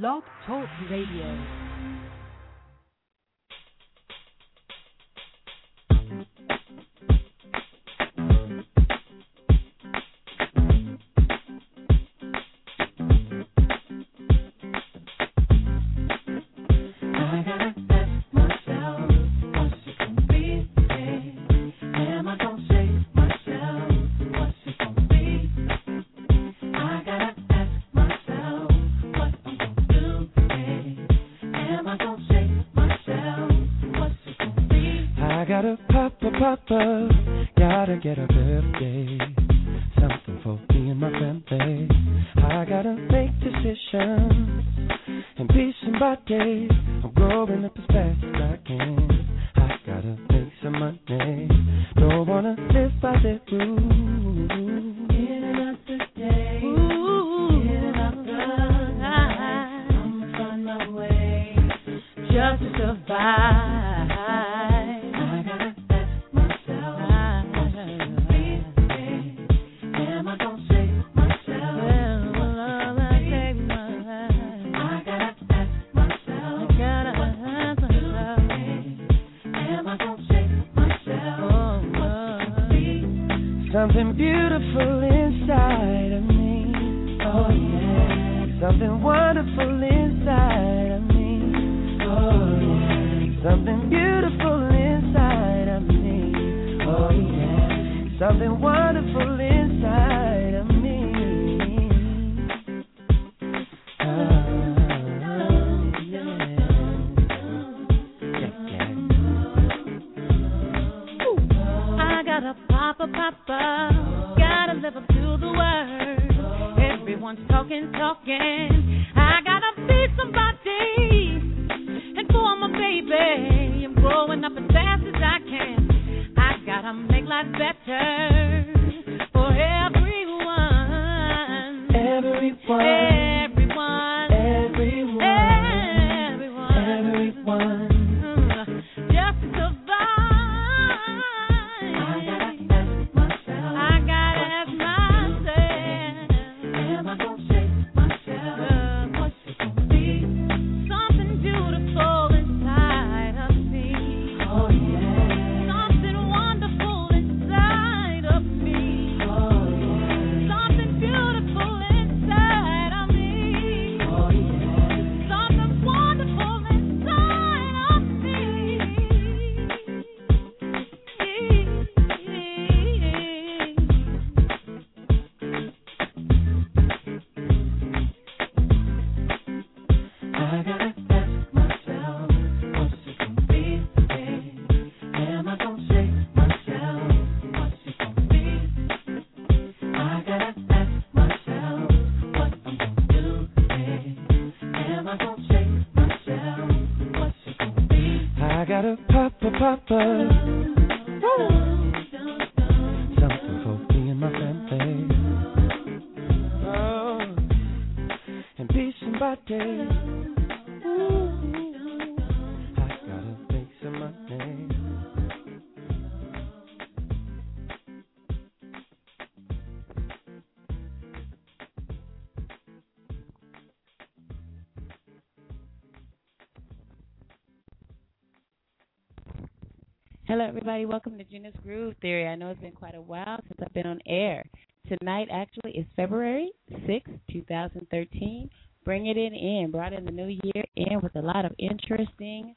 Blog Talk Radio. Everybody. Welcome to Gena's Groove Theory. I know it's been quite a while since I've been on air. Tonight, actually, is February sixth, two 2013. Bring it in, in. brought in the new year in with a lot of interesting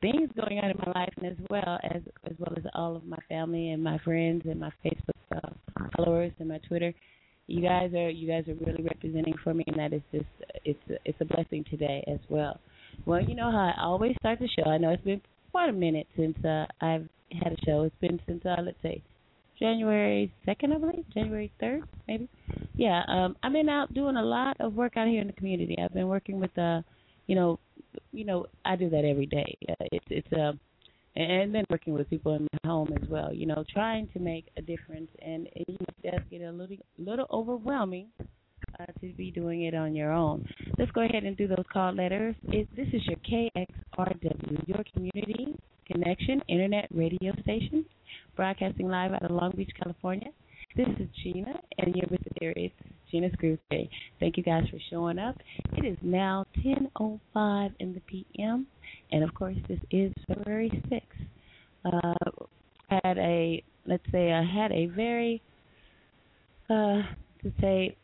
things going on in my life, and as well as as well as all of my family and my friends and my Facebook uh, followers and my Twitter. You guys are you guys are really representing for me, and that is just it's it's a blessing today as well. Well, you know how I always start the show. I know it's been quite a minute since uh, I've had a show. It's been since uh, let's say January second, I believe, January third, maybe. Yeah, um, I've been out doing a lot of work out here in the community. I've been working with, uh, you know, you know, I do that every day. Uh, it's it's uh, and then working with people in my home as well. You know, trying to make a difference, and it does get a little little overwhelming uh, to be doing it on your own. Let's go ahead and do those call letters. It, this is your KXRW, your community connection internet radio station, broadcasting live out of Long Beach, California. This is Gena, and you're with the. It's Gena's Groove Day. Thank you guys for showing up. It is now 10:05 in the p.m. and of course this is February 6th. Uh, had a let's say I had a very uh, to say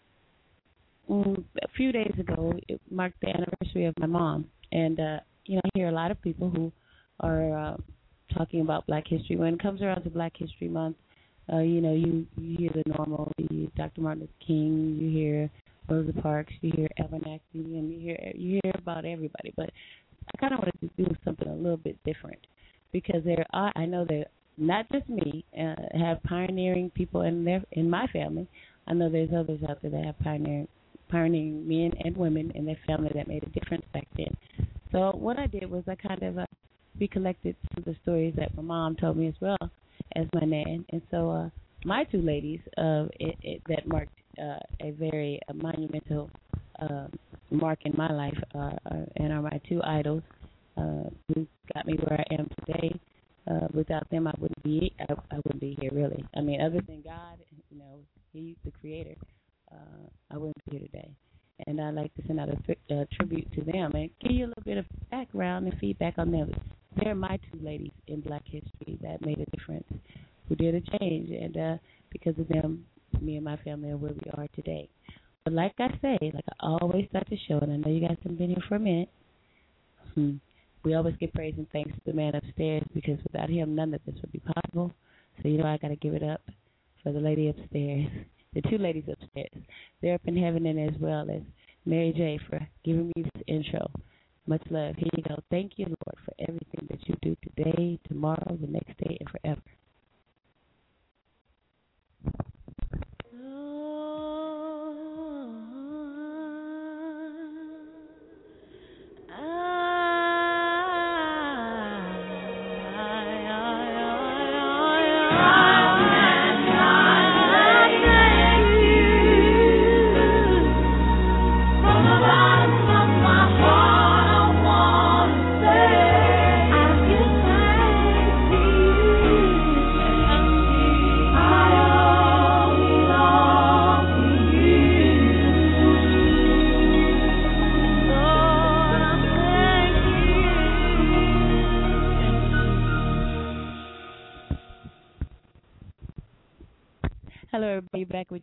a few days ago it marked the anniversary of my mom, and uh, you know I hear a lot of people who are uh, talking about Black History when it comes around to Black History Month. Uh, you know, you you hear the normal, you Dr. Martin Luther King, you hear Rosa Parks, you hear Evan and you hear you hear about everybody. But I kind of wanted to do something a little bit different because there are I know that not just me uh, have pioneering people in their in my family. I know there's others out there that have pioneering pioneering men and women in their family that made a difference back then. So what I did was I kind of uh, recollected some of the stories that my mom told me as well as my nan, and so uh, my two ladies uh, it, it, that marked uh, a very uh, monumental uh, mark in my life uh, uh, and are my two idols uh, who got me where I am today. Uh, without them, I wouldn't be I, I wouldn't be here really. I mean, other than God, you know, He's the Creator. Uh, I wouldn't be here today. And I'd like to send out a uh, tribute to them and give you a little bit of background and feedback on them. They're my two ladies in Black history that made a difference, who did a change, and uh, because of them, me and my family are where we are today. But like I say, like I always start the show, and I know you guys have been here for a minute. Hmm we always give praise and thanks to the man upstairs because without him, none of this would be possible. So you know, I got to give it up for the lady upstairs, the two ladies upstairs. They're up in heaven and as well as Mary J for giving me this intro. Much love. Here you go. Thank you, Lord, for everything that you do today, tomorrow, the next day, and forever. back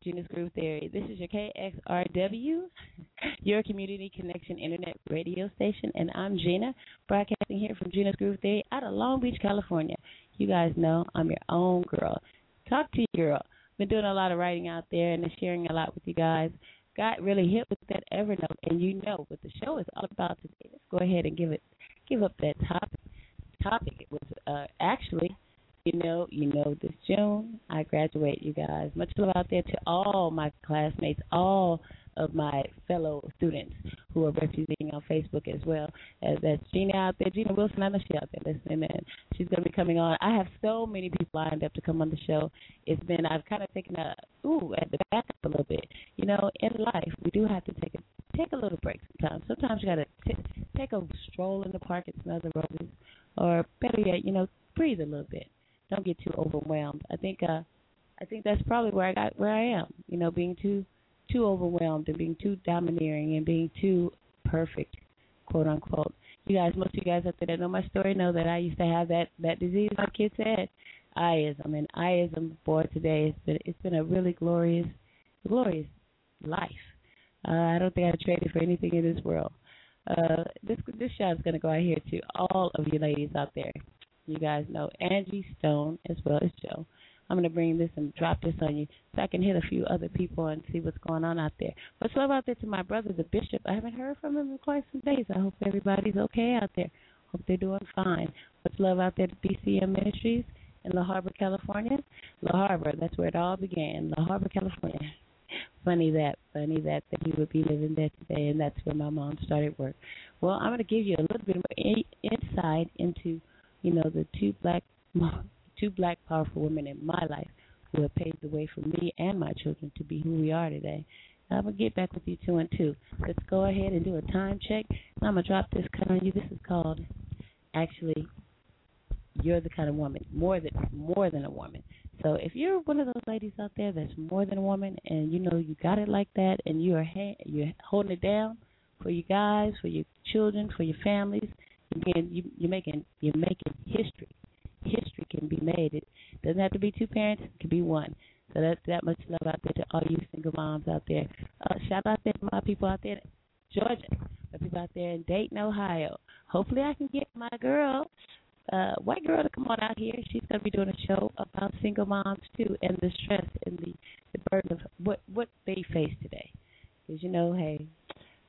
with Groove Theory. This is your KXRW, your community connection internet radio station, and I'm Gena, broadcasting here from Gena's Groove Theory out of Long Beach, California. You guys know I'm your own girl. Talk to you, girl. Been doing a lot of writing out there and sharing a lot with you guys. Got really hit with that Evernote, and you know what the show is all about today. Let's go ahead and give it, give up that topic. Topic it was uh, actually you know, you know this June I graduate, you guys. Much love out there to all my classmates, all of my fellow students who are refusing on Facebook as well. As that's Gina out there, Gina Wilson, I know she's out there listening, and she's going to be coming on. I have so many people lined up to come on the show. It's been I've kind of taken a ooh at the back up a little bit. You know, in life we do have to take a take a little break sometimes. Sometimes you got to take a stroll in the park and smell the roses, or better yet, you know, breathe a little bit don't get too overwhelmed. I think uh I think that's probably where I got where I am. You know, being too too overwhelmed and being too domineering and being too perfect, quote unquote. You guys, most of you guys out there that know my story know that I used to have that that disease. My kid said, I-ism, and I-ism, today it's been it's been a really glorious, glorious life. Uh, I don't think I'd trade it for anything in this world. Uh, this this is gonna go out here to all of you ladies out there you guys know Angie Stone as well as Joe. I'm to bring this and drop this on you so I can hit a few other people and see what's going on out there. What's love out there to my brother, the bishop. I haven't heard from him in quite some days. I hope everybody's okay out there. Hope they're doing fine. Much love out there to BCM Ministries in La Habra, California. La Habra, that's where it all began. La Habra, California. Funny that, funny that that he would be living there today, and that's where my mom started work. Well, I'm going to give you a little bit more insight into you know, the two black two black powerful women in my life who have paved the way for me and my children to be who we are today. I'm gonna get back with you two and two. Let's go ahead and do a time check. I'm gonna drop this cut on you. This is called actually you're the kind of woman more than more than a woman. So if you're one of those ladies out there that's more than a woman, and you know you got it like that, and you are ha- you're holding it down for you guys, for your children, for your families, you're, you, you're making you're making history. History can be made. It doesn't have to be two parents; it can be one. So that's that much love out there to all you single moms out there. Uh, shout out to my people out there Georgia, my people out there in Dayton, Ohio. Hopefully, I can get my girl, uh, white girl, to come on out here. She's gonna be doing a show about single moms too, and the stress and the the burden of what what they face today. Because you know, hey,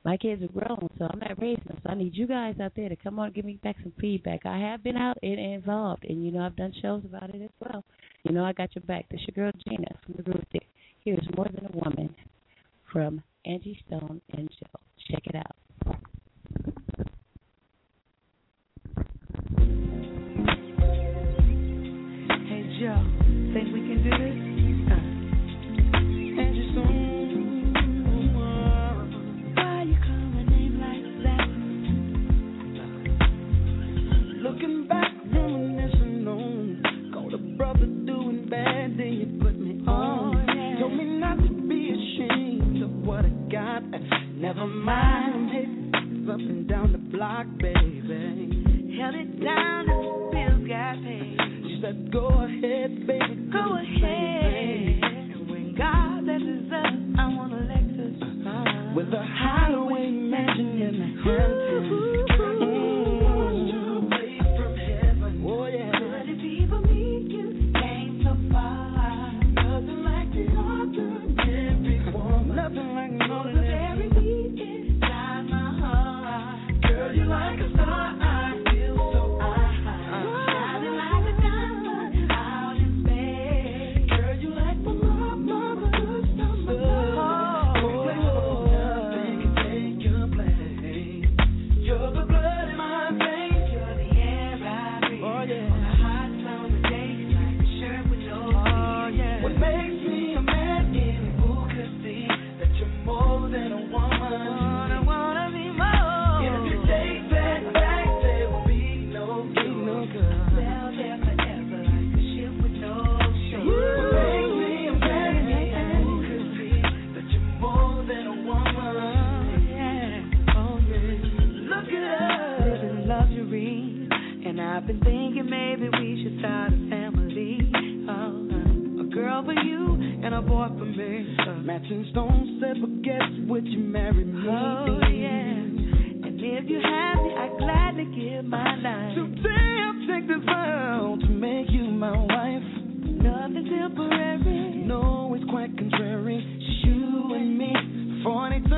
my kids are grown, so I'm not raising them. So I need you guys out there to come on and give me back some feedback. I have been out and involved, and you know I've done shows about it as well. You know I got your back. This your girl Gena from the group there. Here's More Than a Woman from Angie Stone and Joe. Check it out. Hey Joe, think we can do this? With a hideaway mansion in the Hamptons. I've been thinking maybe we should start a family. Uh-huh. A girl for you and a boy for me. Uh, Matching stones said, but guess what? You marry me. Oh, yeah. And if you have me, I gladly give my life. Today I'll take this vow to make you my wife. Nothing temporary. No, it's quite contrary. It's you and me. 42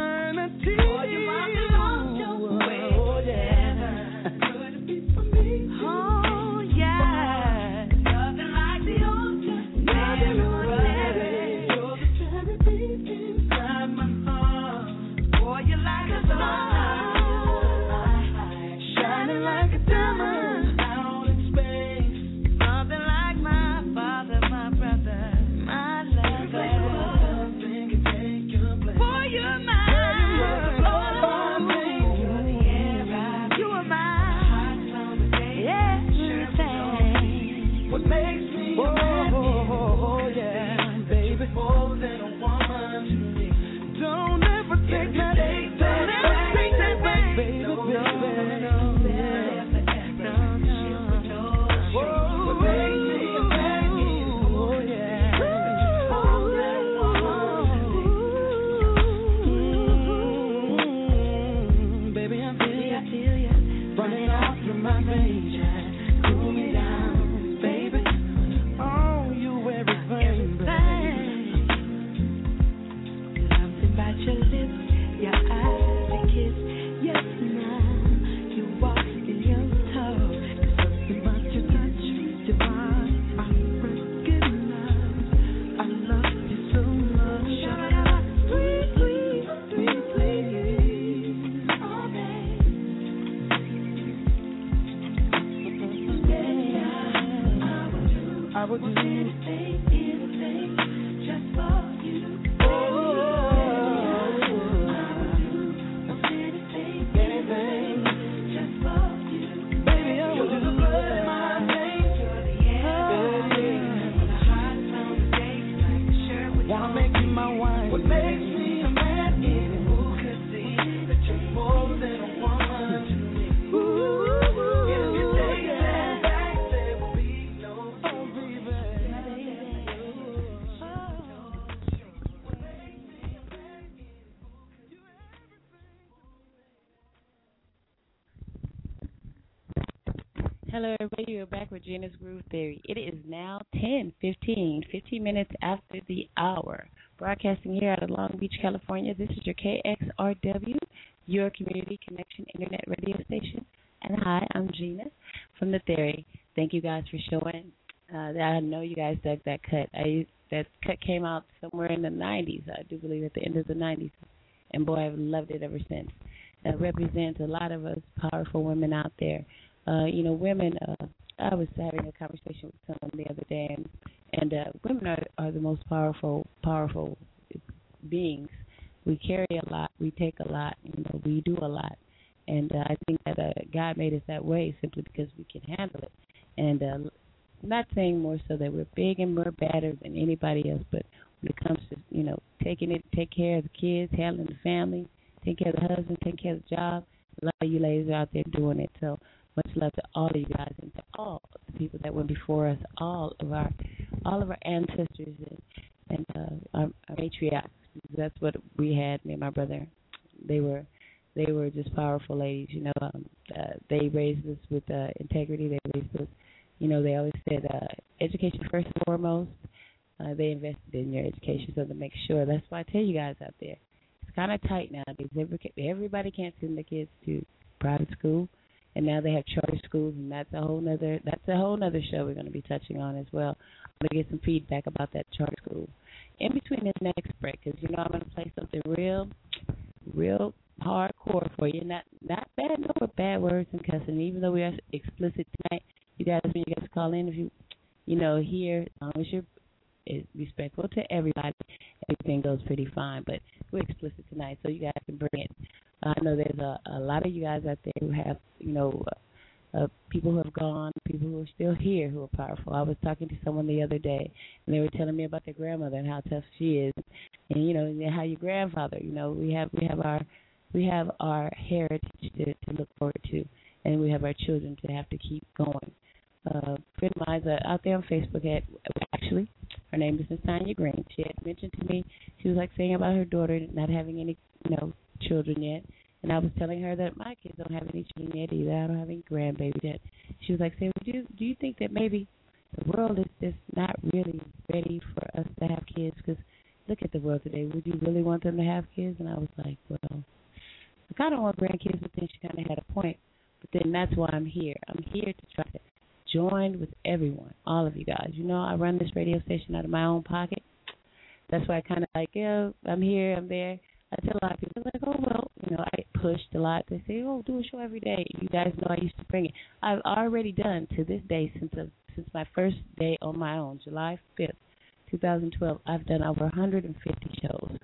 would do everybody. We're back with Gena's Groove Theory. It is now 10, 15, 15 minutes after the hour. Broadcasting here out of Long Beach, California. This is your KXRW, your community connection internet radio station. And hi, I'm Gina from The Theory. Thank you guys for showing. Uh, I know you guys dug that cut. I that cut came out somewhere in the 90s. I do believe at the end of the 90s, and boy, I've loved it ever since. That represents a lot of us powerful women out there uh, you know, women. Uh, I was having a conversation with someone the other day, and and uh, women are are the most powerful powerful beings. We carry a lot, we take a lot, you know, we do a lot, and uh, I think that uh, God made us that way simply because we can handle it. And uh, not saying more so that we're big and we're better than anybody else, but when it comes to you know taking it, take care of the kids, handling the family, taking care of the husband, taking care of the job, a lot of you ladies are out there doing it. So much love to all of you guys and to all the people that went before us, all of our all of our ancestors and, and uh, our, our matriarchs. That's what we had. Me and my brother. They were they were just powerful ladies. You know, um, uh, they raised us with uh, integrity. They raised us. You know, they always said uh, education first and foremost. Uh, they invested in your education, so to make sure. That's why I tell you guys out there, it's kind of tight nowadays. Every, everybody can't send their kids to private school and now they have charter schools, and that's a whole nother that's a whole nother show we're going to be touching on as well. I'm going to get some feedback about that charter school. In between this next break, because you know I'm going to play something real, real hardcore for you. Not not bad, no, but bad words and cussing. Even though we are explicit tonight, you guys when you guys call in, if you you know here, as long as you're respectful to everybody, everything goes pretty fine. But we're explicit tonight, so you guys can bring it. I know there's a, a lot of you guys out there who have, you know, uh, people who have gone, people who are still here who are powerful. I was talking to someone the other day, and they were telling me about their grandmother and how tough she is, and you know, and how your grandfather. You know, we have we have our we have our heritage to, to look forward to, and we have our children to have to keep going. Uh, friend of mine uh, out there on Facebook had actually her name is Miss Tanya Green. She had mentioned to me she was like saying about her daughter not having any you know children yet. And I was telling her that my kids don't have any children yet either. I don't have any grandbabies yet. She was like, "Say, would you do you think that maybe the world is just not really ready for us to have kids? Because look at the world today. Would you really want them to have kids?" And I was like, "Well, I kind of want grandkids, but then she kind of had a point. But then that's why I'm here. I'm here to try to join with everyone, all of you guys. You know, I run this radio station out of my own pocket. That's why I kind of like, yeah, I'm here, I'm there. I tell a lot of people like, oh well, you know, I pushed a lot. They say, oh, do a show every day. You guys know I used to bring it. I've already done to this day since a, since my first day on my own, July fifth, 2012. I've done over 150 shows,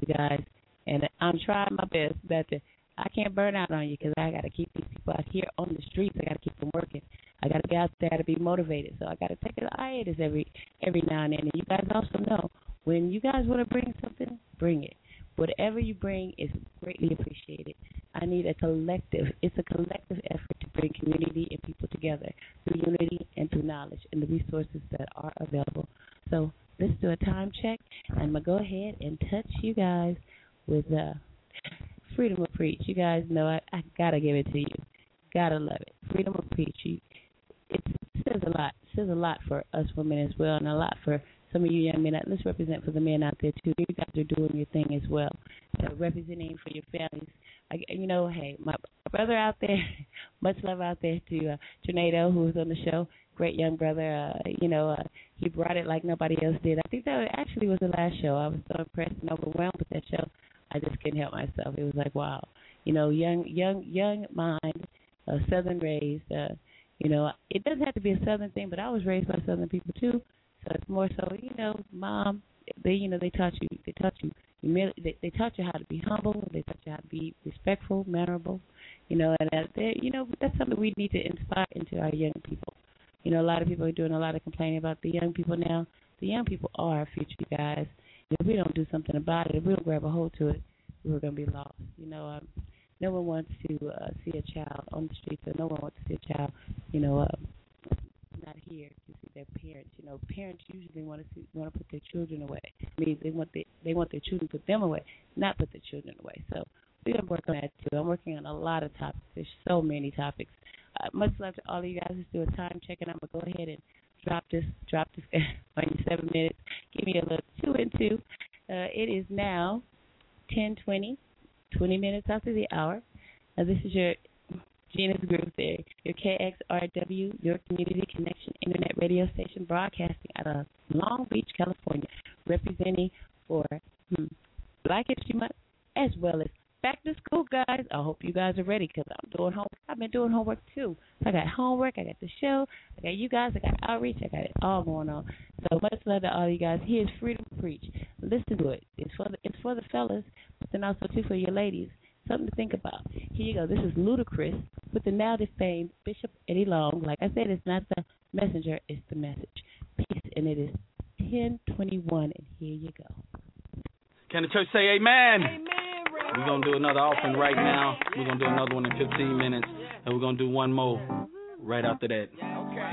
you guys, and I'm trying my best that the I can't burn out on you because I got to keep these people out here on the streets. I got to keep them working. I got to be out there to be motivated. So I got to take a hiatus every every now and then. And you guys also know when you guys want to bring something, bring it. Whatever you bring is greatly appreciated. I need a collective. It's a collective effort to bring community and people together through unity and through knowledge and the resources that are available. So let's do a time check. I'm gonna go ahead and touch you guys with uh, freedom of preach. You guys know I, I gotta give it to you. Gotta love it. Freedom of preach. You, it says a lot. It says a lot for us women as well, and a lot for some of you young men, let's represent for the men out there too. You guys are doing your thing as well, uh, representing for your families. I, you know, hey, my brother out there, much love out there to uh, Tornado, who was on the show. Great young brother. Uh, you know, uh, he brought it like nobody else did. I think that actually was the last show. I was so impressed and overwhelmed with that show. I just couldn't help myself. It was like, wow, you know, young, young, young mind, uh, Southern raised. Uh, you know, it doesn't have to be a Southern thing, but I was raised by Southern people too. So it's more so, you know, mom. They, you know, they taught you. They taught you. They, they taught you how to be humble. They taught you how to be respectful, mannerable. You know, and that, they, you know, that's something we need to inspire into our young people. You know, a lot of people are doing a lot of complaining about the young people now. The young people are our future, guys. If we don't do something about it, if we don't grab a hold to it, we're going to be lost. You know, um, no one wants to uh, see a child on the streets, or no one wants to see a child, you know, uh, not here to see their parents. You know, parents usually want to see want to put their children away. I mean, they want they they want their children to put them away, not put their children away. So we're gonna work on that too. I'm working on a lot of topics. There's so many topics. uh, much love to all of you guys who's doing time checking. I'm gonna go ahead and drop this drop this on seven minutes. Give me a little two and two. Uh, it is now ten twenty, twenty minutes after the hour. Now this is your Gena's Groove Theory, your KXRW, your community connection internet radio station broadcasting out of Long Beach, California, representing for hmm, Black History Month as well as back to school, guys. I hope you guys are ready because I'm doing homework. I've been doing homework too. So I got homework, I got the show, I got you guys, I got outreach, I got it all going on. So much love to all you guys. Here's Freedom Preach. Listen to it. It's for the it's for the fellas, but then also too for your ladies. Something to think about. Here you go. This is Ludacris with the now defamed Bishop Eddie Long. Like I said, it's not the messenger, it's the message. Peace, and it is 1021, and here you go. Can the church say amen? Amen. We're going to do another offering right now. We're going to do another one in 15 minutes. And we're going to do one more right after that.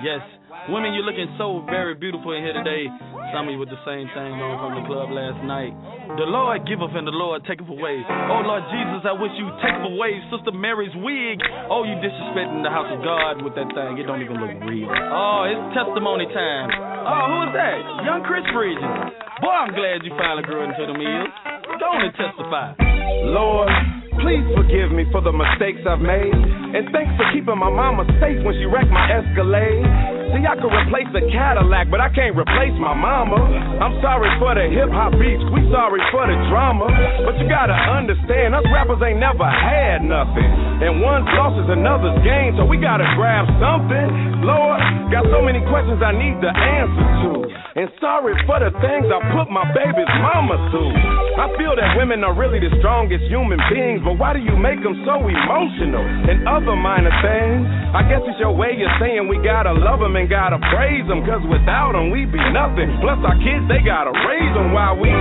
Yes, women, you're looking so very beautiful in here today. Some of you with the same thing on from the club last night. The Lord giveth and the Lord taketh away. Oh, Lord Jesus, I wish you take away Sister Mary's wig. Oh, you disrespecting the house of God with that thing. It don't even look real. Oh, it's testimony time. Oh, who is that? Young Chris Bridges. Boy, I'm glad you finally grew into the meals. Go on and testify. Lord, please forgive me for the mistakes I've made. And thanks for keeping my mama safe when she wrecked my Escalade. See, I could replace a Cadillac, but I can't replace my mama. I'm sorry for the hip hop beats, we sorry for the drama. But you gotta understand, us rappers ain't never had nothing. And one's loss is another's gain, so we gotta grab something. Lord, got so many questions I need the answer to. And sorry for the things I put my baby's mama through. I feel that women are really the strongest human beings, but why do you make them so emotional? And other minor things, I guess it's your way of saying we gotta love them and gotta praise them, cause without them we be nothing. Plus our kids, they gotta raise them while we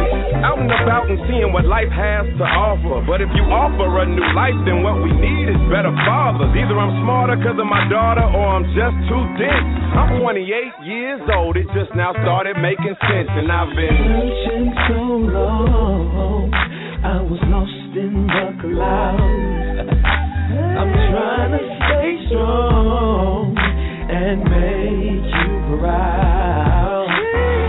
out and about and seeing what life has to offer. But if you offer a new life, then what we need is better fathers. Either I'm smarter cause of my daughter or I'm just too dense. I'm 28 years old, it just now started making sense, and I've been searching so long. I was lost in the clouds. I'm trying to stay strong and make you proud.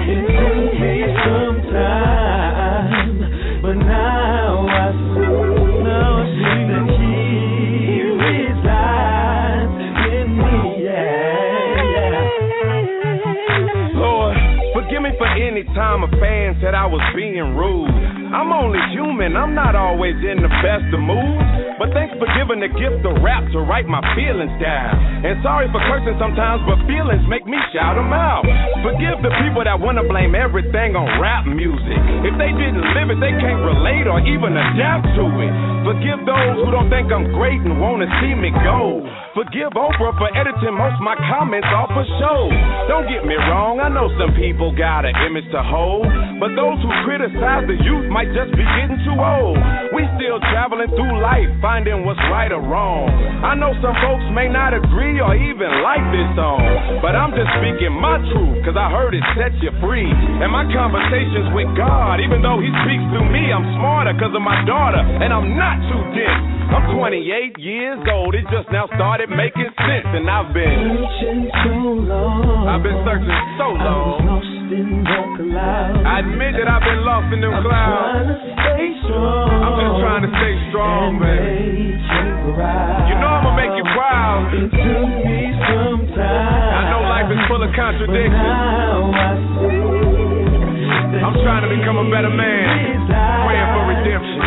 It took me some time, but now I see, now I that He resides in me. Yeah, yeah. Lord, forgive me for any time a fan said I was being rude. I'm only human, I'm not always in the best of moods. But thanks for giving the gift of rap to write my feelings down. And sorry for cursing sometimes, but feelings make me shout them out. Forgive the people that wanna blame everything on rap music. If they didn't live it, they can't relate or even adapt to it. Forgive those who don't think I'm great and wanna see me go. Forgive Oprah for editing most my comments off a show. Don't get me wrong, I know some people got an image to hold, but those who criticize the youth might just be getting too old. We still traveling through life, finding what's right or wrong. I know some folks may not agree or even like this song, but I'm just speaking my truth, cause I heard it set you free. And my conversations with God, even though He speaks through me, I'm smarter cause of my daughter, and I'm not too dense. I'm 28 years old, it just now started making sense, and I've been Searching so long. I've been searching so long. I was long. lost in the clouds. I admit that I've been lost in them I'm clouds. trying to stay strong. I'm just trying to stay strong, and baby. make you proud. You know I'ma make you proud. It took me some time. I know life is full of but contradictions. now I see I'm trying to become a better man, praying for redemption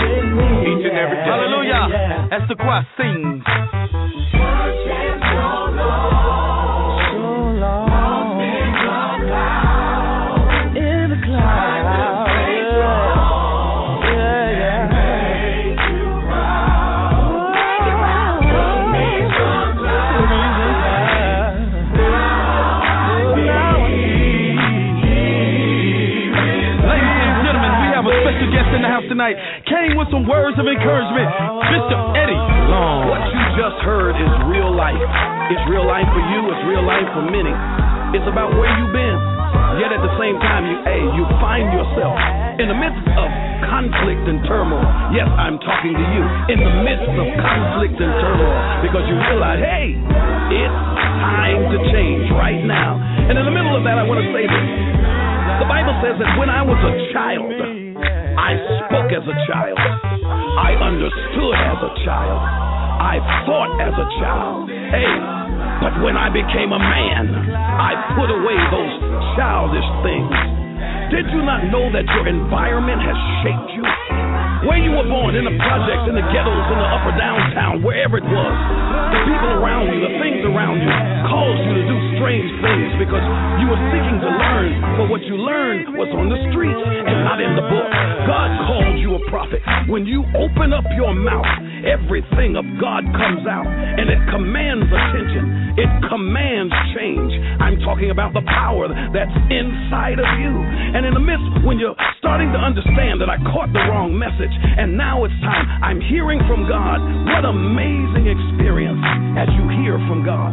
each and every day. Hallelujah. That's the choir sings. Tonight. Came with some words of encouragement. Mr. Eddie Long. What you just heard is real life. It's real life for you, it's real life for many. It's about where you've been. Yet at the same time, you hey, you find yourself in the midst of conflict and turmoil. Yes, I'm talking to you. In the midst of conflict and turmoil. Because you realize, hey, It's time to change right now. And in the middle of that, I want to say this. The Bible says that when I was a child, I spoke as a child. I understood as a child. I thought as a child. Hey, but when I became a man, I put away those childish things. Did you not know that your environment has shaped you? Where you were born, in the projects, in the ghettos, in the upper downtown, wherever it was, the people around you, the things around you, caused you to do strange things because you were seeking to learn, but what you learned was on the street and not in the book. God called you a prophet. When you open up your mouth, everything of God comes out and it commands attention. It commands change. I'm talking about the power that's inside of you. And in the midst, when you're starting to understand that I caught the wrong message, and now it's time, I'm hearing from God. What amazing experience as you hear from God.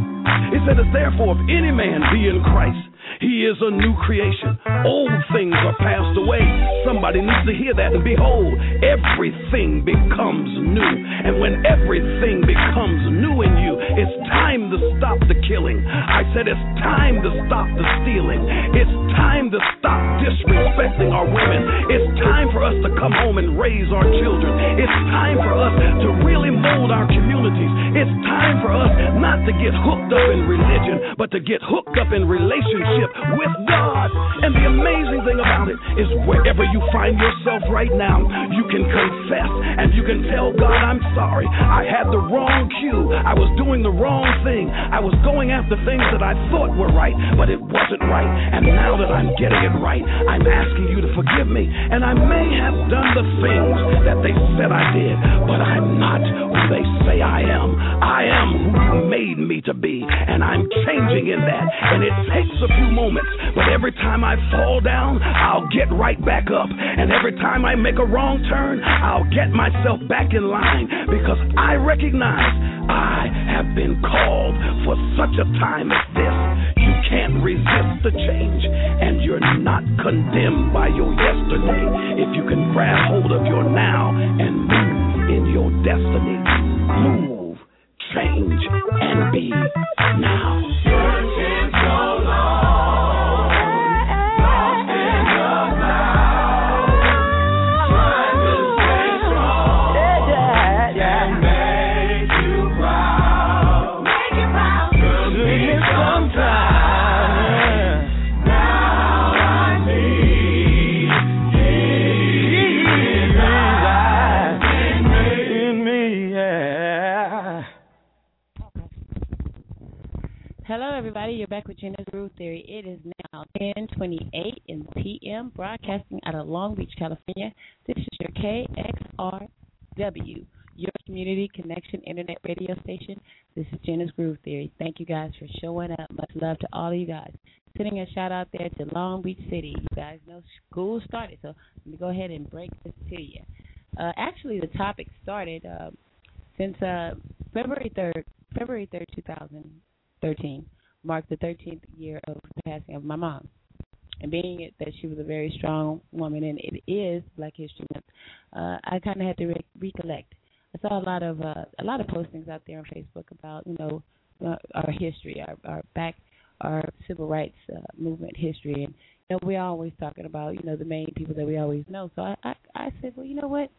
It said, Therefore, if any man be in Christ, he is a new creation. Old things are passed away. Somebody needs to hear that. And behold, everything becomes new. And when everything becomes new in you, it's time to stop the killing. I said it's time to stop the stealing. It's time to stop disrespecting our women. It's time for us to come home and raise our children. It's time for us to really mold our communities. It's time for us not to get hooked up in religion, but to get hooked up in relationship with God. And the amazing thing about it is wherever you find yourself right now, you can confess and you can tell God, I'm sorry. I had the wrong cue. I was doing the wrong thing. I was going after things that I thought were right, but it wasn't right. And now that I'm getting it right, I'm asking you to forgive me. And I may have done the things that they said I did, but I'm not who they say I am. I am who you made me to be, and I'm changing in that. And it takes a few moments, but every time I fall down, I'll get right back up. And every time I make a wrong turn, I'll get myself back in line because I recognize I have been called for such a time as this. You can't resist the change, and you're not condemned by your yesterday if you can grab hold of your now and move in your destiny. Move, change, and be now. Hello, everybody. You're back with Gena's Groove Theory. It is now 10:28 in p.m. Broadcasting out of Long Beach, California. This is your KXRW, your community connection internet radio station. This is Gena's Groove Theory. Thank you guys for showing up. Much love to all of you guys. Sending a shout out there to Long Beach City. You guys know school started, so let me go ahead and break this to you. Uh, actually, the topic started uh, since uh, February 3rd, February 3rd, 2013, marked the 13th year of the passing of my mom. And being it that she was a very strong woman, and it is Black History Month, uh, I kind of had to re- recollect. I saw a lot of uh, a lot of postings out there on Facebook about you know uh, our history, our our back, our civil rights uh, movement history, and you know we're always talking about you know the main people that we always know. So I I, I said, well, you know what,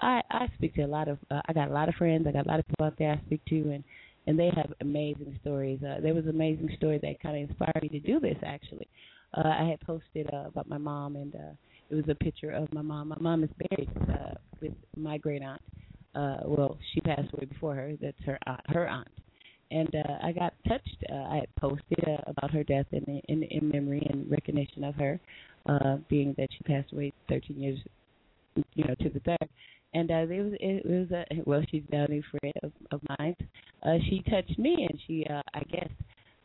I I speak to a lot of uh, I got a lot of friends, I got a lot of people out there I speak to, and and they have amazing stories. Uh, there was an amazing story that kind of inspired me to do this. Actually, uh, I had posted uh, about my mom, and uh, it was a picture of my mom. My mom is buried uh, with my great aunt. Uh, well, she passed away before her. That's her aunt, her aunt. And uh, I got touched. Uh, I had posted uh, about her death in, in in memory and recognition of her, uh, being that she passed away 13 years, you know, to the third and uh, it was it was a well she's now a new friend of, of mine. Uh, she touched me, and she uh, I guess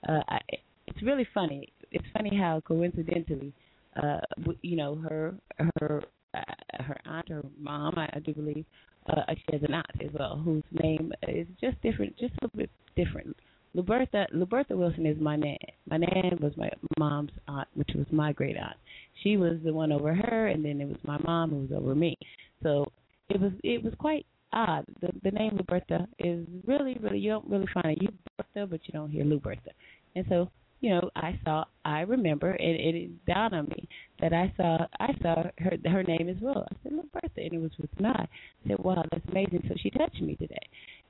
uh, I, it's really funny. It's funny how coincidentally, uh, you know her her uh, her aunt or mom I, I do believe uh, she has an aunt as well whose name is just different, just a little bit different. Luberta Luberta Wilson is my nan. My nan was my mom's aunt, which was my great aunt. She was the one over her, and then it was my mom who was over me. So it was it was quite odd. The the name Luberta is really, really you don't really find it. You Bertha, but you don't hear Luberta. And so, you know, I saw, I remember, and it, it dawned on me that I saw, I saw her her name as well. I said Luberta, and it was with I. I said, wow, that's amazing. So she touched me today.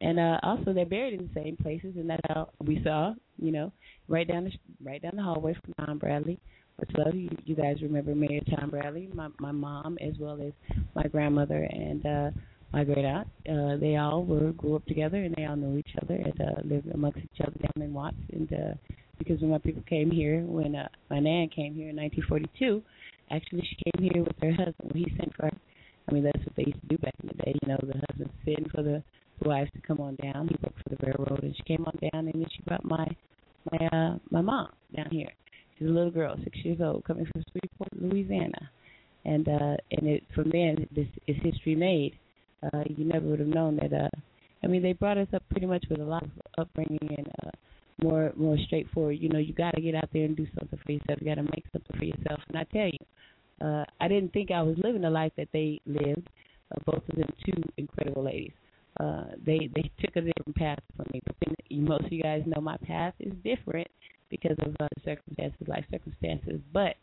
And uh also, they're buried in the same places, and that's how we saw, you know, right down the right down the hallway from Tom Bradley. Much love. You, you guys remember Mayor Tom Bradley, my my mom, as well as my grandmother and uh my great aunt. Uh, they all were grew up together and they all knew each other and uh, lived amongst each other down in Watts. And uh, because when my people came here, when uh, my nan came here in 1942, actually she came here with her husband. Well, he sent for her. I mean, that's what they used to do back in the day. You know, the husband sent for the, the wives to come on down. He worked for the railroad, and she came on down, and then she brought my my uh, my mom down here. She's a little girl, six years old, coming from Shreveport, Louisiana, and uh, and it from then this is history made uh, you never would have known that. Uh, I mean, they brought us up pretty much with a lot of upbringing and uh, more more straightforward. You know, you got to get out there and do something for yourself. You got to make something for yourself. And I tell you, uh, I didn't think I was living the life that they lived. Uh, both of them, two incredible ladies. Uh, they they took a different path from me, but then most of you guys know my path is different because of uh, circumstances, life circumstances. But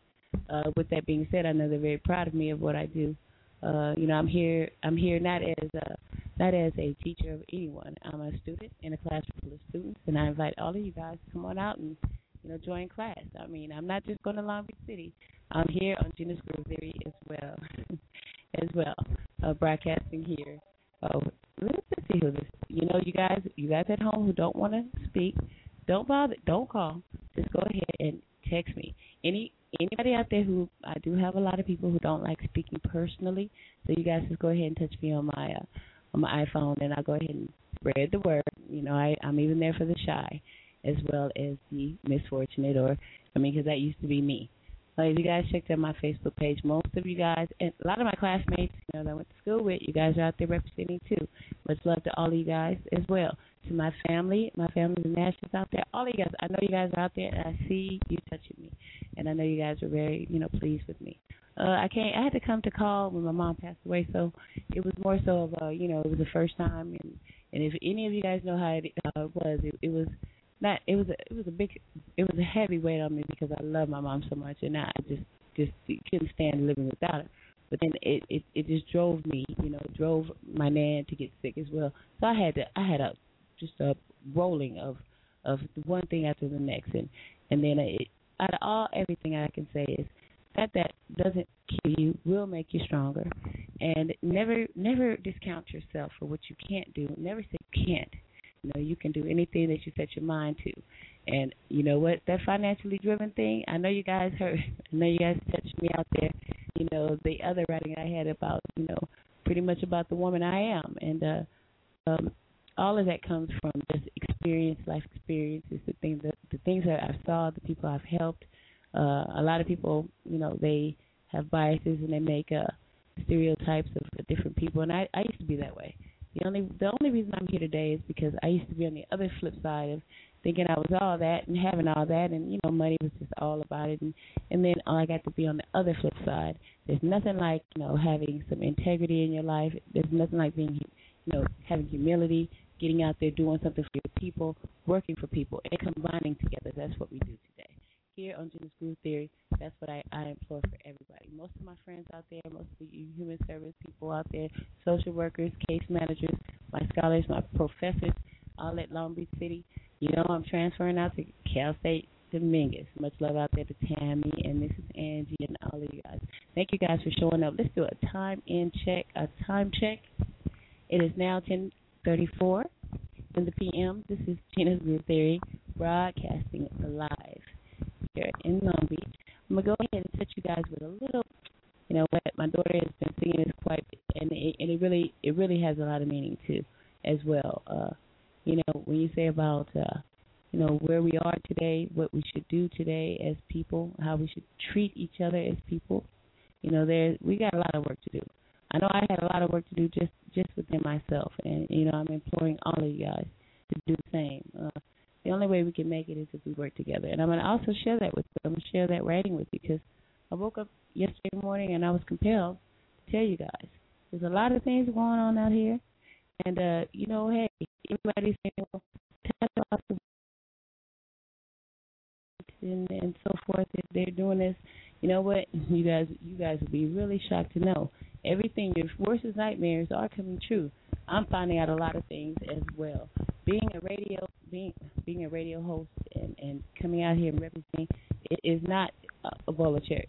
uh, with that being said, I know they're very proud of me of what I do uh, you know, I'm here. I'm here not as a not as a teacher of anyone. I'm a student in a classroom full of students, and I invite all of you guys to come on out and you know join class. I mean, I'm not just going to Long Beach City. I'm here on Gena's Groove Theory as well, as well, uh, broadcasting here. Oh, let's see who this. You know, you guys, you guys at home who don't want to speak, don't bother. Don't call. Just go ahead and text me. Any anybody out there who I do have a lot of people who don't like speaking personally, so you guys just go ahead and touch me on my uh, on my iPhone, and I'll go ahead and spread the word. You know, I I'm even there for the shy, as well as the misfortunate, or I mean, because that used to be me. Like, if you guys checked out my Facebook page, most of you guys, and a lot of my classmates, you know, that I went to school with, you guys are out there representing too. Much love to all of you guys as well. To my family, my family, the Nashville's out there, all of you guys, I know you guys are out there, and I see you touching me and I know you guys were very, you know, pleased with me. Uh, I can't. I had to come to call when my mom passed away, so it was more so of, uh, you know, it was the first time, and and if any of you guys know how it uh, was, it, it was not. It was a, it was a big, it was a heavy weight on me because I love my mom so much, and I just just couldn't stand living without her. But then it it it just drove me, you know, drove my nan to get sick as well. So I had to I had a just a rolling of of one thing after the next, and and then it out of all everything I can say is that that doesn't kill you will make you stronger. And never never discount yourself for what you can't do. Never say can't. You know you can do anything that you set your mind to. And you know what? That financially driven thing i know you guys heard i know you guys touched me out there you know the other writing i had about you know pretty much about the woman i am. And uh um all of that comes from just experience, life experiences, the things that the things that I've saw, the people I've helped. Uh, a lot of people, you know, they have biases and they make uh, stereotypes of different people, and I, I used to be that way. The only the only reason I'm here today is because I used to be on the other flip side of thinking I was all that and having all that, and you know, money was just all about it, and and then I got to be on the other flip side. There's nothing like you know having some integrity in your life. There's nothing like being you know having humility getting out there, doing something for your people, working for people, and combining together. That's what we do today. Here on Gena's Groove Theory, that's what I, I implore for everybody. Most of my friends out there, most of the human service people out there, social workers, case managers, my scholars, my professors, all at Long Beach City. You know, I'm transferring out to Cal State Dominguez. Much love out there to Tammy and Mrs. Angie and all of you guys. Thank you guys for showing up. Let's do a time in check, a time check. It is now 10 34 in the PM. This is Gena's Groove Theory broadcasting live here in Long Beach. I'm gonna go ahead and touch you guys with a little. You know what? My daughter has been singing is quite, and it, and it really, it really has a lot of meaning too, as well. Uh, you know, when you say about, uh, you know, where we are today, what we should do today as people, how we should treat each other as people. You know, there we got a lot of work to do. I know I had a lot of work to do just just within myself, and you know I'm imploring all of you guys to do the same. Uh, the only way we can make it is if we work together, and I'm going to also share that with you. I'm to share that writing with you because I woke up yesterday morning and I was compelled to tell you guys there's a lot of things going on out here, And uh, you know, hey, everybody's saying, well, and and so forth. If they're doing this, you know what? You guys, you guys will be really shocked to know everything your worst nightmares are coming true. I'm finding out a lot of things as well. Being a radio, being being a radio host, and and coming out here and representing, it is not a cherries.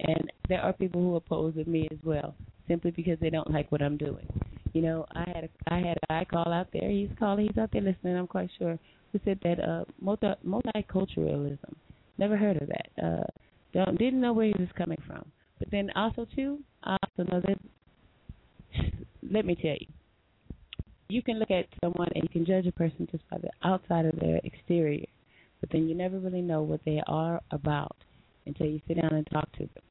And there are people who oppose of me as well, simply because they don't like what I'm doing. You know, I had a, I had a guy call out there. He's calling. He's out there listening. I'm quite sure. Who said that uh, multi multiculturalism? Never heard of that. Uh, don't didn't know where he was coming from. But then also too, also know that. Let me tell you, you can look at someone and you can judge a person just by the outside of their exterior, but then you never really know what they are about until you sit down and talk to them.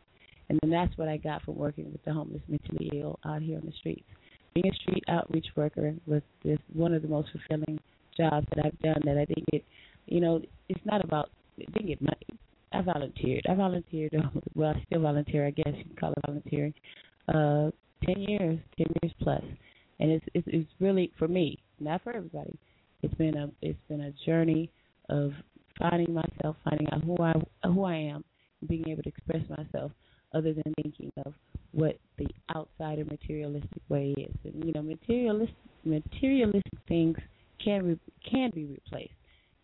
And then that's what I got from working with the homeless mentally ill out here on the streets. Being a street outreach worker was just one of the most fulfilling jobs that I've done. That I think it, you know, it's not about didn't get money. I volunteered. I volunteered. Well, I still volunteer. I guess you can call it volunteering. Uh, ten years, ten years plus, and it's it's, it's really for me, not for everybody. It's been a it's been a journey of finding myself, finding out who I who I am, being able to express myself other than thinking of what the outsider materialistic way is. And you know, materialistic materialistic things can re, can be replaced.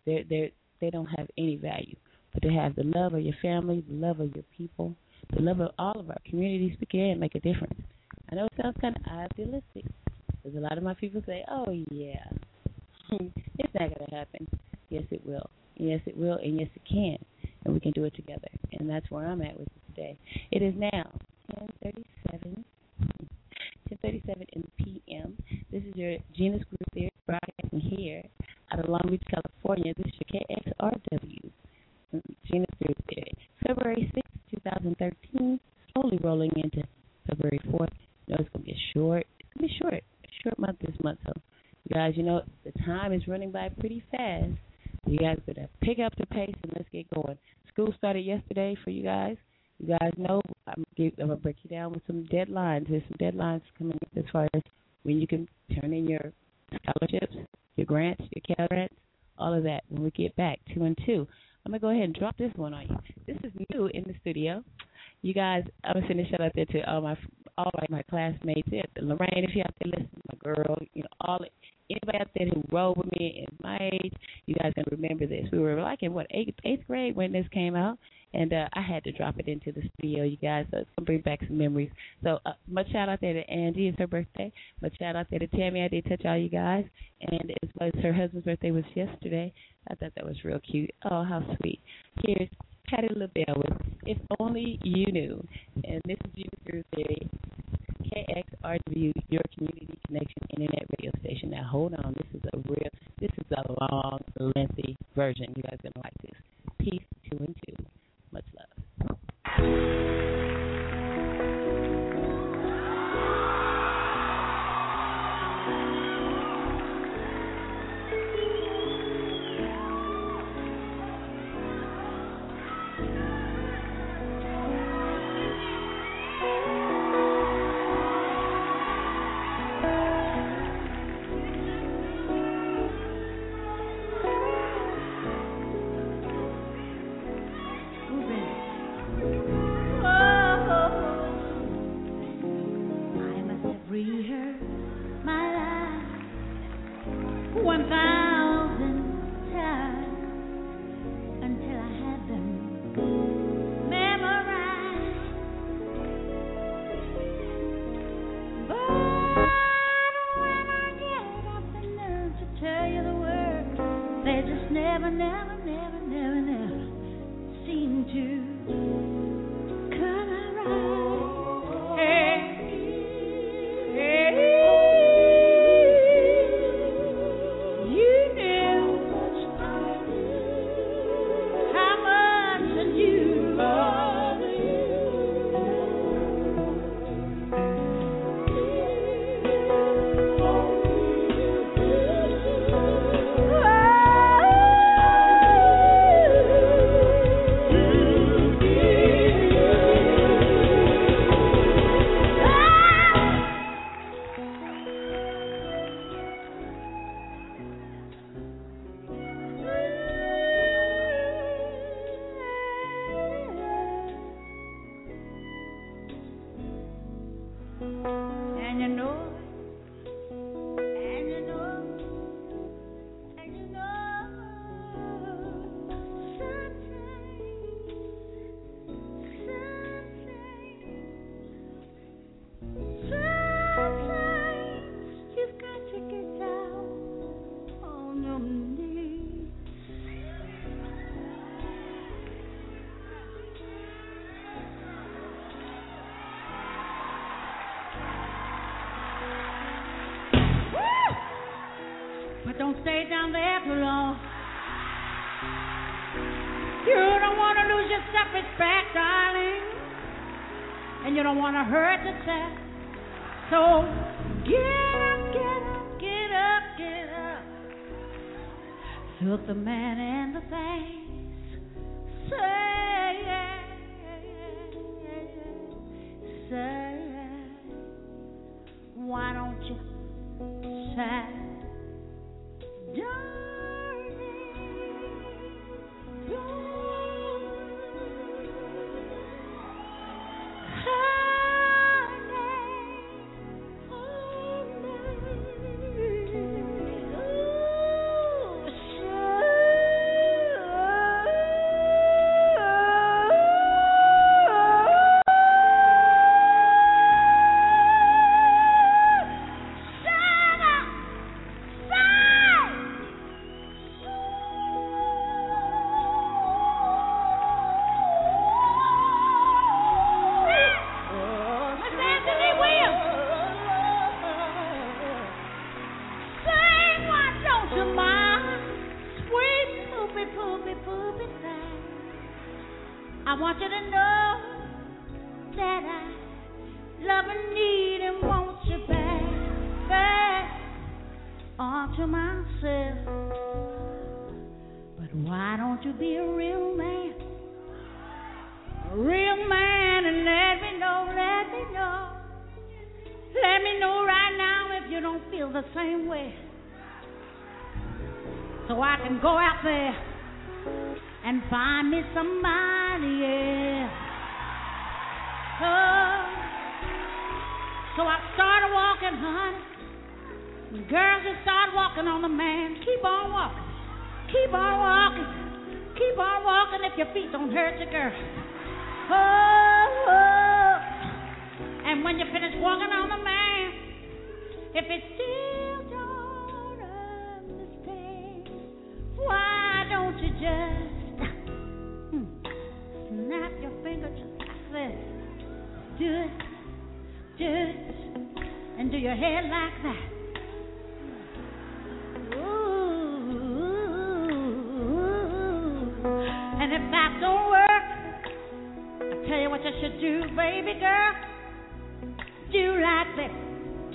They they they don't have any value. But to have the love of your family, the love of your people, the love of all of our communities, we can make a difference. I know it sounds kind of idealistic, because a lot of my people say, "Oh yeah, it's not going to happen." Yes, it will. Yes, it will, and yes, it can, and we can do it together. And that's where I'm at with it today. It is now 10:37. 10:37 in the p.m. This is your Gena's Groove Theory broadcasting here out of Long Beach, California. This is your KXRW Groove Theory. February 6th, 2013, slowly rolling into February 4th. You know it's gonna be a short. It's gonna be short, short month this month. So, you guys, you know the time is running by pretty fast. You guys better pick up the pace and let's get going. School started yesterday for you guys. You guys know I'm, I'm gonna break you down with some deadlines. There's some deadlines coming up as far as when you can turn in your scholarships, your grants, your Cal grants, all of that. When we get back two and two, I'm gonna go ahead and drop this one on you. This is new in the studio. You guys, I'm gonna send a shout out there to all my all my classmates. Lorraine, if you out there listening, my girl, you know, all anybody out there who rode with me in my age, you guys can remember this. We were like in what eighth eighth grade when this came out, and uh, I had to drop it into the studio, you guys. So it's gonna bring back some memories. So uh, much shout out there to Angie, it's her birthday. Much shout out there to Tammy, I did touch all you guys, and as well as her husband's birthday was yesterday. I thought that was real cute. Oh, how sweet. Here's Patti LaBelle with "If Only You Knew," and this is Groove Theory. KXRW, your community connection internet radio station. Now hold on, this is a real, this is a long, lengthy version. You guys gonna like this. Peace, two and two. Much love.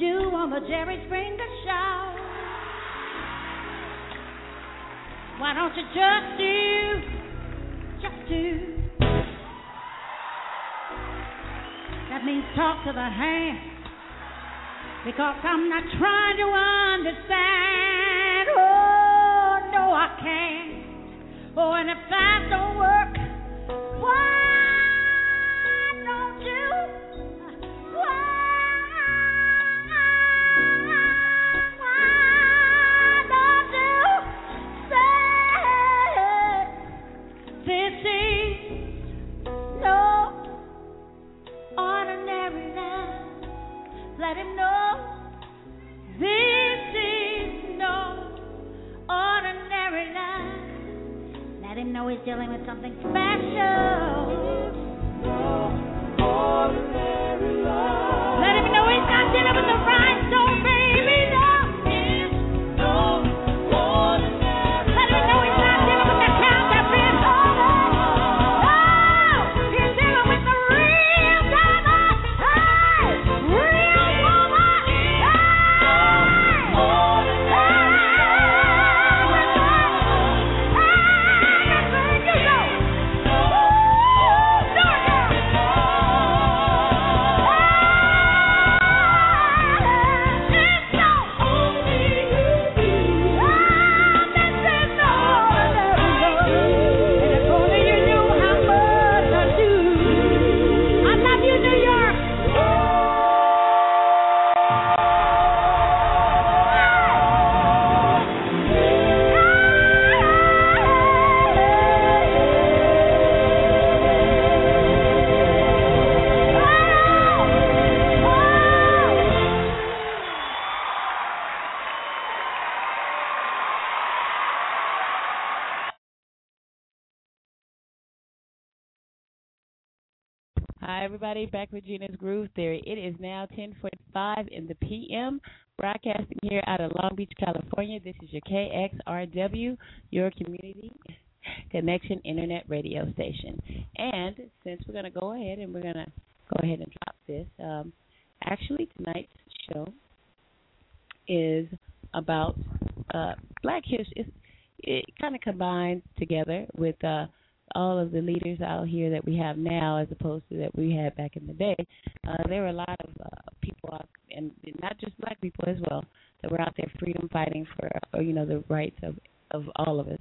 do on the Jerry Springer show. Why don't you just do, just do? That means talk to the hand, because I'm not trying to understand. Oh no, I can't. Oh, and if that don't work. know he's dealing with something special. everybody. Back with Gena's Groove Theory. It is now 10:45 in the p.m. Broadcasting here out of Long Beach, California. This is your KXRW, your community connection internet radio station. And since we're going to go ahead and we're going to go ahead and drop this, um, actually tonight's show is about uh, Black History. It kind of combines together with. Uh, all of the leaders out here that we have now, as opposed to that we had back in the day. Uh, there were a lot of uh, people out, and not just Black people as well, that were out there freedom fighting for, uh, you know, the rights of of all of us.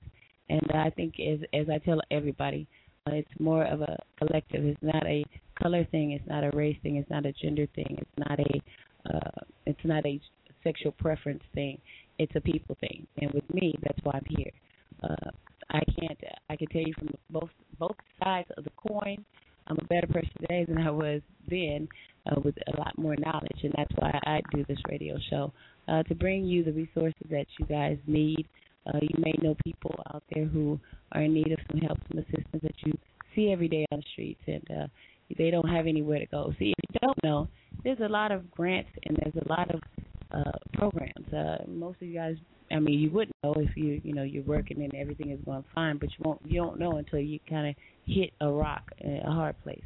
And I think, as as I tell everybody, uh, it's more of a collective. It's not a color thing. It's not a race thing. It's not a gender thing. It's not a uh, it's not a sexual preference thing. It's a people thing. And with me, that's why I'm here. Uh, I can't. I can tell you from both both sides of the coin. I'm a better person today than I was then, uh, with a lot more knowledge, and that's why I do this radio show uh, to bring you the resources that you guys need. Uh, you may know people out there who are in need of some help, some assistance that you see every day on the streets, and uh, they don't have anywhere to go. See, if you don't know, there's a lot of grants and there's a lot of uh, programs. Uh, most of you guys, I mean, you wouldn't know if you, you know, you're working and everything is going fine, but you won't, you don't know until you kind of hit a rock, a hard place,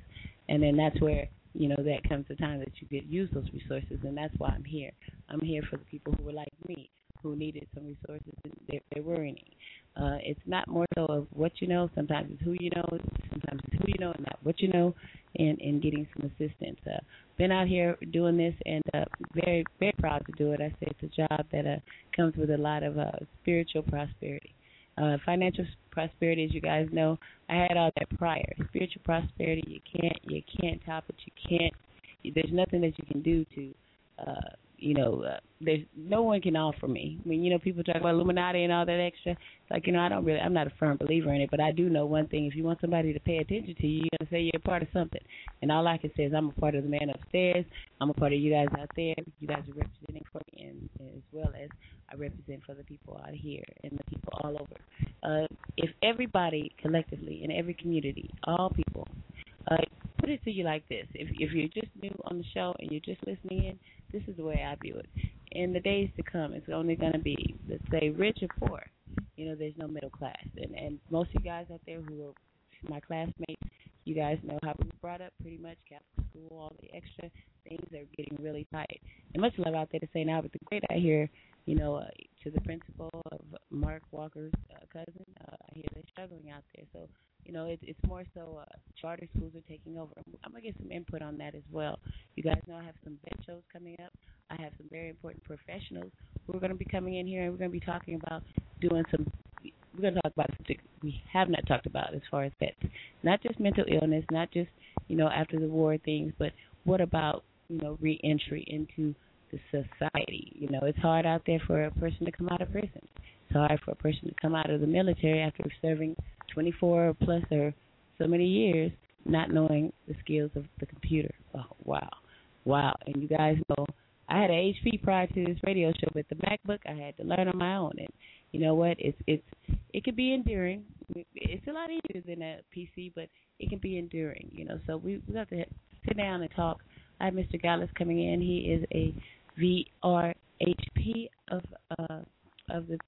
and then that's where you know that comes the time that you get use those resources, and that's why I'm here. I'm here for the people who were like me, who needed some resources, and there, there were any. Uh, it's not more so of what you know. Sometimes it's who you know. Sometimes it's who you know and not what you know, and and getting some assistance. Uh, been out here doing this, and uh, very very proud to do it. I say it's a job that uh, comes with a lot of uh, spiritual prosperity. Uh, financial prosperity, as you guys know, I had all that prior. Spiritual prosperity, you can't you can't top it. You can't. There's nothing that you can do to uh, you know, uh, there's no one can offer me. I mean, you know, people talk about Illuminati and all that extra. It's like, you know, I don't really, I'm not a firm believer in it, but I do know one thing: if you want somebody to pay attention to you, you're gonna say you're a part of something. And all I can say is I'm a part of the man upstairs. I'm a part of you guys out there. You guys are representing for me, and as well as I represent for the people out here and the people all over. Uh, if everybody collectively in every community, all people, uh, put it to you like this: if if you're just new on the show and you're just listening in this is the way I view it. In the days to come, it's only going to be, let's say, rich or poor. You know, there's no middle class. And and most of you guys out there who are my classmates, you guys know how we were brought up pretty much Catholic school, all the extra things are getting really tight. And much love out there to St. Albert the Great. I hear, you know, uh, to the principal of Mark Walker's uh, cousin, uh, I hear they're struggling out there. So you know, it, it's more so uh, charter schools are taking over. I'm gonna get some input on that as well. You guys know I have some bench shows coming up. I have some very important professionals who are going to be coming in here, and we're going to be talking about doing some. We're going to talk about something we have not talked about as far as vets, not just mental illness, not just you know after the war things, but what about you know reentry into the society. You know, it's hard out there for a person to come out of prison. It's hard for a person to come out of the military after serving 24 plus or so many years not knowing the skills of the computer. Oh, wow. Wow. And you guys know I had an HP prior to this radio show with the MacBook. I had to learn on my own and you know what? It's it's it can be enduring. It's a lot easier than a PC, but it can be enduring, you know. So we we have to sit down and talk. I have Mr. Gallus coming in. He is a VRHP of uh of the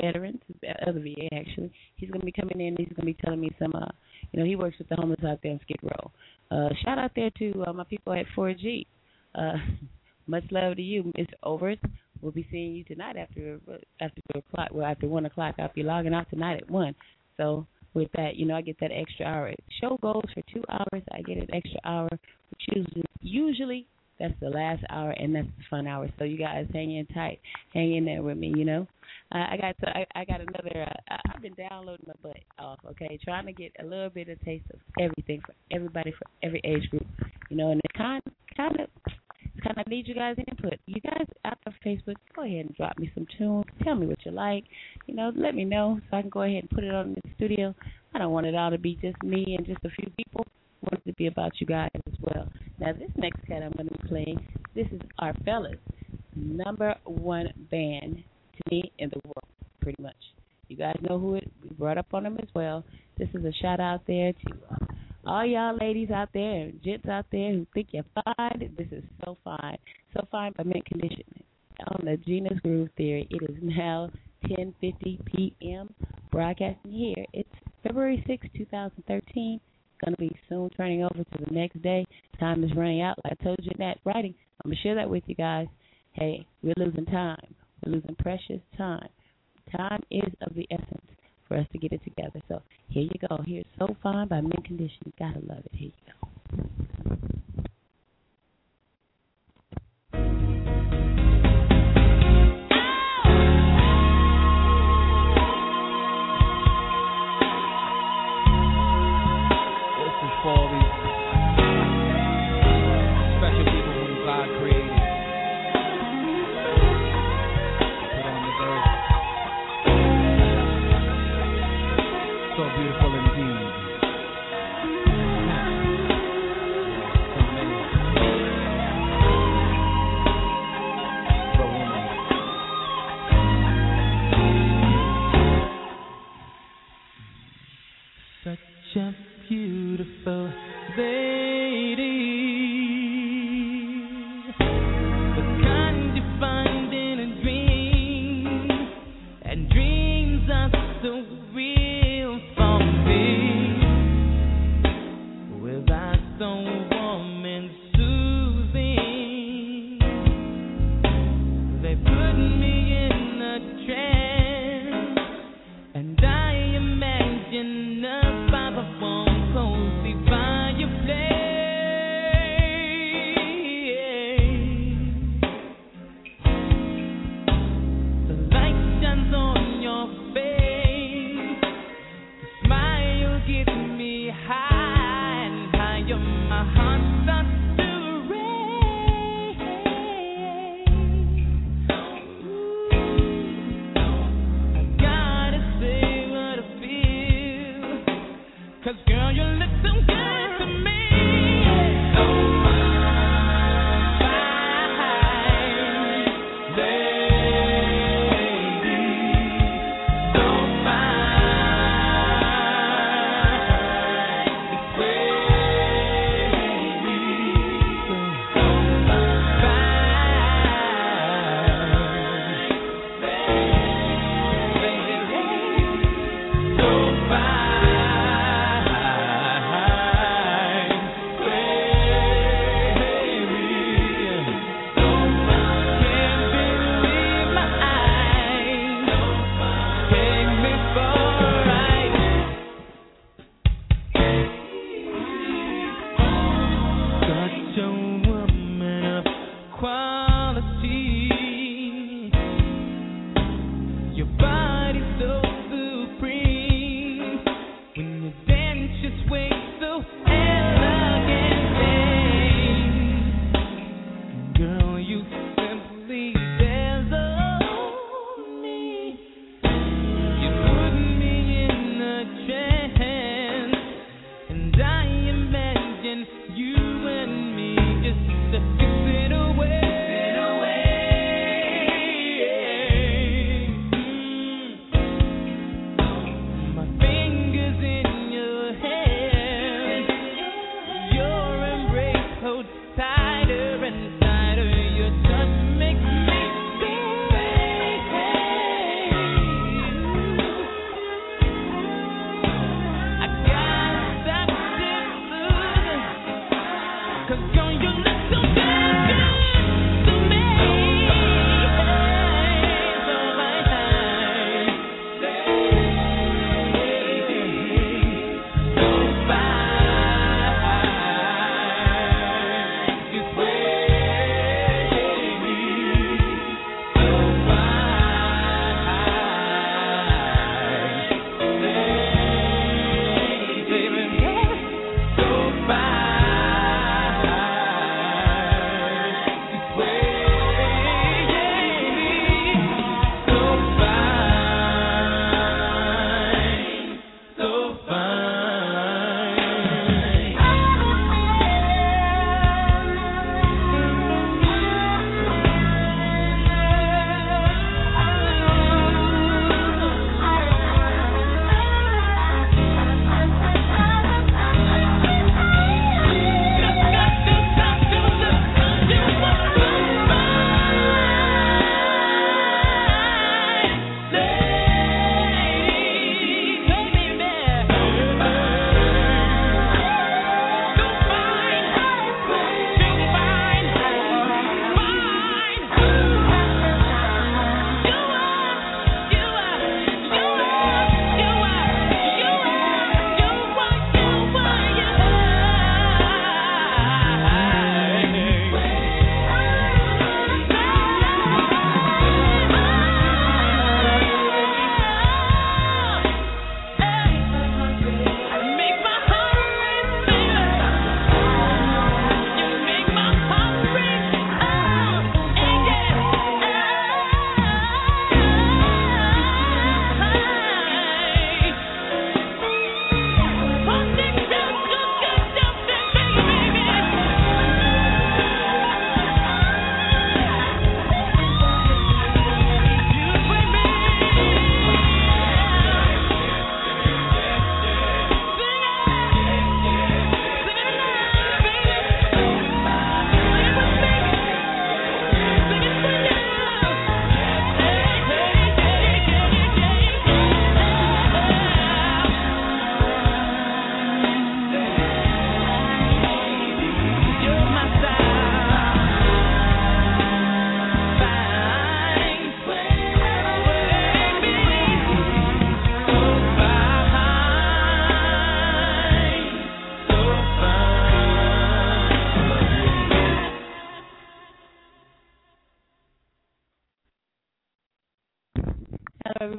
veterans, of the VA actually. He's going to be coming in. He's going to be telling me some, uh, you know, he works with the homeless out there in Skid Row. Uh, shout out there to uh, my people at 4G. Uh, much love to you, Mr. Overs. We'll be seeing you tonight after after two o'clock. Well, after one o'clock, I'll be logging out tonight at one. So with that, you know, I get that extra hour. Show goes for two hours. I get an extra hour, which usually usually that's the last hour, and that's the fun hour. So you guys hang in tight, hang in there with me. You know, uh, I got to, I, I got another. Uh, I've been downloading my butt off. Okay, trying to get a little bit of taste of everything for everybody for every age group. You know, and it kind kind of kind of need you guys input. You guys out on Facebook, go ahead and drop me some tunes. Tell me what you like. You know, let me know so I can go ahead and put it on the studio. I don't want it all to be just me and just a few people. I want it to be about you guys as well. Now, this next cat I'm going to be playing, this is our fellas number one band to me in the world, pretty much. You guys know who it. We brought up on them as well. This is a shout out there to uh, all y'all ladies out there gents out there who think you're fine. This is so fine, so fine by mint condition. On the Gena's Groove Theory, it is now 10:50 p.m. Broadcasting here. It's February 6, 2013. Going to be soon turning over to the next day. Time is running out. Like I told you in that writing, I'm going to share that with you guys. Hey, we're losing time. We're losing precious time. Time is of the essence for us to get it together. So here you go. Here's So Fine by Mint Condition. Gotta love it. Here you go. A beautiful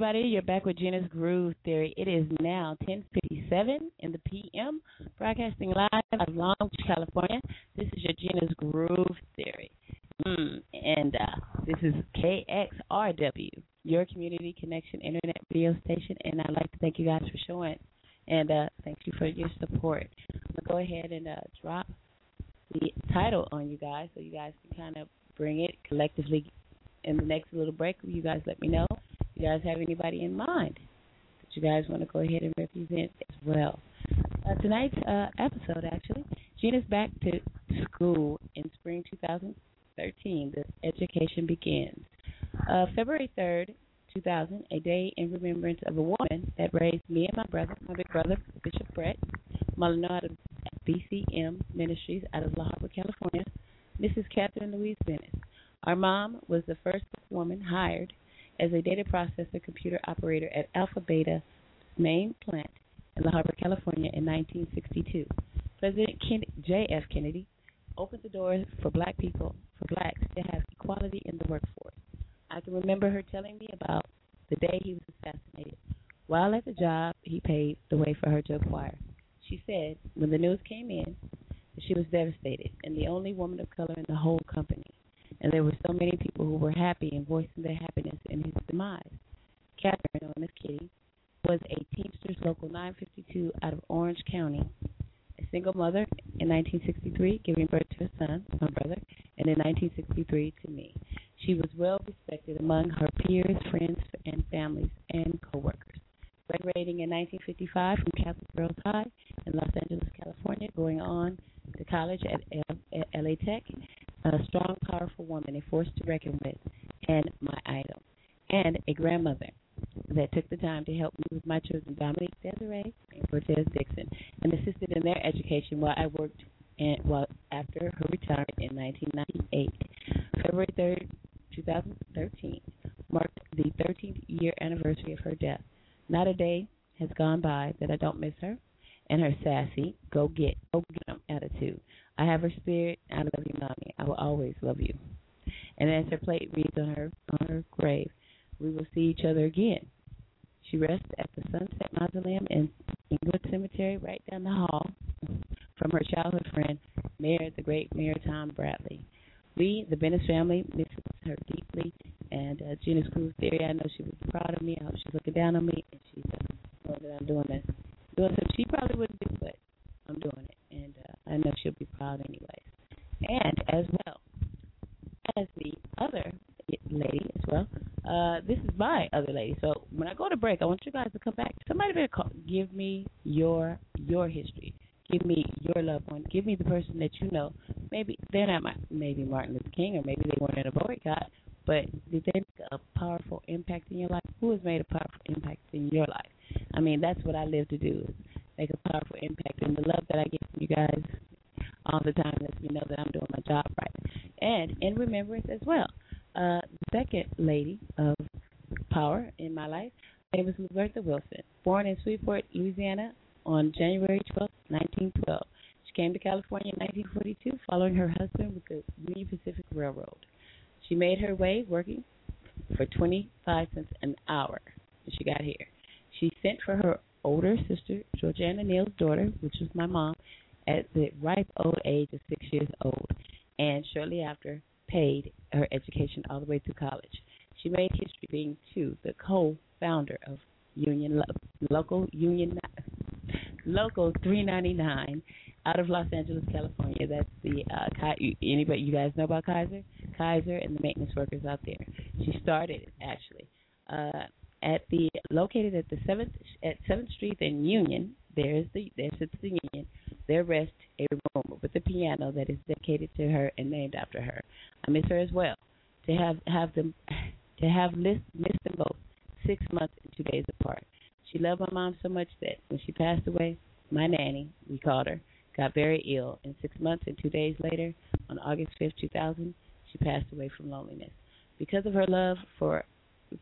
everybody. You're back with Gena's Groove Theory. It is now 10:57 in the p.m. Broadcasting live out of Long Beach, California. This is your Gena's Groove Theory, mm, and uh, this is KXRW, your community connection internet radio station. And I'd like to thank you guys for showing, and uh, thank you for your support. I'm gonna go ahead and uh, drop the title on you guys, so you guys can kind of bring it collectively in the next little break. You guys let me know you guys have anybody in mind that you guys want to go ahead and represent as well. Uh, tonight's uh, episode, actually, Gena's back to school in spring 2013. The education begins. Uh, February 3rd, 2000, a day in remembrance of a woman that raised me and my brother, my big brother, Bishop Brett out of BCM Ministries out of La Habra, California, Mrs. Catherine Louise Bennett. Our mom was the first woman hired as a data processor computer operator at Alpha Beta main plant in La Habra, California in 1962. President Ken- J.F. Kennedy opened the doors for black people, for blacks to have equality in the workforce. I can remember her telling me about the day he was assassinated. While at the job, he paved the way for her to acquire. She said when the news came in she was devastated and the only woman of color in the whole company and there were so many people who were happy and voicing their happiness in his demise. Catherine, known as Kitty, was a Teamsters Local 952 out of Orange County, a single mother in 1963, giving birth to a son, my brother, and in 1963 to me. She was well respected among her peers, friends, and families and coworkers. Graduating in 1955 from Catholic Girls High in Los Angeles, California, going on to college at, LA Tech, a strong, powerful woman, a force to reckon with, and my idol, and a grandmother that took the time to help me with my children, Dominique Desiree and Cortez Dixon, and assisted in their education while I worked in, well, after her retirement in 1998. February 3rd, 2013 marked the 13th year anniversary of her death. Not a day has gone by that I don't miss her and her sassy, go get, go get 'em attitude. I have her spirit. I love you, mommy. I will always love you. And as her plate reads on her on her grave, we will see each other again. She rests at the Sunset Mausoleum in Inglewood Cemetery, right down the hall from her childhood friend, Mayor the great Mayor Tom Bradley. We, the Bennett family, miss her deeply. And uh, Gena's Groove Theory, I know she was proud of me. I hope she's looking down on me, and she's uh, knowing that I'm doing this, doing something she probably wouldn't do, but I'm doing it, and uh, I know she'll be proud anyways. And as well as the other lady as well, uh, this is my other lady. So when I go to break, I want you guys to come back. Somebody better call, give me your your history. Give me your loved one. Give me the person that you know. Maybe they're not my, maybe Martin Luther King, or maybe they weren't in a boycott, but did they make a powerful impact in your life? Who has made a powerful impact in your life? I mean, that's what I live to do is make a powerful impact, and the love that I get from you guys all the time lets me know that I'm doing my job right. And in remembrance as well, uh, the second lady of power in my life, name was Lubertha Wilson, born in Shreveport, Louisiana on January 12, 1912. She came to California in 1942 following her husband with the Union Pacific Railroad. She made her way working for 25 cents an hour when she got here. She sent for her older sister, Georgiana Neal's daughter, which was my mom, at the ripe old age of six years old, and shortly after paid her education all the way through college. She made history being, too, the co-founder of Union Lo- Local Union Local 399 out of Los Angeles, California. That's the uh, anybody you guys know about Kaiser? Kaiser and the maintenance workers out there. She started actually uh, at the located at the seventh at Seventh Street and Union. There's the there's the Union. There rests a room with a piano that is dedicated to her and named after her. I miss her as well. To have have them to have missed, missed them both six months and two days apart. She loved my mom so much that when she passed away, my nanny, we called her, got very ill, and six months and two days later, on August 5th, 2000, she passed away from loneliness. Because of her love for,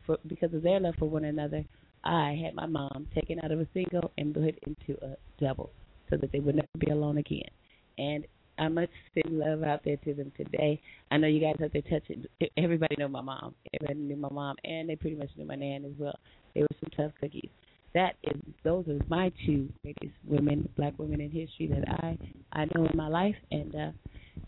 for because of their love for one another, I had my mom taken out of a single and put into a double, so that they would never be alone again. And I must send love out there to them today. I know you guys out there touching. Everybody know my mom. Everybody knew my mom, and they pretty much knew my nan as well. They were some tough cookies. That is, those are my two biggest women, black women in history that I I know in my life, and uh,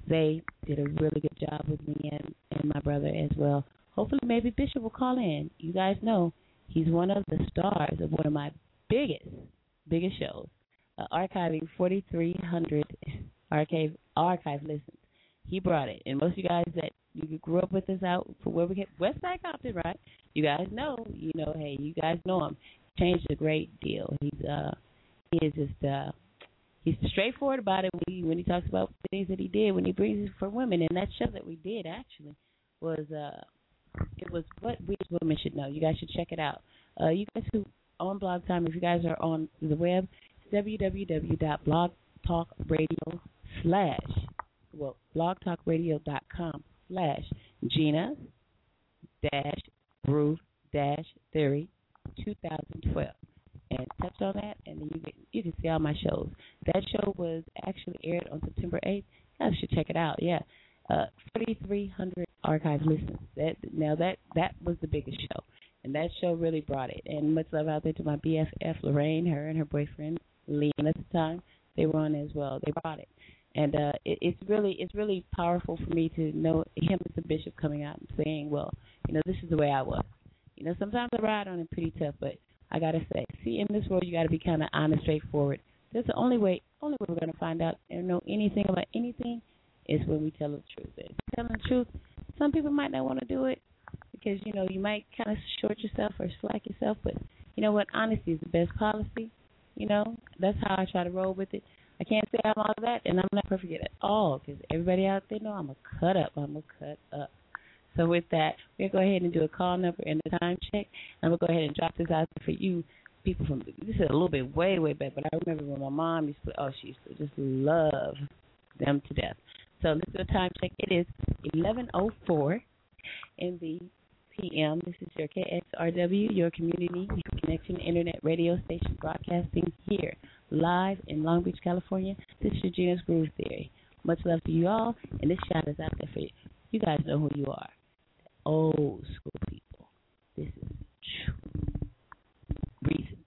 they did a really good job with me and and my brother as well. Hopefully, maybe Bishop will call in. You guys know he's one of the stars of one of my biggest biggest shows, uh, archiving 4,300 archive archive listens. He brought it, and most of you guys that you grew up with us out for where we get West Side Compton, right? You guys know, you know, hey, you guys know him. Changed a great deal. He's uh, he is just uh, he's straightforward about it when he when he talks about things that he did when he brings it for women. And that show that we did actually was uh, it was what we as women should know. You guys should check it out. Uh, you guys who on Blog Time, if you guys are on the web, www.blogtalkradio slash well blogtalkradio.com slash Gena dash Groove dash Theory 2012 and touch on that and then you can you can see all my shows. That show was actually aired on September 8th. You should check it out. Yeah. Uh 4300 archive listens. That now that that was the biggest show. And that show really brought it. And much love out there to my BFF Lorraine, her and her boyfriend Liam at the time. They were on as well. They brought it and uh it, it's really it's really powerful for me to know him as a bishop coming out and saying, well, you know, this is the way I was. You know, sometimes I ride on it pretty tough, but I gotta say, see, in this world, you gotta be kind of honest, straightforward. That's the only way, only way we're gonna find out and know anything about anything is when we tell the truth. And telling the truth, some people might not want to do it because you know you might kind of short yourself or slack yourself, but you know what? Honesty is the best policy. You know, that's how I try to roll with it. I can't say I'm all that, and I'm not perfect at all because everybody out there know I'm a cut up. I'm a cut up. So with that, we'll go ahead and do a call number and a time check. And we'll go ahead and drop this out for you people from this is a little bit way way back, but I remember when my mom used to oh she used to just love them to death. So let's do a time check. It is 11:04 in the p.m. This is your KXRW, your community connection internet radio station broadcasting here live in Long Beach, California. This is Gena's Groove Theory. Much love to you all, and this shout is out there for you. You guys know who you are. Old school people. This is true. Reasons.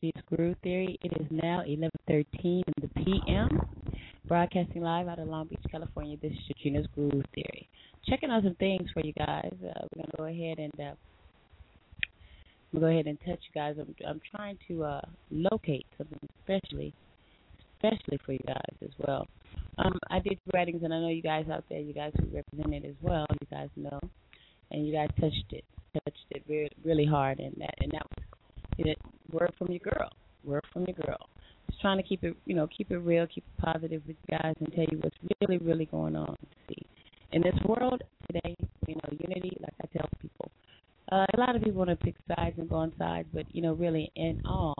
G's Groove Theory. It is now 11:13 in the p.m. Broadcasting live out of Long Beach, California. This is Gena's Groove Theory. Checking out some things for you guys. Uh, we're gonna go ahead and uh, we'll go ahead and touch you guys. I'm, I'm trying to uh, locate something, especially especially for you guys as well. Um, I did writings, and I know you guys out there, you guys who represent it as well. You guys know, and you guys touched it, touched it really, really hard, and that, and that was it, word from your girl, word from your girl. just trying to keep it, you know, keep it real, keep it positive with you guys, and tell you what's really, really going on. See, in this world today, you know, unity. Like I tell people, uh, a lot of people want to pick sides and go on sides, but you know, really, in all,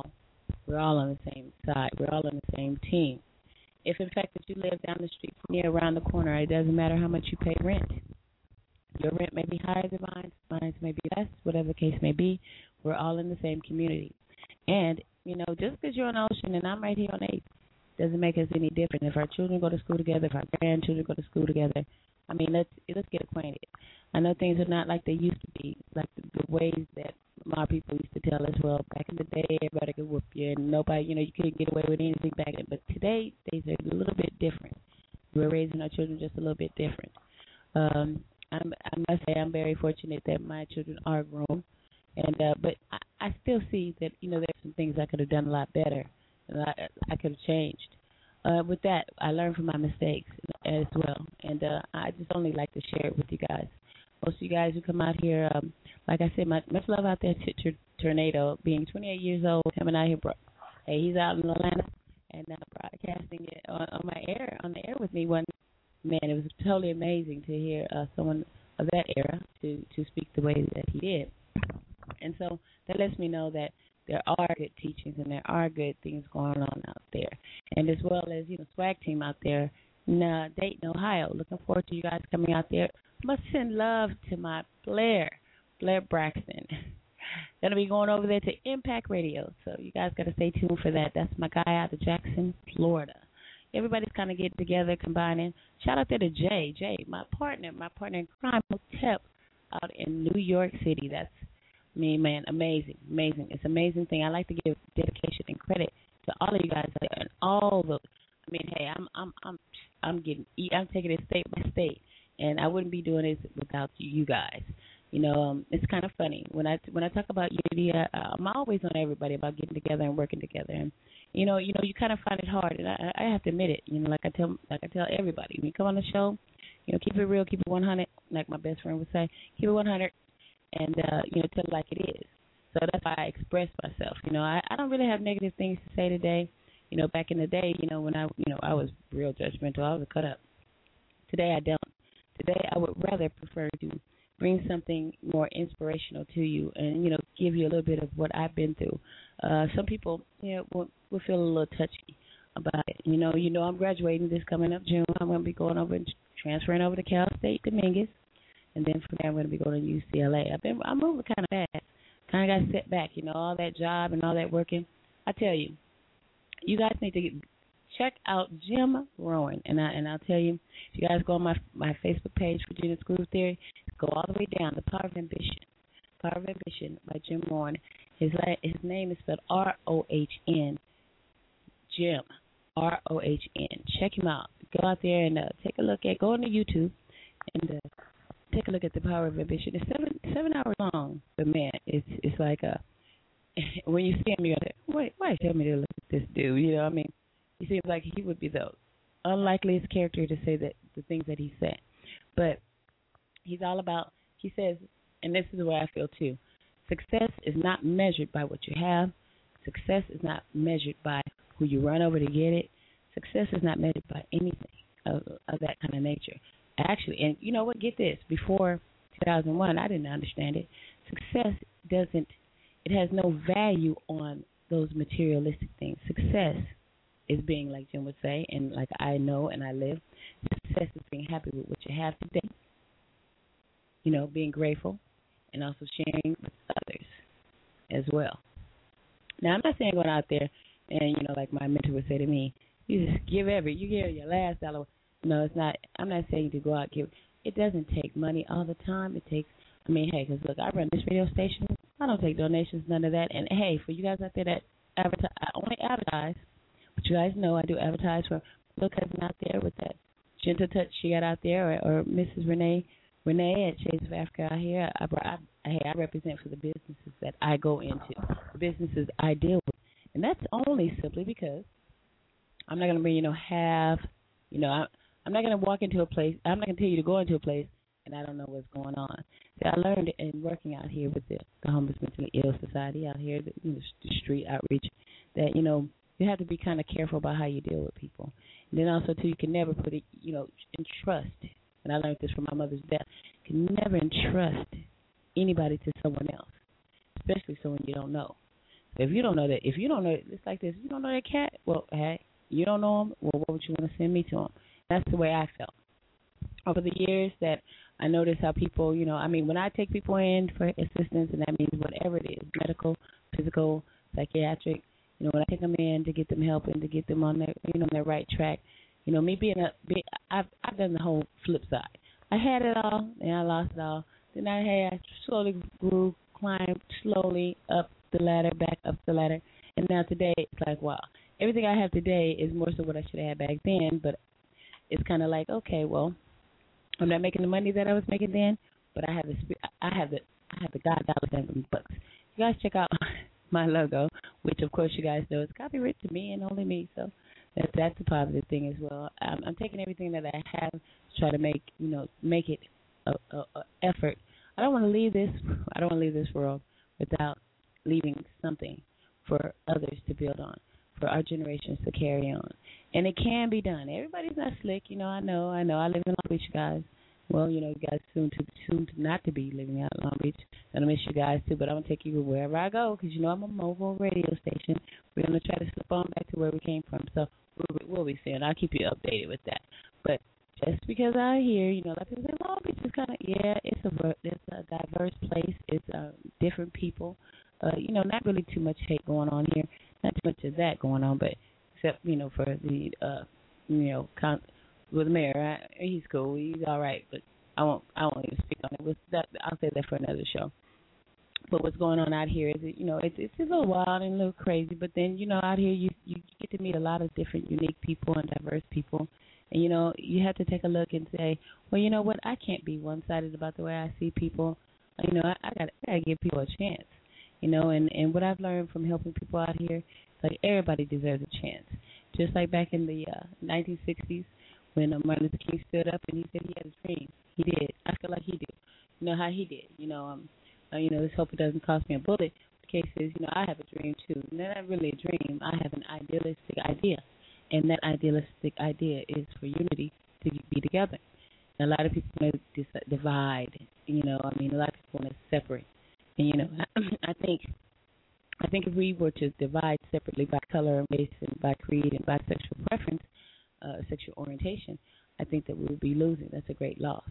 we're all on the same side. We're all on the same team. If in fact that you live down the street from me, around the corner, it doesn't matter how much you pay rent. Your rent may be higher than mine, mine may be less, whatever the case may be. We're all in the same community. And, you know, just because you're on Ocean and I'm right here on 8th doesn't make us any different. If our children go to school together, if our grandchildren go to school together, I mean, let's let's get acquainted. I know things are not like they used to be, like the, the ways that my people used to tell us. Well, back in the day, everybody could whoop you, and nobody, you know, you couldn't get away with anything back then. But today, things are a little bit different. We're raising our children just a little bit different. Um, I'm, I must say, I'm very fortunate that my children are grown, and uh, but I, I still see that you know there's some things I could have done a lot better, and I, I could have changed uh, with that, I learned from my mistakes as well, and uh, I just only like to share it with you guys. Most of you guys who come out here, um, like I said, much, much love out there to, to Tornado, being 28 years old, coming out here. Bro- hey, he's out in Atlanta and uh, broadcasting it on, on my air on the air with me. One man, it was totally amazing to hear uh, someone of that era to to speak the way that he did, and so that lets me know that there are good teachings and there are good things going on out there. And as well as, you know, swag team out there in uh, Dayton, Ohio. Looking forward to you guys coming out there. Must send love to my Blair, Blair Braxton. Gonna be going over there to Impact Radio, so you guys gotta stay tuned for that. That's my guy out of Jackson, Florida. Everybody's kind of getting together, combining. Shout out there to Jay, Jay, my partner, my partner in crime, Hotep, out in New York City. That's me, man, amazing, amazing. It's an amazing thing. I like to give dedication and credit to all of you guys and all the. I mean, hey, I'm I'm I'm I'm getting I'm taking it state by state, and I wouldn't be doing this without you guys. You know, um, it's kind of funny when I when I talk about unity. I, I'm always on everybody about getting together and working together, and you know, you know, you kind of find it hard, and I, I have to admit it. You know, like I tell like I tell everybody, when you come on the show, you know, keep it real, keep it 100, like my best friend would say, keep it 100, and uh, you know, tell it like it is. So that's why I express myself. You know, I, I don't really have negative things to say today. You know, back in the day, you know, when I, you know, I was real judgmental. I was cut up. Today I don't. Today I would rather prefer to bring something more inspirational to you, and you know, give you a little bit of what I've been through. Uh, some people, you know, will, will feel a little touchy about it. You know, you know, I'm graduating this coming up June. I'm going to be going over and transferring over to Cal State Dominguez and then from there I'm going to be going to UCLA. I've been I'm moving kind of fast, kind of got set back, you know, all that job and all that working. I tell you, you guys need to get, check out Jim Rohn, and I and I'll tell you, if you guys go on my my Facebook page Gena's Groove Theory, go all the way down, The Power of Ambition, Power of Ambition by Jim Rohn. His his name is spelled R O H N. Jim R O H N. Check him out. Go out there and uh, take a look at. Go on to YouTube and uh, take a look at the power of ambition. It's seven seven hours long, but man, it's it's like a when you see him, you're like, wait, why tell me to look at this dude? You know, I mean, he seems like he would be the unlikeliest character to say that the things that he said, but he's all about. He says, and this is the way I feel too. Success is not measured by what you have. Success is not measured by who you run over to get it. Success is not measured by anything of, of that kind of nature actually, and you know what? Get this. Before 2001, I didn't understand it. Success doesn't. It has no value on those materialistic things. Success is being, like Jim would say, and like I know and I live. Success is being happy with what you have today. You know, being grateful, and also sharing with others as well. Now, I'm not saying going out there and you know, like my mentor would say to me, you just give every, you give your last dollar no, it's not. I'm not saying to go out give. It doesn't take money all the time. It takes. I mean, hey, because look, I run this radio station. I don't take donations, none of that. And hey, for you guys out there that advertise, I only advertise. But you guys know I do advertise for little cousin out there with that gentle touch she got out there, or, or Mrs. Renee Renee at Shades of Africa out here. I, I, I, hey, I represent for the businesses that I go into, the businesses I deal with, and that's only simply because I'm not going to bring you know half, you know. I, I'm not going to walk into a place. I'm not going to tell you to go into a place and I don't know what's going on. See, I learned in working out here with the, the homeless mentally ill society out here, the, you know, the street outreach, that you know you have to be kind of careful about how you deal with people. And then also too, you can never put it, you know, entrust. And I learned this from my mother's death. You can never entrust anybody to someone else, especially someone you don't know. If you don't know that, if you don't know, it's like this. If you don't know that cat, well, hey, you don't know him. Well, what would you want to send me to him? That's the way I felt over the years that I notice how people, you know, I mean, when I take people in for assistance, and that means whatever it is, medical, physical, psychiatric, you know, when I take them in to get them help and to get them on their, you know, on their right track, you know, me being a, be, I've I've done the whole flip side. I had it all, and I lost it all. Then I had I slowly grew, climbed slowly up the ladder, back up the ladder, and now today it's like wow, everything I have today is more so what I should have had back then. But it's kind of like okay, well, I'm not making the money that I was making then, but I have the I have the I have the God dollars and bucks. You guys check out my logo, which of course you guys know is copyrighted to me and only me. So that that's a positive thing as well. I'm, I'm taking everything that I have to try to make you know make it a, a, a effort. I don't want to leave this. I don't want to leave this world without leaving something for others to build on, for our generations to carry on. And it can be done. Everybody's not slick, you know. I know. I know. I live in Long Beach, guys. Well, you know, you guys soon to soon to not to be living out in Long Beach. I miss you guys too, but I'm gonna take you wherever I go because you know I'm a mobile radio station. We're gonna try to slip on back to where we came from. So we'll, we'll be seeing. I'll keep you updated with that. But just because I hear, you know, like people say, Long Beach is kind of yeah, it's a it's a diverse place. It's uh, different people. Uh, you know, not really too much hate going on here. Not too much of that going on, but except you know for the uh, you know con- with the mayor, I, he's cool. He's all right, but I won't I won't even speak on it. With that, I'll say that for another show. But what's going on out here is, that, you know, it's it's a little wild and a little crazy. But then, you know, out here you you get to meet a lot of different, unique people and diverse people. And you know, you have to take a look and say, well, you know what? I can't be one-sided about the way I see people. You know, I, I got I got to give people a chance. You know, and and what I've learned from helping people out here, like everybody deserves a chance. Just like back in the uh, 1960s when uh, Martin Luther King stood up and he said he had a dream. He did. I feel like he did. You know how he did. You know, um, uh, you know, let's hope it doesn't cost me a bullet. The case is, you know, I have a dream too. Not really a dream. I have an idealistic idea, and that idealistic idea is for unity to be together. And a lot of people to dis- divide. You know, I mean, a lot of people want to separate. And you know, I think I think if we were to divide separately by color and race and by creed and by sexual preference, uh, sexual orientation, I think that we would be losing. That's a great loss.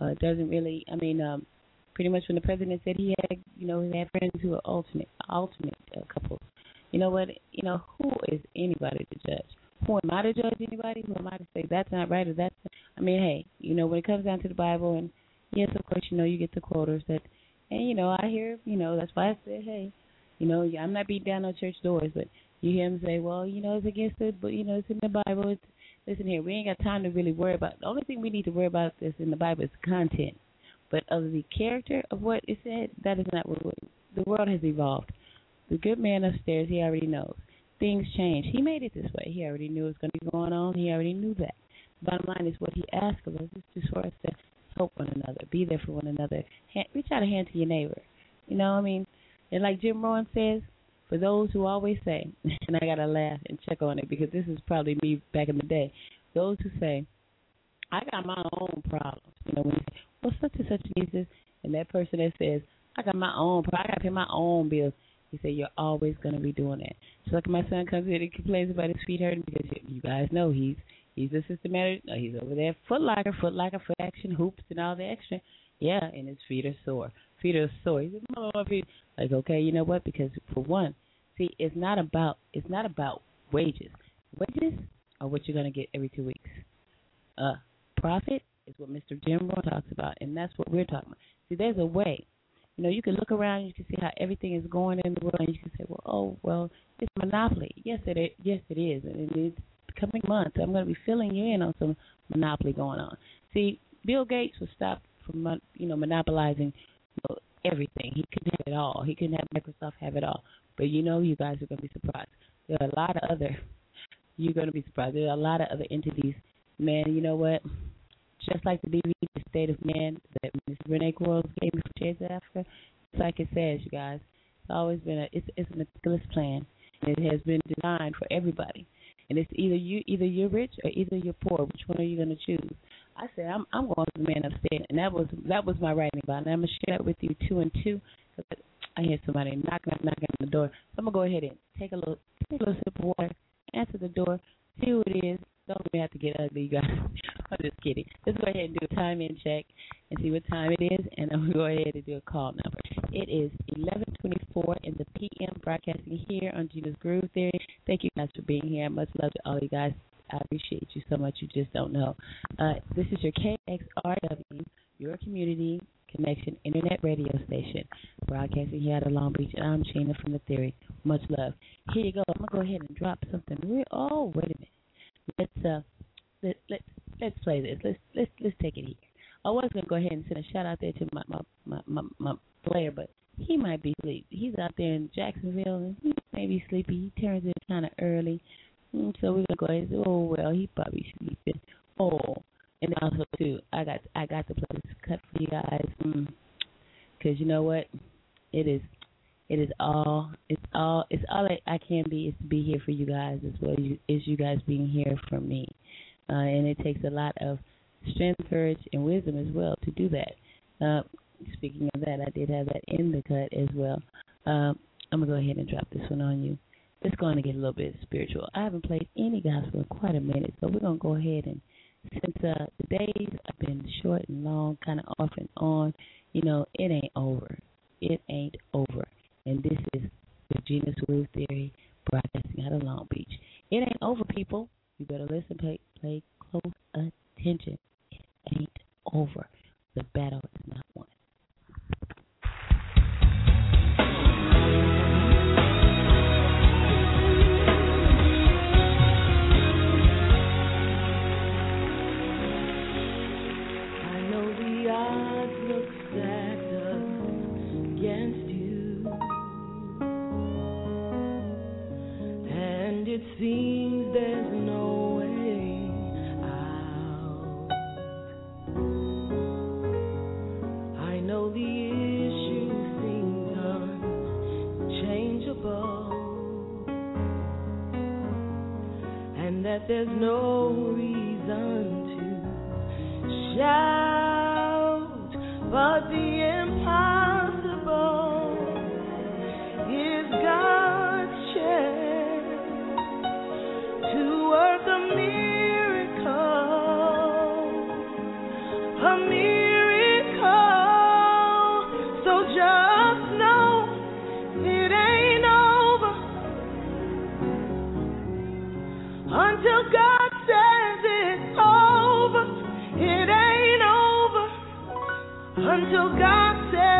Uh, it doesn't really. I mean, um, pretty much when the president said he had, you know, he had friends who are alternate, alternate uh, couples. You know what? You know who is anybody to judge? Who am I to judge anybody? Who am I to say that's not right or that's? I mean, hey, you know, when it comes down to the Bible, and yes, of course, you know, you get the quotas that, and you know, I hear, you know, that's why I said, hey, you know, I'm not beating down on church doors, but you hear him say, well, you know, it's against it, but you know, it's in the Bible. It's listen here, we ain't got time to really worry about. The only thing we need to worry about is in the Bible is content, but of the character of what it said, that is not what the world has evolved. The good man upstairs, he already knows. Things change. He made it this way. He already knew it was going to be going on. He already knew that. Bottom line is what he asked of us is just for us to help one another, be there for one another, hand, reach out a hand to your neighbor. You know, I mean, and like Jim Rohn says, for those who always say, and I gotta laugh and check on it because this is probably me back in the day. Those who say, I got my own problems. You know, when you say, well, such and such needs this, and that person that says, I got my own, I gotta pay my own bills. He said, you're always gonna be doing that. So like my son comes in and complains about his feet hurting because you guys know he's he's a systematic. No, he's over there, Foot Locker, Foot Locker, Foot Action, hoops, and all the extra. Yeah, and his feet are sore. Feet are sore. He said, my feet. Like, okay, you know what? Because for one, see, it's not about it's not about wages. Wages are what you're gonna get every two weeks. Uh, profit is what Mr. Jim Rohn talks about, and that's what we're talking about. See, there's a way. You know, you can look around, you can see how everything is going in the world, and you can say, well, oh, well, it's monopoly. Yes, it is. Yes, it is, and it's coming months. I'm going to be filling you in on some monopoly going on. See, Bill Gates was stopped from, you know, monopolizing you know, everything. He couldn't have it all. He couldn't have Microsoft have it all. But you know, you guys are going to be surprised. There are a lot of other. You're going to be surprised. There are a lot of other entities. Man, you know what? Just like the DVD, The State of Man, that Ms. Renee Quarles gave me for of Africa, it's like it says, you guys. It's always been a. It's, it's a meticulous plan. it has been designed for everybody. And it's either you, either you're rich or either you're poor. Which one are you going to choose? I said I'm I'm going for the man upstairs, and that was that was my writing about. And I'm gonna share that with you two and two. I hear somebody knock knock knocking on the door. So I'm gonna go ahead and take a little take a little sip of water, answer the door, see who it is. Don't we have to get ugly, you guys. I'm just kidding. Let's go ahead and do a time in check and see what time it is, and then we'll go ahead and do a call number. It is 11:24 in the PM, broadcasting here on Gena's Groove Theory. Thank you guys for being here. Much love to all you guys. I appreciate you so much. You just don't know. Uh, this is your KXRW, your community connection internet radio station, broadcasting here out of Long Beach. And I'm Gena from the Theory. Much love. Here you go. I'm gonna go ahead and drop something real. Oh, wait a minute. Let's uh, let let let's play this. Let's let's let's take it here. I was gonna go ahead and send a shout out there to my my my my, my player, but he might be asleep. He's out there in Jacksonville and he may be sleepy. He turns in kind of early. Mm, So we're gonna go and say, oh well, he probably sleeping. Oh, and also too, I got I got the this cut for you guys, because you know what, it is it is all it's all it's all I, I can be is to be here for you guys as well as you, as you guys being here for me, uh, and it takes a lot of strength, courage, and wisdom as well to do that. Uh, speaking of that, I did have that in the cut as well. Um, I'm gonna go ahead and drop this one on you it's going to get a little bit spiritual. I haven't played any gospel in quite a minute, so we're going to go ahead and since uh, the days have been short and long, kind of off and on, you know, it ain't over. It ain't over. And this is the Gena's Groove Theory broadcasting out of Long Beach. It ain't over, people. You better listen, pay, pay close attention. It ain't over. The battle is not seems there's no way out. I know the issue seems unchangeable, and that there's no reason to shout, but the until God says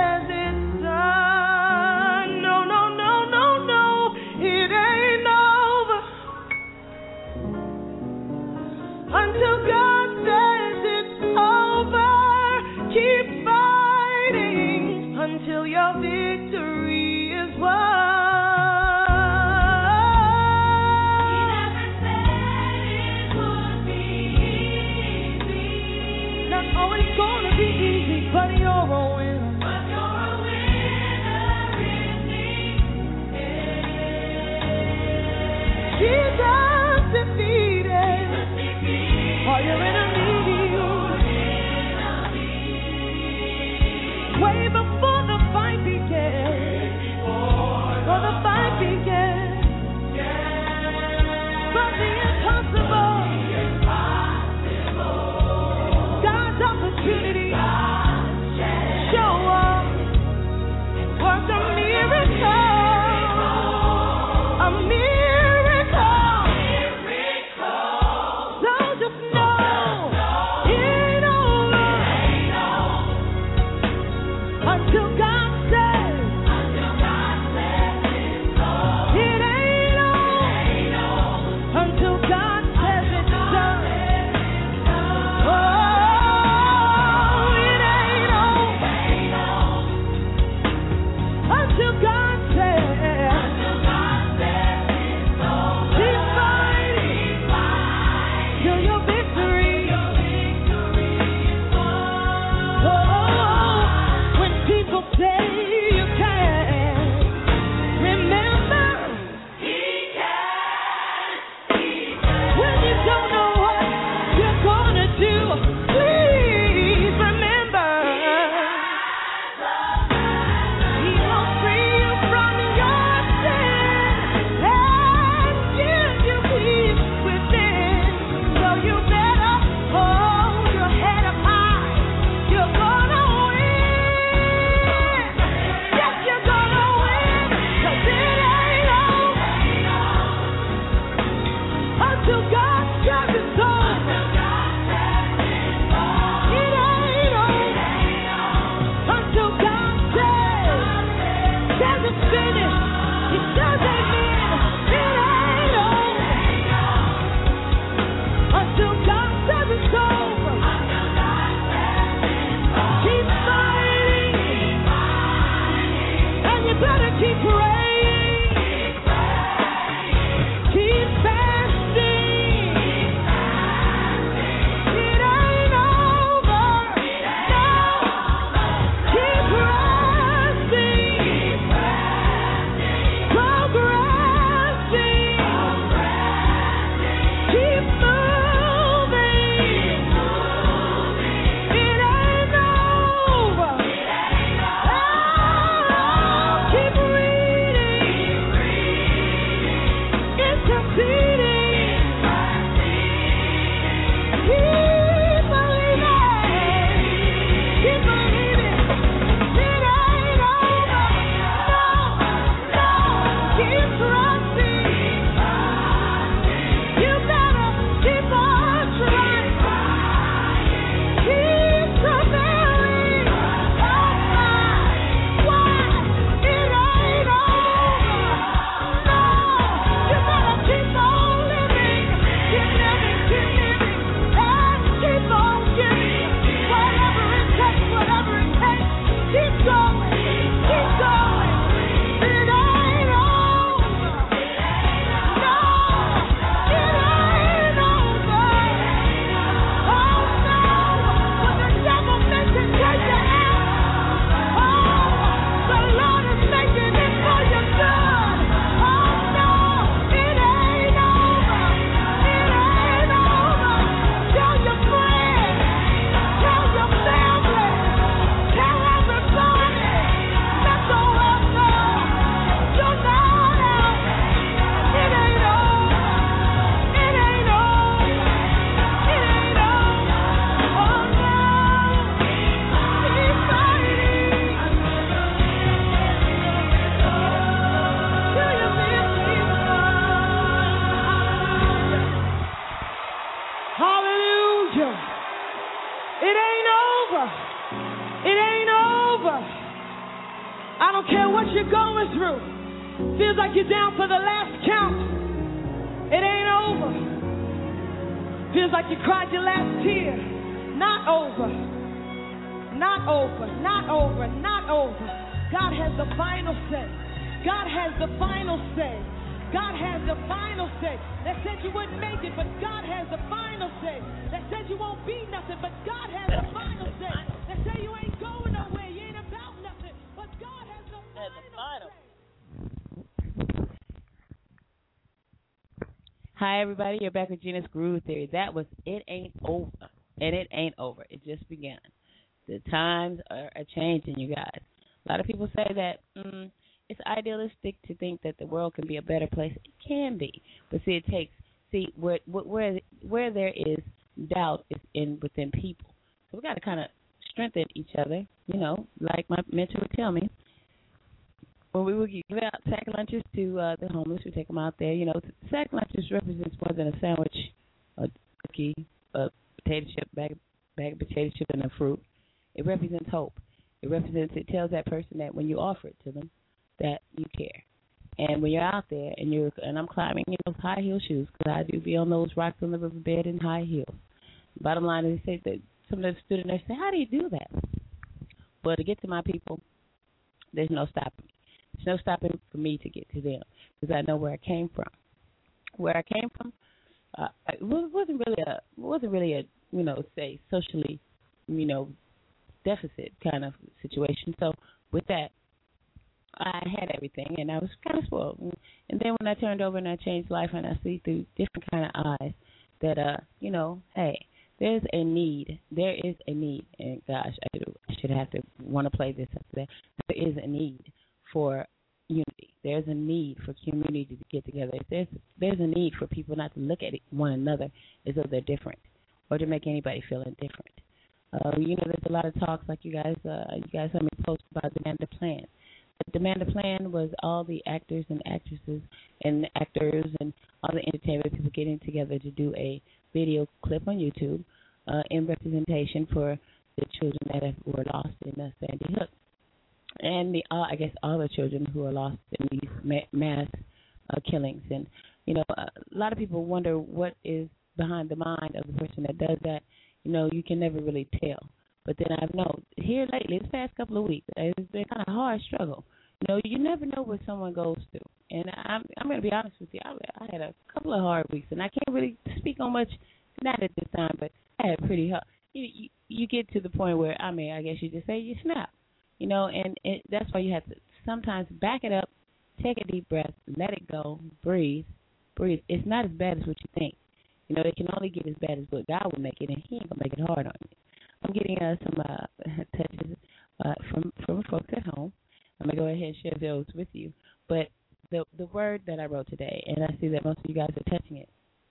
you cried your last tear. Not over. Not over. Not over. Not over. God has the final say. God has the final say. God has the final say. They said you wouldn't make it, but God has the final say. They said you won't be nothing, but God has Hi, everybody. You're back with Gena's Groove Theory. That was It Ain't Over. And it ain't over. It just began. The times are, are changing, you guys. A lot of people say that mm, it's idealistic to think that the world can be a better place. It can be. But see, it takes, see, where, where, where there is doubt is in within people. So we got to kind of strengthen each other, you know, like my mentor would tell me when we would give out sack lunches to uh, the homeless, we take them out there. You know, sack lunches represents more than a sandwich, a cookie, a potato chip bag, bag of potato chip, and a fruit. It represents hope. It represents. It tells that person that when you offer it to them, that you care. And when you're out there and you're and I'm climbing in those high heel shoes because I do be on those rocks on the riverbed in high heels. Bottom line is they say that some of the students there say, "How do you do that?" Well, to get to my people, there's no stopping me. There's no stopping for me to get to them because I know where I came from. Where I came from, uh, it wasn't really a wasn't really a you know say socially, you know, deficit kind of situation. So with that, I had everything and I was kind of spoiled. And then when I turned over and I changed life and I see through different kind of eyes that uh you know hey there's a need there is a need and gosh I should, have to want to play this up there there is a need for unity. There's a need for community to get together. There's there's a need for people not to look at one another as though they're different, or to make anybody feel indifferent. Uh, you know, there's a lot of talks like you guys uh, you guys have me post about demand a plan. The demand a plan was all the actors and actresses and actors and all the entertainment people getting together to do a video clip on YouTube uh, in representation for the children that have, were lost in the Sandy Hook and the uh, I guess all the children who are lost in these ma- mass uh, killings. And you know, a lot of people wonder what is behind the mind of the person that does that. You know, you can never really tell. But then I've known here lately, this past couple of weeks, it's been kind of hard struggle. You know, you never know what someone goes through. And I'm I'm to be honest with you. I, I had a couple of hard weeks, and I can't really speak on much not at this time, but I had pretty hard. You, you you get to the point where I mean, I guess you just say you snap you know, and it, that's why you have to sometimes back it up, take a deep breath, let it go, breathe, breathe. It's not as bad as what you think. You know, it can only get as bad as what God will make it, and He ain't gonna make it hard on you. I'm getting uh, some uh, touches uh, from from folks at home. I'm gonna go ahead and share those with you. But the the word that I wrote today, and I see that most of you guys are touching it.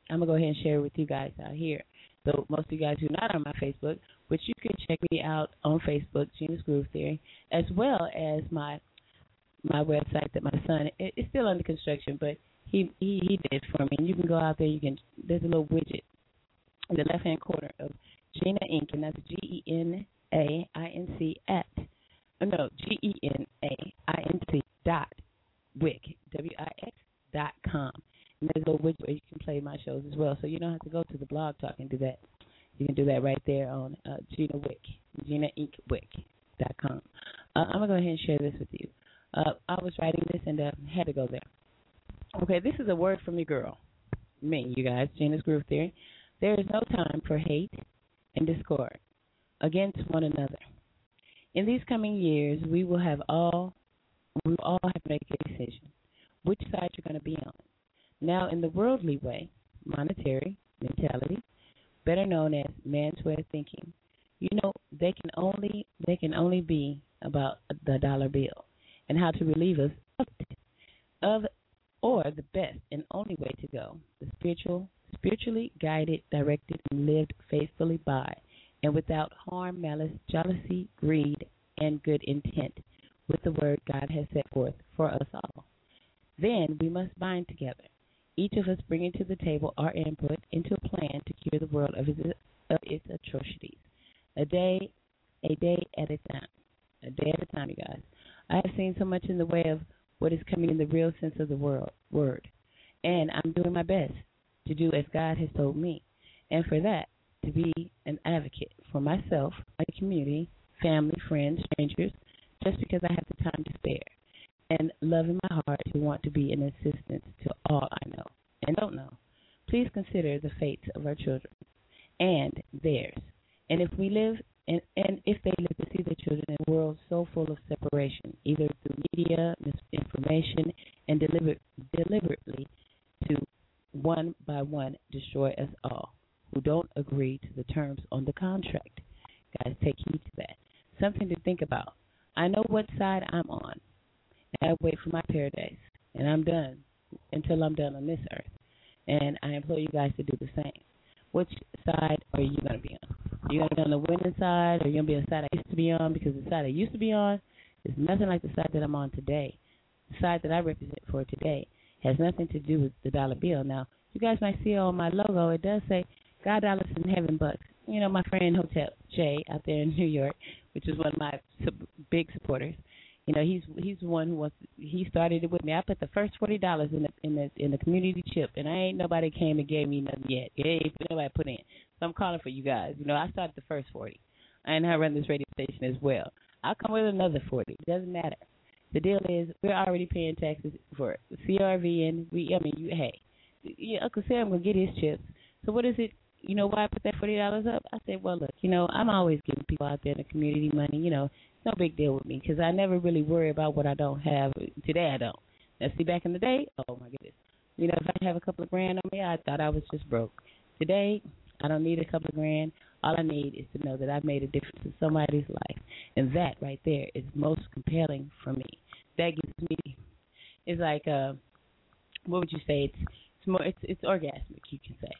I'm gonna go ahead and share it with you guys out here. So most of you guys who are not on my Facebook, which you can check me out on Facebook, Gena's Groove Theory, as well as my my website that my son it, it's still under construction, but he he he did for me. And you can go out there. You can there's a little widget in the left hand corner of Gena Inc. and that's G E N A I N C at oh, no G E N A I N C dot Wix W I X dot com. There's a little widget where you can play my shows as well, so you don't have to go to the blog talk and do that. You can do that right there on uh, Gena Wick, GinaInkWick.com. Uh, I'm going to go ahead and share this with you. Uh, I was writing this and uh, had to go there. Okay, this is a word from your girl, me, you guys, Gena's Groove Theory. There is no time for hate and discord against one another. In these coming years, we will have all we will all have to make a decision which side you're going to be on. Now, in the worldly way, monetary mentality, better known as man's way of thinking, you know they can only they can only be about the dollar bill and how to relieve us of it, of or the best and only way to go, the spiritual spiritually guided, directed, and lived faithfully by and without harm, malice, jealousy, greed, and good intent, with the word God has set forth for us all. Then we must bind together each of us bringing to the table our input into a plan to cure the world of its, of its atrocities. a day, a day at a time, a day at a time, you guys. I have seen so much in the way of what is coming in the real sense of the world, word, and I'm doing my best to do as God has told me, and for that to be an advocate for myself, my community, family, friends, strangers, just because I have the time to spare, and love in my heart to want to be an assistance to all I know and don't know. Please consider the fates of our children and theirs. And if we live and, and if they live to see their children in a world so full of separation, either through media, misinformation, and deliberate, deliberately to one by one destroy us all who don't agree to the terms on the contract. Guys, take heed to that. Something to think about. I know what side I'm on, and I wait for my paradise, and I'm done until I'm done on this earth. And I implore you guys to do the same. Which side are you going to be on? Are you going to be on the winning side, or are you going to be on the side I used to be on? Because the side I used to be on is nothing like the side that I'm on today. The side that I represent for today has nothing to do with the dollar bill. Now, you guys might see on my logo, it does say God dollars in heaven bucks. You know, my friend Hotel Jay out there in New York, which is one of my big supporters. You know, he's he's one who wants. He started it with me. I put the first forty dollars in the in the in the community chip, and I ain't nobody came and gave me nothing yet. Ain't nobody put in. So I'm calling for you guys. You know, I started the first forty, and I run this radio station as well. I'll come with another forty. It doesn't matter. The deal is we're already paying taxes for it. CRV, and we. I mean, you hey, yeah, Uncle Sam gonna get his chips. So what is it? You know why I put that forty dollars up? I said, well, look, you know, I'm always giving people out there in the community money. You know, no big deal with me because I never really worry about what I don't have. Today I don't. Now, see, back in the day, oh my goodness, you know, if I have a couple of grand on me, I thought I was just broke. Today, I don't need a couple of grand. All I need is to know that I've made a difference in somebody's life, and that right there is most compelling for me. That gives me, it's like, uh, what would you say? It's it's more, it's it's orgasmic, you can say.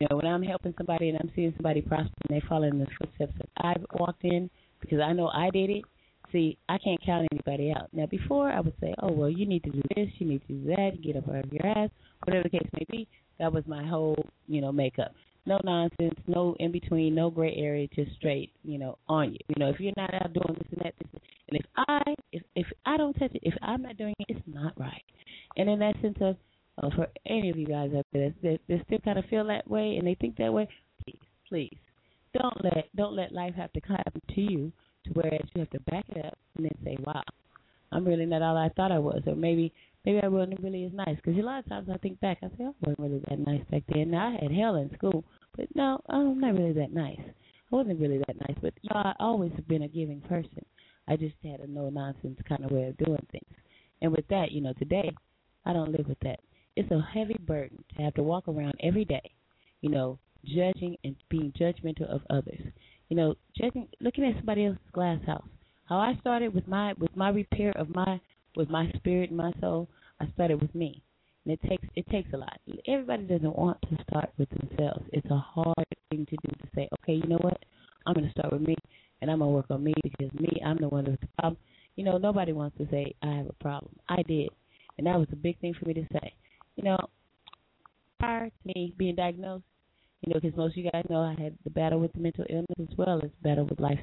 You know, when I'm helping somebody and I'm seeing somebody prosper and they follow in the footsteps that I've walked in because I know I did it. See, I can't count anybody out. Now, before I would say, oh well, you need to do this, you need to do that, get up out of your ass, whatever the case may be. That was my whole, you know, makeup. No nonsense, no in between, no gray area, just straight, you know, on you. You know, if you're not out doing this and that, this, and if I, if if I don't touch it, if I'm not doing it, it's not right. And in that sense of uh, for any of you guys out there that, that still kind of feel that way and they think that way, please, please, don't let don't let life have to come to you to whereas you have to back it up and then say, wow, I'm really not all I thought I was, or maybe maybe I wasn't really as nice. Because a lot of times I think back, I say I wasn't really that nice back then. Now I had hell in school, but no, I'm not really that nice. I wasn't really that nice, but you know, I always have been a giving person. I just had a no nonsense kind of way of doing things. And with that, you know, today I don't live with that it's a heavy burden to have to walk around every day, you know, judging and being judgmental of others. You know, judging, looking at somebody else's glass house. How I started with my with my repair of my with my spirit and my soul. I started with me, and it takes it takes a lot. Everybody doesn't want to start with themselves. It's a hard thing to do to say, okay, you know what? I'm going to start with me, and I'm going to work on me because me, I'm the one with the problem. You know, nobody wants to say I have a problem. I did, and that was a big thing for me to say you know, prior to me being diagnosed, you know, because most of you guys know I had the battle with the mental illness as well as battle with life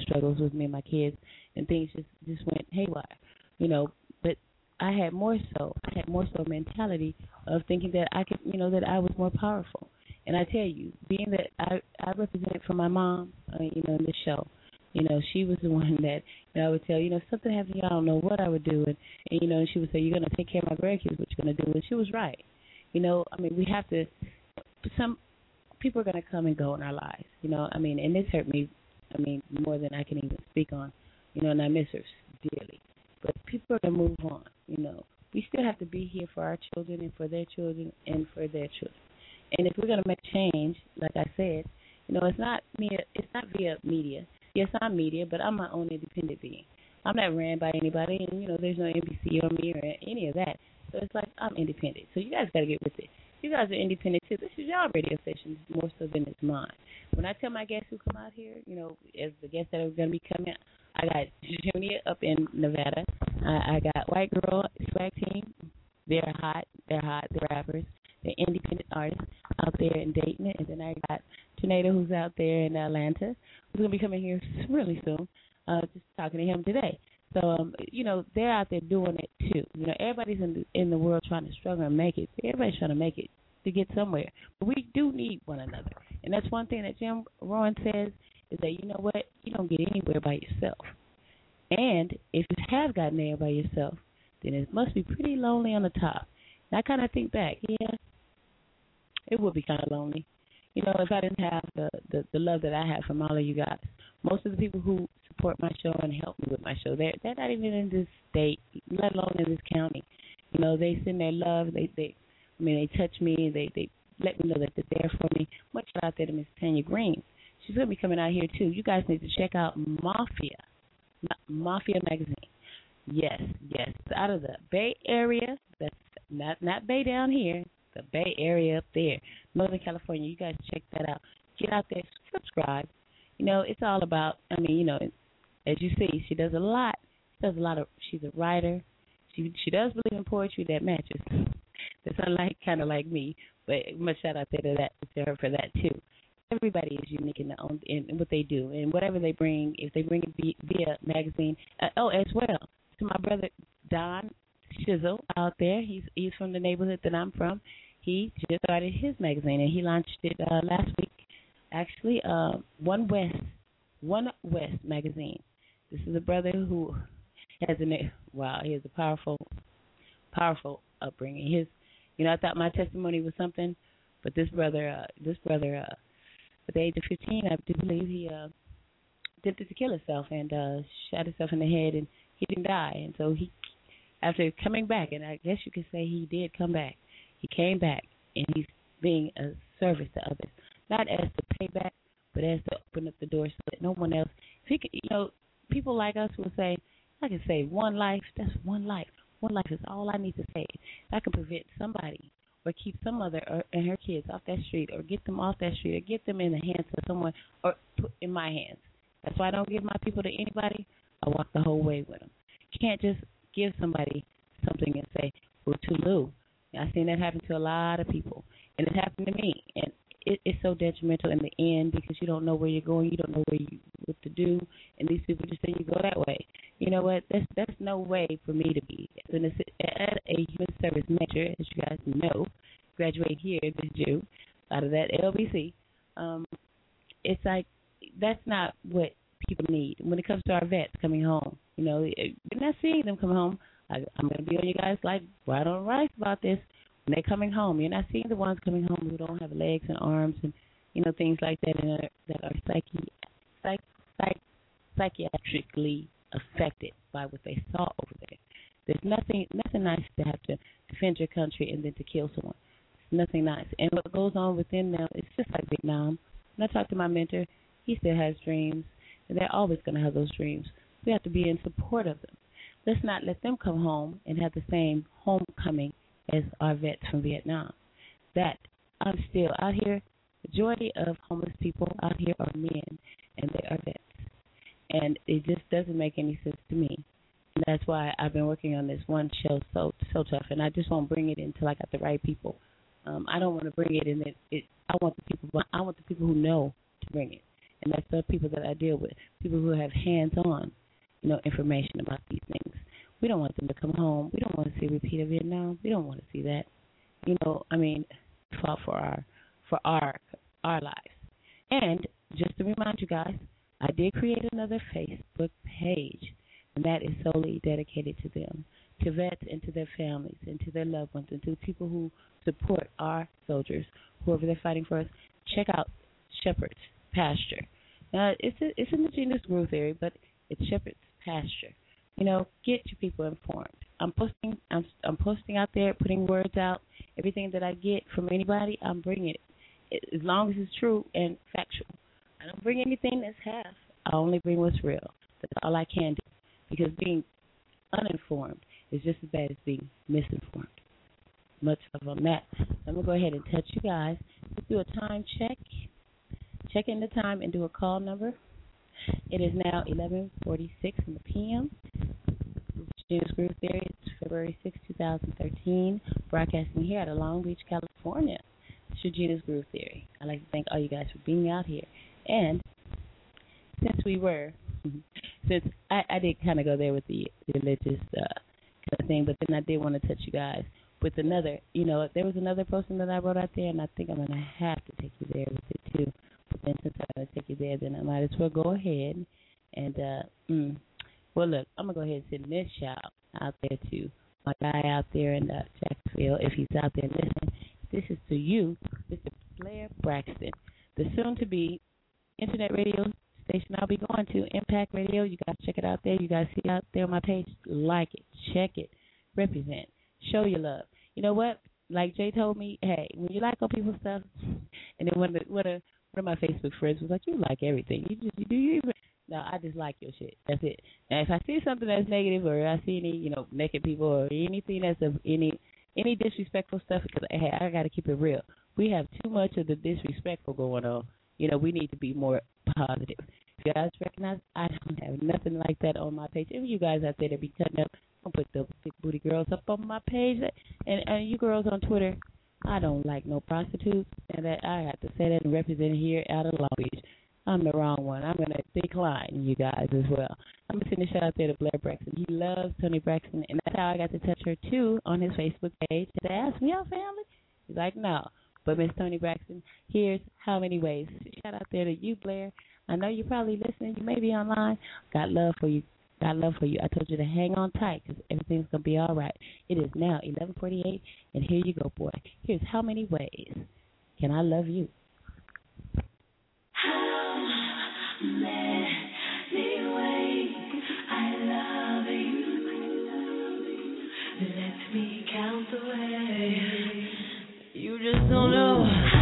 struggles with me and my kids, and things just just went haywire, you know. But I had more so, I had more so mentality of thinking that I could, you know, that I was more powerful. And I tell you, being that I I represented for my mom, uh, you know, in this show, you know, she was the one that you know, I would tell, you know, something happened, I don't know what I would do, and, and you know, she would say, you're gonna take care of my grandkids, what you're gonna do, and she was right. You know, I mean, we have to. Some people are gonna come and go in our lives, you know. I mean, and this hurt me. I mean, more than I can even speak on, you know, and I miss her dearly. But people are gonna move on, you know. We still have to be here for our children and for their children and for their children. And if we're gonna make change, like I said, you know, it's not me. It's not via media yes, I'm media, but I'm my own independent being. I'm not ran by anybody, and you know, there's no NBC or me or any of that. So it's like I'm independent. So you guys got to get with it. You guys are independent too. This is your radio station more so than it's mine. When I tell my guests who come out here, you know, as the guests that are going to be coming, I got Junior up in Nevada. I, I got White Girl Swag Team. They're hot. They're hot. They're rappers. They're independent artists out there in Dayton, and then I got Sinead, who's out there in Atlanta, who's going to be coming here really soon. Uh, just talking to him today. So, um, you know, they're out there doing it too. You know, everybody's in the, in the world trying to struggle and make it. Everybody's trying to make it to get somewhere. But we do need one another. And that's one thing that Jim Rohn says is that, you know what, you don't get anywhere by yourself. And if you have gotten there by yourself, then it must be pretty lonely on the top. And I kind of think back, yeah, it would be kind of lonely. You know, if I didn't have the, the the love that I have from all of you guys, most of the people who support my show and help me with my show, they're they're not even in this state, let alone in this county. You know, they send their love. They they, I mean, they touch me. They they let me know that they're there for me. Much shout out there to Miss Tanya Green. She's gonna be coming out here too. You guys need to check out Mafia, Mafia magazine. Yes, yes, out of the Bay Area. That's not not Bay down here. The Bay Area up there, Northern California. You guys check that out. Get out there, subscribe. You know, it's all about. I mean, you know, as you see, she does a lot. She does a lot of. She's a writer. She she does believe in poetry that matches. That's unlike kind of like me, but much shout out to that to her for that too. Everybody is unique in their own in what they do and whatever they bring. If they bring it via magazine, uh, oh, as well to my brother Don Shizzle out there. He's he's from the neighborhood that I'm from. He just started his magazine and he launched it uh, last week. Actually, uh, One West, One West magazine. This is a brother who has a wow. He has a powerful, powerful upbringing. His, you know, I thought my testimony was something, but this brother, uh, this brother, uh, at the age of 15, I do believe he uh, attempted to kill himself and uh, shot himself in the head, and he didn't die. And so he, after coming back, and I guess you could say he did come back. He came back, and he's being a service to others, not as to pay back, but as to open up the door so that no one else. If he could, you know, people like us will say, I can save one life. That's one life. One life is all I need to save. I can prevent somebody or keep some mother or, and her kids off that street or get them off that street or get them in the hands of someone or put in my hands. That's why I don't give my people to anybody. I walk the whole way with them. You can't just give somebody something and say, "We're too low." I've seen that happen to a lot of people, and it happened to me. And it, it's so detrimental in the end because you don't know where you're going, you don't know where you what to do, and these people just say you go that way. You know what? That's that's no way for me to be as, an, as a human service major, as you guys know, graduate here this June out of that LBC. Um, it's like that's not what people need when it comes to our vets coming home. You know, we're not seeing them come home. I, I'm going to be on you guys like right on rice about this. When they're coming home, you're not seeing the ones coming home who don't have legs and arms and you know things like that and are, that are psyche, psych, psych, psychiatrically affected by what they saw over there. There's nothing nothing nice to have to defend your country and then to kill someone. It's nothing nice. And what goes on within them, it's just like Vietnam. When I talk to my mentor, he still has dreams, and they're always going to have those dreams. We have to be in support of them. Let's not let them come home and have the same homecoming as our vets from Vietnam. That I'm still out here. Majority of homeless people out here are men, and they are vets, and it just doesn't make any sense to me. And that's why I've been working on this one show so so tough, and I just won't bring it until I got the right people. Um, I don't want to bring it in. It, it I want the people. I want the people who know to bring it, and that's the people that I deal with. People who have hands-on, you know, information about these things. We don't want them to come home. We don't want to see a repeat of Vietnam. We don't want to see that. You know, I mean, fought for our for our our lives. And just to remind you guys, I did create another Facebook page, and that is solely dedicated to them, to vets and to their families and to their loved ones and to people who support our soldiers, whoever they're fighting for us. Check out Shepherd's Pasture. Now, it's a, it's in the Gena's Groove Theory, but it's Shepherd's Pasture. You know, get your people informed. I'm posting. I'm I'm posting out there, putting words out. Everything that I get from anybody, I'm bringing it, as long as it's true and factual. I don't bring anything that's half. I only bring what's real. That's all I can do. Because being uninformed is just as bad as being misinformed. Much of a mess. I'm gonna go ahead and touch you guys. Let's do a time check. Check in the time and do a call number. It is now 11:46 in the p.m. Gena's Groove Theory. It's February 6, 2013. Broadcasting here out of Long Beach, California. your Gena's Groove Theory. I'd like to thank all you guys for being out here. And since we were, since I, I did kind of go there with the religious uh, kind of thing, but then I did want to touch you guys with another. You know, there was another posting that I wrote out there, and I think I'm to have to take you there with it too. Going to take you there, then I might as well go ahead and, uh, mm, well, look, I'm to go ahead and send this shout out there to my guy out there in uh, Jacksonville, if he's out there listening. This is to you, Mr. Blair Braxton, the soon to be internet radio station I'll be going to, Impact Radio. You guys check it out there. You guys see out there on my page. Like it, check it, represent, show your love. You know what? Like Jay told me, hey, when you like on people's stuff, and then of the, one of one of my Facebook friends was like, you like everything. You just you do you even no, I just like your shit. That's it. And if I see something that's negative, or I see any, you know, naked people, or anything that's of any any disrespectful stuff, because hey, I got to keep it real. We have too much of the disrespectful going on. You know, we need to be more positive. If you guys recognize, I don't have nothing like that on my page. If you guys out there that be cutting up, don't put the big booty girls up on my page. And and you girls on Twitter, I don't like no prostitutes, and that I have to say that and represent here out of Long Beach. I'm the wrong one. I'm gonna decline you guys as well. I'm gonna send a shout out there to Blair Braxton. He loves Toni Braxton, and that's how I got to touch her too on his Facebook page. Did I ask me out family? He's like, no. But Miss Toni Braxton, here's how many ways. Shout out there to you, Blair. I know you're probably listening. You may be online. Got love for you. Got love for you. I told you to hang on tight because everything's gonna be all right. It is now 11:48, and here you go, boy. Here's how many ways can I love you? Hello man, anyway. I love you, I love you. Let me count the way. You just don't know.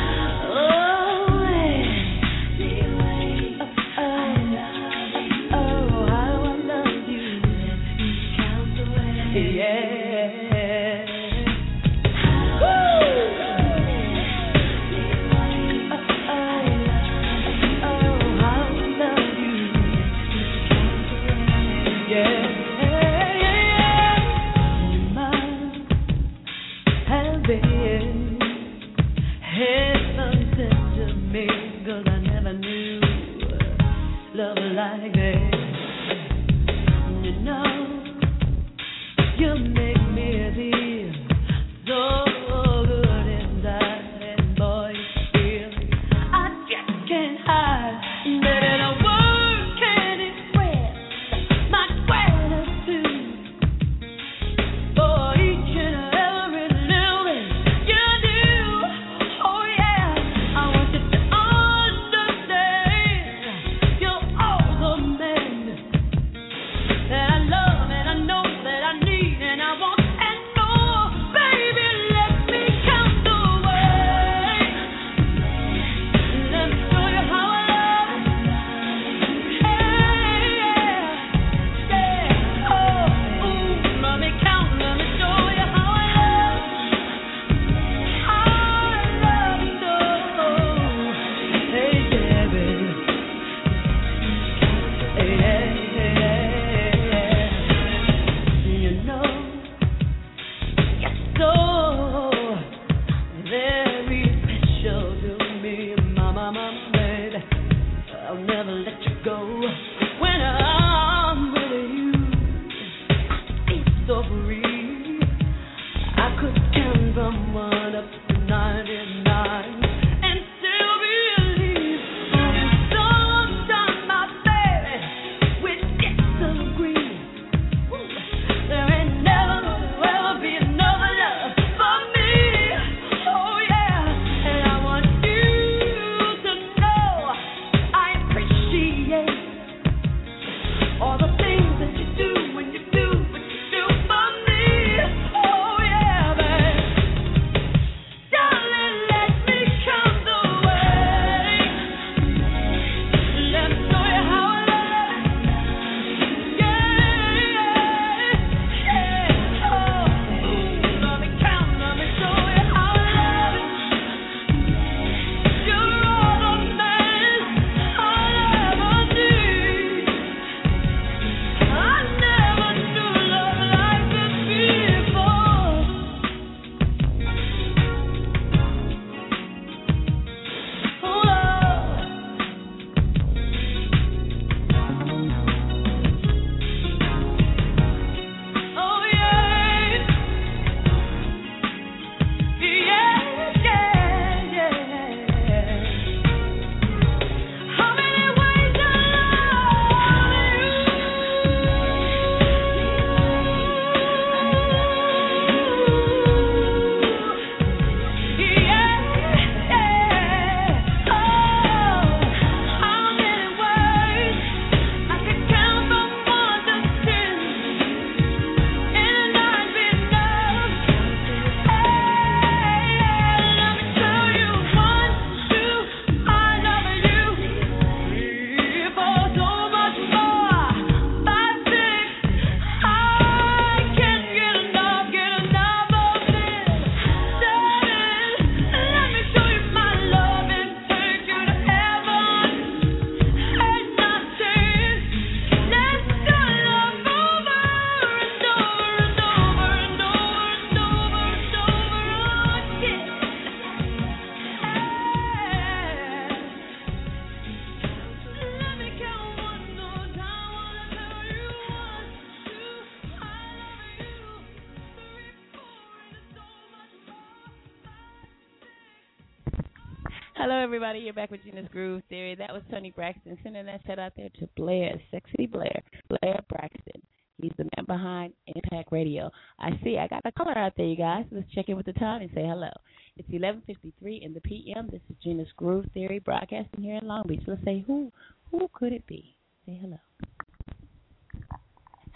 Everybody. You're back with Gena's Groove Theory. That was Toni Braxton sending that shout out there to Blair, sexy Blair, Blair Braxton. He's the man behind Impact Radio. I see. I got a caller out there, you guys. Let's check in with the time and say hello. It's 11:53 in the p.m. This is Gena's Groove Theory broadcasting here in Long Beach. Let's say who who could it be? Say hello.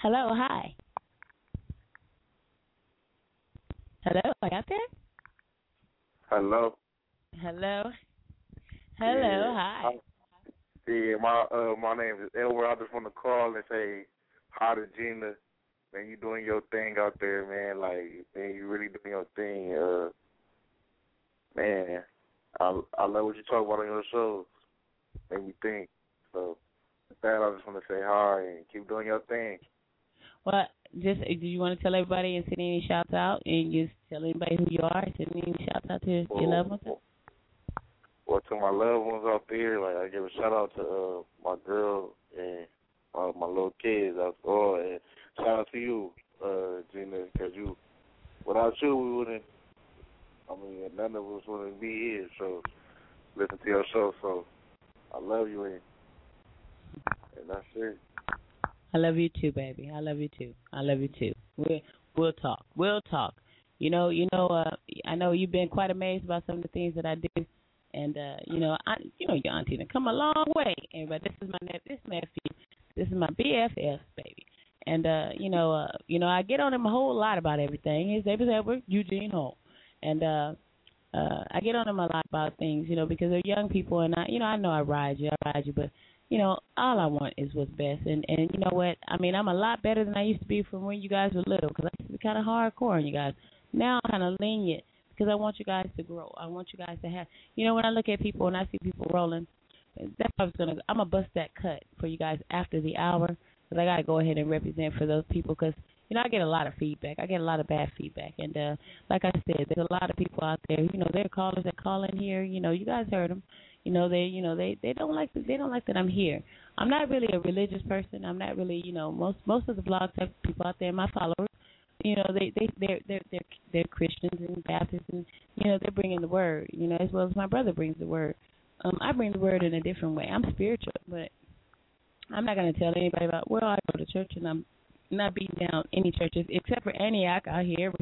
Hello. Hi. Hello. Are you out there? Hello. Hello. Hello. Yeah. Hi. Yeah, my uh my name is Edward. I just want to call and say hi to Gena. Man, you doing your thing out there, man. Like, man, you really doing your thing. Uh, man, I I love what you talk about on your shows. Make me think. So, with that, I just want to say hi and keep doing your thing. Well, just uh, do you want to tell everybody and send any shouts out and just tell anybody who you are? Send any shouts out to your loved ones. Well, to my loved ones out there, like I give a shout out to uh, my girl and uh, my little kids out there. And shout out to you, uh, Gena, because you, without you, we wouldn't. I mean, none of us wouldn't be here. So, listen to your show. So, I love you, and, and that's it. I love you too, baby. I love you too. I love you too. We'll we'll talk. We'll talk. You know, you know, uh I know you've been quite amazed about some of the things that I do. And uh, you know, I you know your auntie done come a long way. Everybody, this is my nep this nephew. This is my BFF baby. And uh, you know, uh, you know, I get on him a whole lot about everything. His name is Edward Eugene Hall. And uh uh I get on him a lot about things, you know, because they're young people and I you know, I know I ride you, I ride you, but you know, all I want is what's best. And and you know what? I mean, I'm a lot better than I used to be from when you guys were little because I used to be kind of hardcore on you guys. Now I'm kind of lenient because I want you guys to grow. I want you guys to have. You know, when I look at people and I see people rolling, that's how I was gonna. I'm gonna bust that cut for you guys after the hour because I gotta go ahead and represent for those people because you know I get a lot of feedback. I get a lot of bad feedback, and uh like I said, there's a lot of people out there. You know, there are callers that call in here. You know, you guys heard them. You know, they you know they they don't like they don't like that I'm here. I'm not really a religious person. I'm not really you know most most of the blog type people out there, my followers. You know, they they they're they're they're they're Christians and Baptists, and you know they're bringing the word. You know, as well as my brother brings the word. Um, I bring the word in a different way. I'm spiritual, but I'm not going to tell anybody about well I go to church and I'm not beating down any churches except for Antioch out here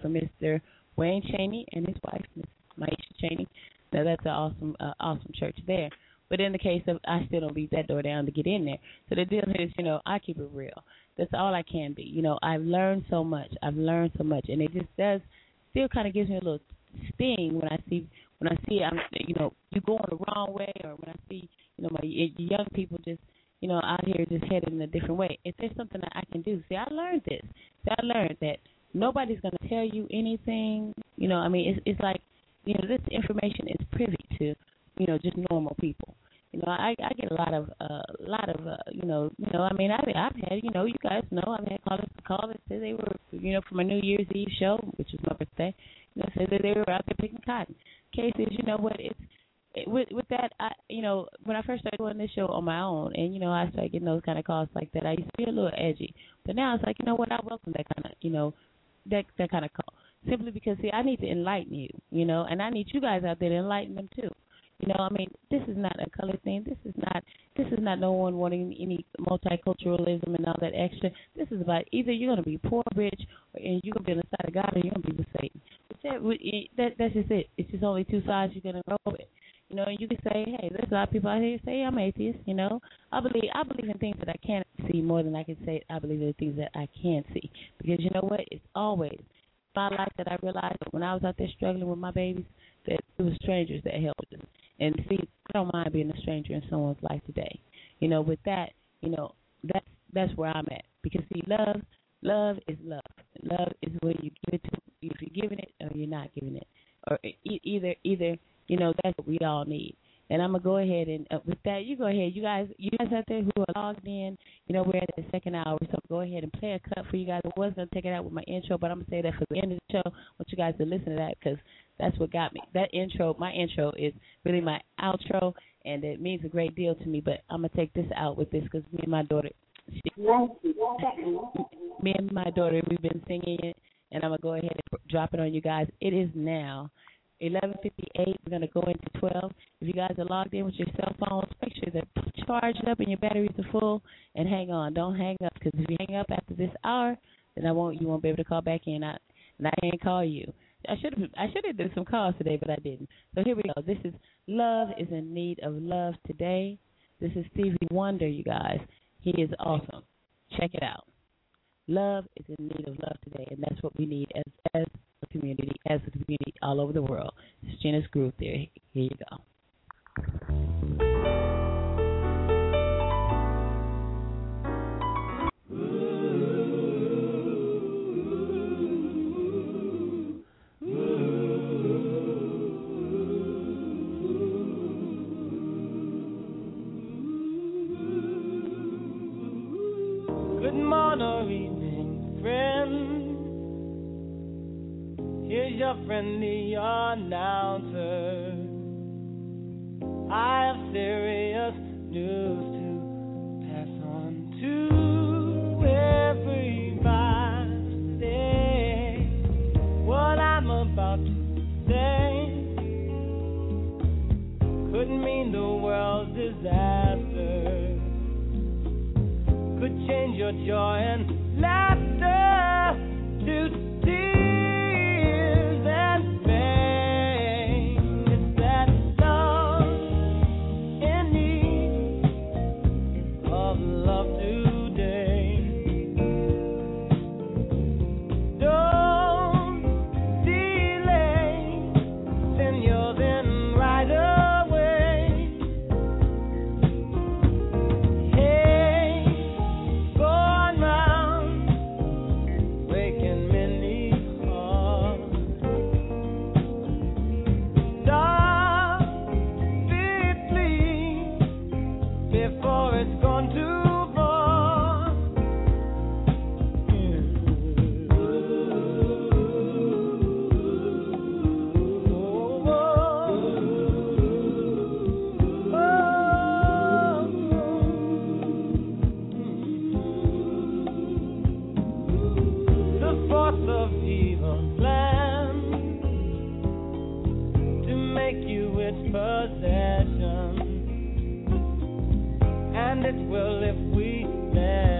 for Mr. Wayne Cheney and his wife Miss Maisha Cheney. Now that's an awesome uh, awesome church there. But in the case of I still don't beat that door down to get in there. So the deal is, you know, I keep it real. That's all I can be. You know, I've learned so much. I've learned so much, and it just does still kind of gives me a little sting when I see when I see I'm you know you going the wrong way, or when I see you know my young people just you know out here just headed in a different way. If there's something that I can do, see, I learned this. See, I learned that nobody's going to tell you anything. You know, I mean, it's it's like you know this information is privy to you know just normal people. You know, I I get a lot of a uh, lot of uh, you know you know I mean I've I've had you know you guys know I've had callers call that said they were you know for my New Year's Eve show which was my birthday you know said that they were out there picking cotton. Cases you know what it's it, with with that I you know when I first started doing this show on my own and you know I started getting those kind of calls like that I used to be a little edgy but now it's like you know what I welcome that kind of you know that that kind of call simply because see I need to enlighten you you know and I need you guys out there to enlighten them too you know, I mean, this is not a color thing. This is not. This is not no one wanting any multiculturalism and all that extra. This is about either you're to be poor, rich, or, and you're to be on the side of God, or you're to be with Satan. That, that that's just it. It's just only two sides you're to roll with. You know, and you can say, hey, there's a lot of people out here say I'm atheist. You know, I believe I believe in things that I can't see more than I can say I believe in things that I can see. Because you know what? It's always my life that I realized that when I was out there struggling with my babies, that it was strangers that helped us. And see, I don't mind being a stranger in someone's life today. You know, with that, you know, that's that's where I'm at. Because see, love, love is love. Love is when you give it to if you're giving it or you're not giving it, or either either you know that's what we all need. And I'm gonna go ahead and uh, with that, you go ahead. You guys, you guys out there who are logged in, you know we're at the second hour, so go ahead and play a cut for you guys. I was gonna take it out with my intro, but I'm gonna say that for the end of the show. I want you guys to listen to that because that's what got me. That intro, my intro is really my outro, and it means a great deal to me. But I'm gonna take this out with this because me and my daughter, she, me and my daughter, we've been singing it, and I'm gonna go ahead and drop it on you guys. It is now 11:58. We're gonna go into 12. If you guys are logged in with your cell phones, make sure they're charged up and your batteries are full. And hang on, don't hang up because if you hang up after this hour, then I won't. You won't be able to call back in. I, and I can't call you. I should have. I should have done some calls today, but I didn't. So here we go. This is Love is in need of love today. This is Stevie Wonder, you guys. He is awesome. Check it out. Love is in need of love today, and that's what we need as as a community, as a community all over the world. It's Gena's Groove Theory. Here you go. Your friendly announcer. I have serious news to pass on to everybody. What I'm about to say could mean the world's disaster could change your joy and it will if we let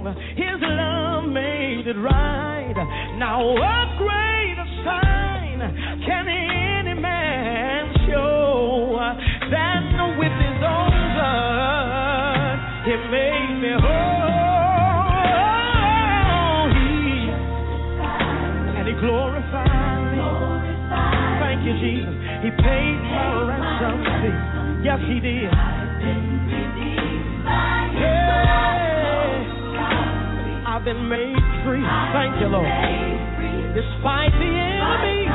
wrong. His love made it right. Now, what greater sign can he? I've been made free. I've Thank you, Lord. Despite the enemy.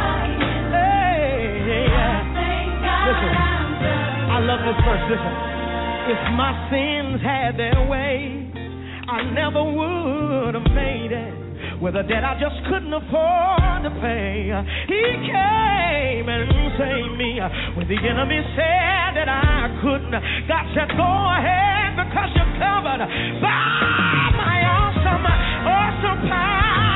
Listen, I love this verse. Listen, if my sins had their way, I never would have made it. With a debt I just couldn't afford to pay. He came and saved me. When the enemy said that I couldn't, God said, Go ahead because you're covered by awesome, awesome, powerful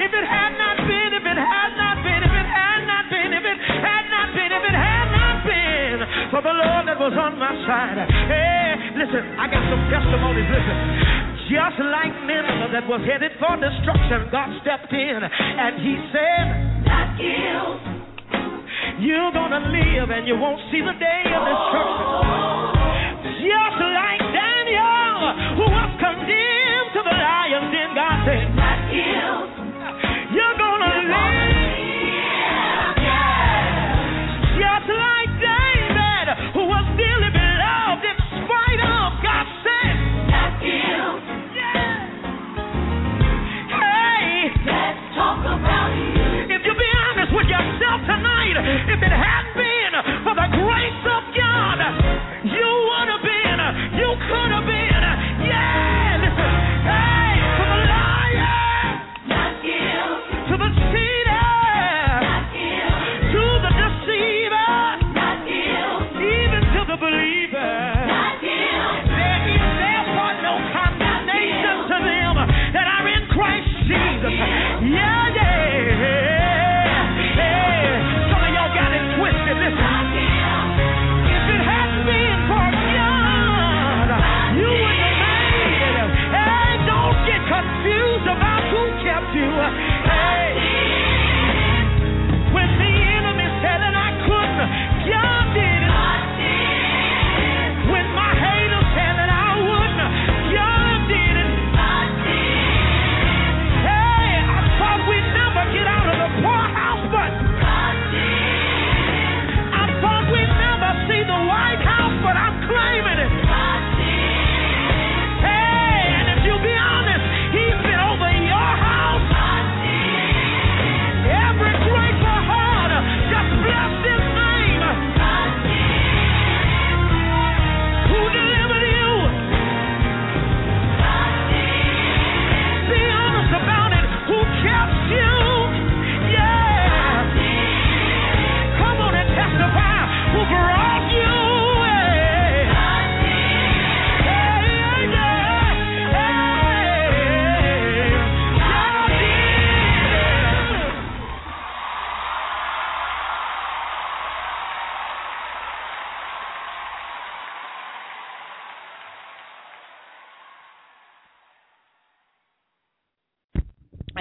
If it had not been, if it had not been, if it had not been, if it had not been, if it had not been for the Lord that was on my side. Hey, listen, I got some testimonies. Listen. Just like Nineveh that was headed for destruction, God stepped in and He said, Not guilt. you're gonna live and you won't see the day of destruction. Just like Daniel, who was condemned to the lion's den, God said, You're if it hadn't been for the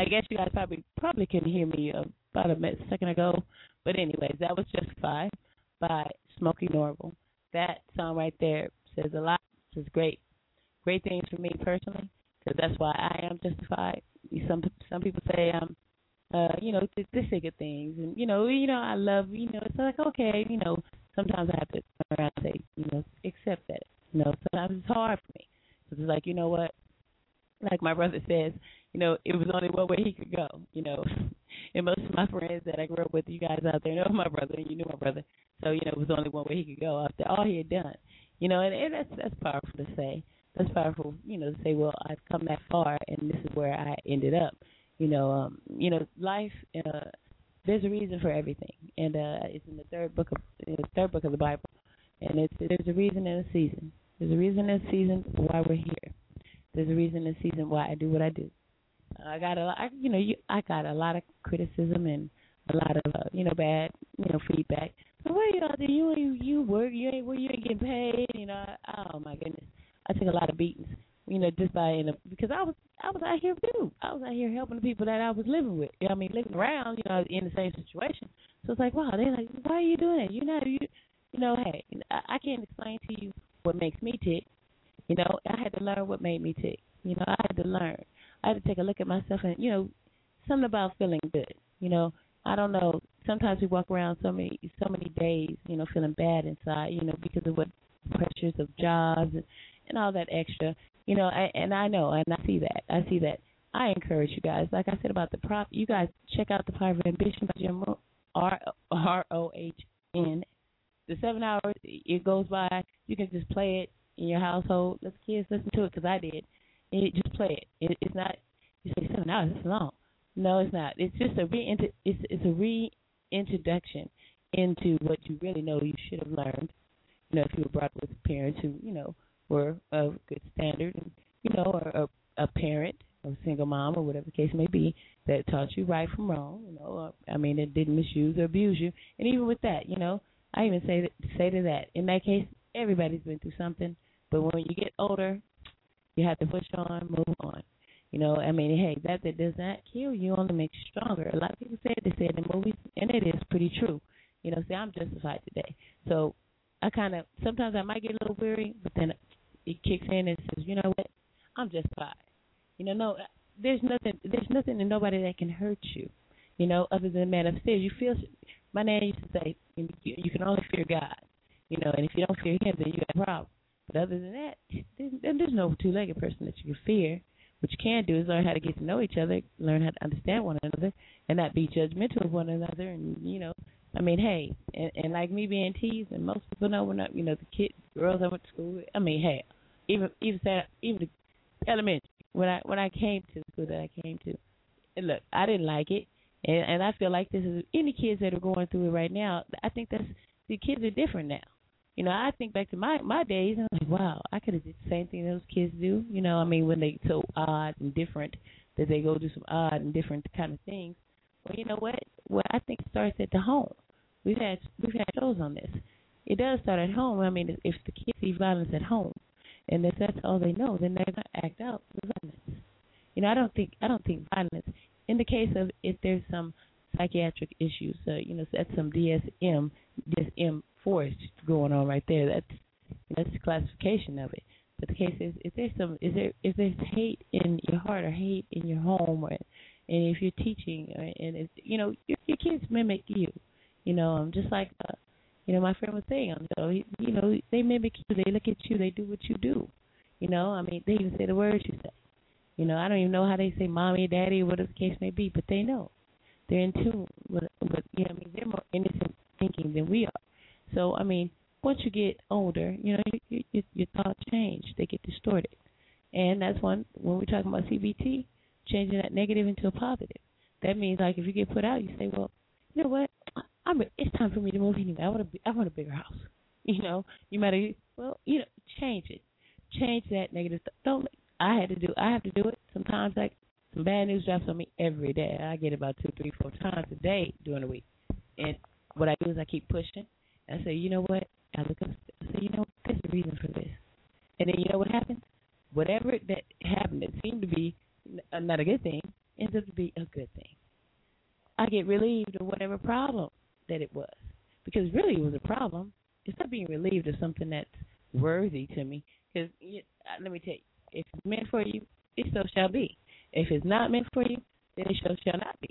guess you guys probably probably couldn't hear me uh, about a minute, second ago, but anyways, that was Justified by Smokie Norful. That song right there says a lot. Says great, great things for me personally, because that's why I am justified. Some some people say I'm, uh, you know, th- they say good things, and you know, you know, I love, you know, it's like okay, you know, sometimes I have to turn around and say, you know, accept that. You know, sometimes it's hard for me. 'Cause it's like, you know what? Like my brother says, you know, it was only one way he could go, you know. And most of my friends that I grew up with, you guys out there know my brother, and you knew my brother. So, you know, it was only one way he could go after all he had done. You know, and, and that's that's powerful to say. That's powerful, you know, to say, well, I've come that far and this is where I ended up. You know, um, you know, life uh there's a reason for everything. And uh it's in the third book of in the third book of the Bible. And it's there's a reason and a season. There's a reason and a season why we're here. There's a reason and a season why I do what I do. I got a lot, I, you know, you, I got a lot of criticism and a lot of, uh, you know, bad, you know, feedback. So you out there? You ain't you work, you ain't you ain't getting paid. You know, oh my goodness, I took a lot of beatings. You know, just by in a, because I was I was out here too. I was out here helping the people that I was living with. You know, I mean, living around. You know, in the same situation. So it's like, wow, they're like, why are you doing that? You know, you, you know, hey, I, I can't explain to you what makes me tick. You know, I had to learn what made me tick. You know, I had to learn. I had to take a look at myself and, you know, something about feeling good. You know, I don't know. Sometimes we walk around so many so many days, you know, feeling bad inside, you know, because of what pressures of jobs and, and all that extra. You know, I, and I know, and I see that. I see that. I encourage you guys, like I said about the prop, you guys check out the Power of Ambition by Jim R R O H N. The seven hours it goes by, you can just play it in your household. Let the kids listen to it because I did. It, just play it. it. It's not. You say seven hours. It's long. No, it's not. It's just a re it's it's a reintroduction into what you really know you should have learned. You know, if you were brought up with parents who you know were of good standard, and you know, or a, a parent or single mom or whatever the case may be that taught you right from wrong. You know, or, I mean, it didn't misuse or abuse you. And even with that, you know, I even say that, say to that. In that case, everybody's been through something. But when you get older, you have to push on, move on. You know, I mean, hey, that that does not kill you, only makes you stronger. A lot of people say it they say in the movies, and it is pretty true. You know, see, I'm justified today. So I kind of sometimes I might get a little weary, but then it kicks in and says, you know what, I'm justified. You know, no, uh, there's nothing, there's nothing and nobody that can hurt you. You know, other than man upstairs. You feel. My dad used to say, you, you can only fear God. You know, and if you don't fear Him, then you got a problem. But other than that, there's, there's no two-legged person that you can fear. What you can do is learn how to get to know each other, learn how to understand one another, and not be judgmental of one another. And you know, I mean, hey, and, and like me being teased, and most people know we're not, you know, the kids, girls I went to school with. I mean, hey, even even even the elementary when I when I came to the school that I came to, and look, I didn't like it, and and I feel like this is any kids that are going through it right now. I think that's the kids are different now you know, I think back to my my days, and I'm like, wow, I could have did the same thing those kids do. You know, I mean, when they so odd and different, that they go do some odd and different kind of things. Well, you know what? Well, I think it starts at the home. We've had we've had shows on this. It does start at home. I mean, if the kids see violence at home, and if that's all they know, then they're gonna act out with violence. You know, I don't think I don't think violence. In the case of if there's some psychiatric issues, uh, you know, that's some DSM DSM force going on right there. That's that's the classification of it. But the case is, is there some is there is there hate in your heart or hate in your home, or and if you're teaching, or, and it's, you know your, your kids mimic you, you know, um, just like uh, you know my friend was saying on the show, you know they mimic you, they look at you, they do what you do, you know. I mean they even say the words you say. You know, I don't even know how they say mommy, daddy, whatever the case may be, but they know. They're in tune with, with you know, I mean, they're more innocent thinking than we are. So I mean, once you get older, you know, you, you, your thoughts change; they get distorted, and that's one when we're talking about CBT, changing that negative into a positive. That means like if you get put out, you say, well, you know what, I'm it's time for me to move anyway. I want a I want a bigger house. You know, you might have well, you know, change it, change that negative. Th- don't I had to do I have to do it sometimes. Like some bad news drops on me every day. I get about two, three, four times a day during the week, and what I do is I keep pushing I say, you know what? I look up. I say, you know, there's a reason for this. And then you know what happens? Whatever that happened that seemed to be not a good thing ends up to be a good thing. I get relieved of whatever problem that it was, because really it was a problem. It's not being relieved of something that's worthy to me. Because let me tell you, if it's meant for you, it so shall be. If it's not meant for you, then it so shall not be.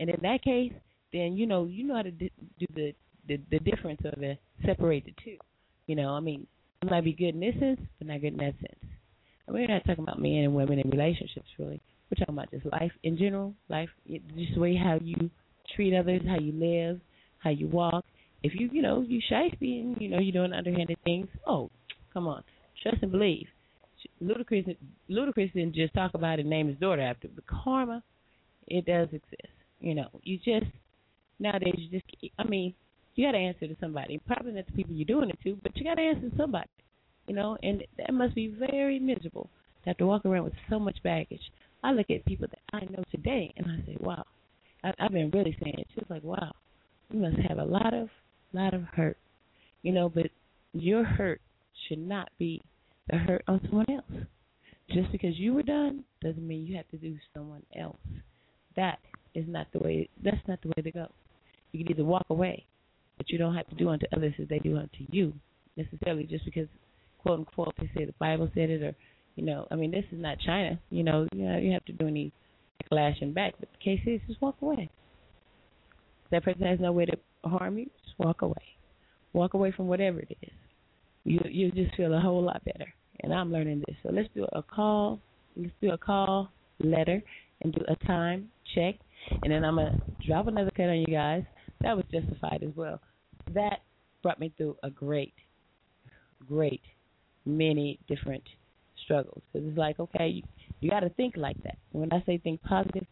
And in that case, then you know you know how to do the the the difference of the separate the two. You know, I mean, it might be good in this sense, but not good in that sense. We're not talking about men and women and relationships really. We're talking about just life in general, life, just the way how you treat others, how you live, how you walk. If you, you know, you shifty and you know you're doing underhanded things, oh, come on, trust and believe. Ludacris, Ludacris didn't just talk about it and name his daughter after, but karma, it does exist. You know, you just nowadays you just, I mean, you got to answer to somebody. Probably not the people you're doing it to, but you got to answer to somebody. You know, and that must be very miserable to have to walk around with so much baggage. I look at people that I know today, and I say, "Wow." I, I've been really saying it. She's like, "Wow, you must have a lot of, lot of hurt." You know, but your hurt should not be the hurt on someone else. Just because you were done doesn't mean you have to do someone else. That is not the way. That's not the way to go. You can either walk away but you don't have to do unto others as they do unto you necessarily just because quote unquote they say the Bible said it or you know I mean this is not China you know you know you have to do any lashing back. But the case is, just walk away. That person has no way to harm you, just walk away. Walk away from whatever it is. You you just feel a whole lot better. And I'm learning this. So let's do a call. Let's do a call letter and do a time check. And then I'm gonna drop another cut on you guys. That was justified as well. That brought me through a great, great many different struggles. Because it's like, okay, you, you got to think like that. When I say think positive,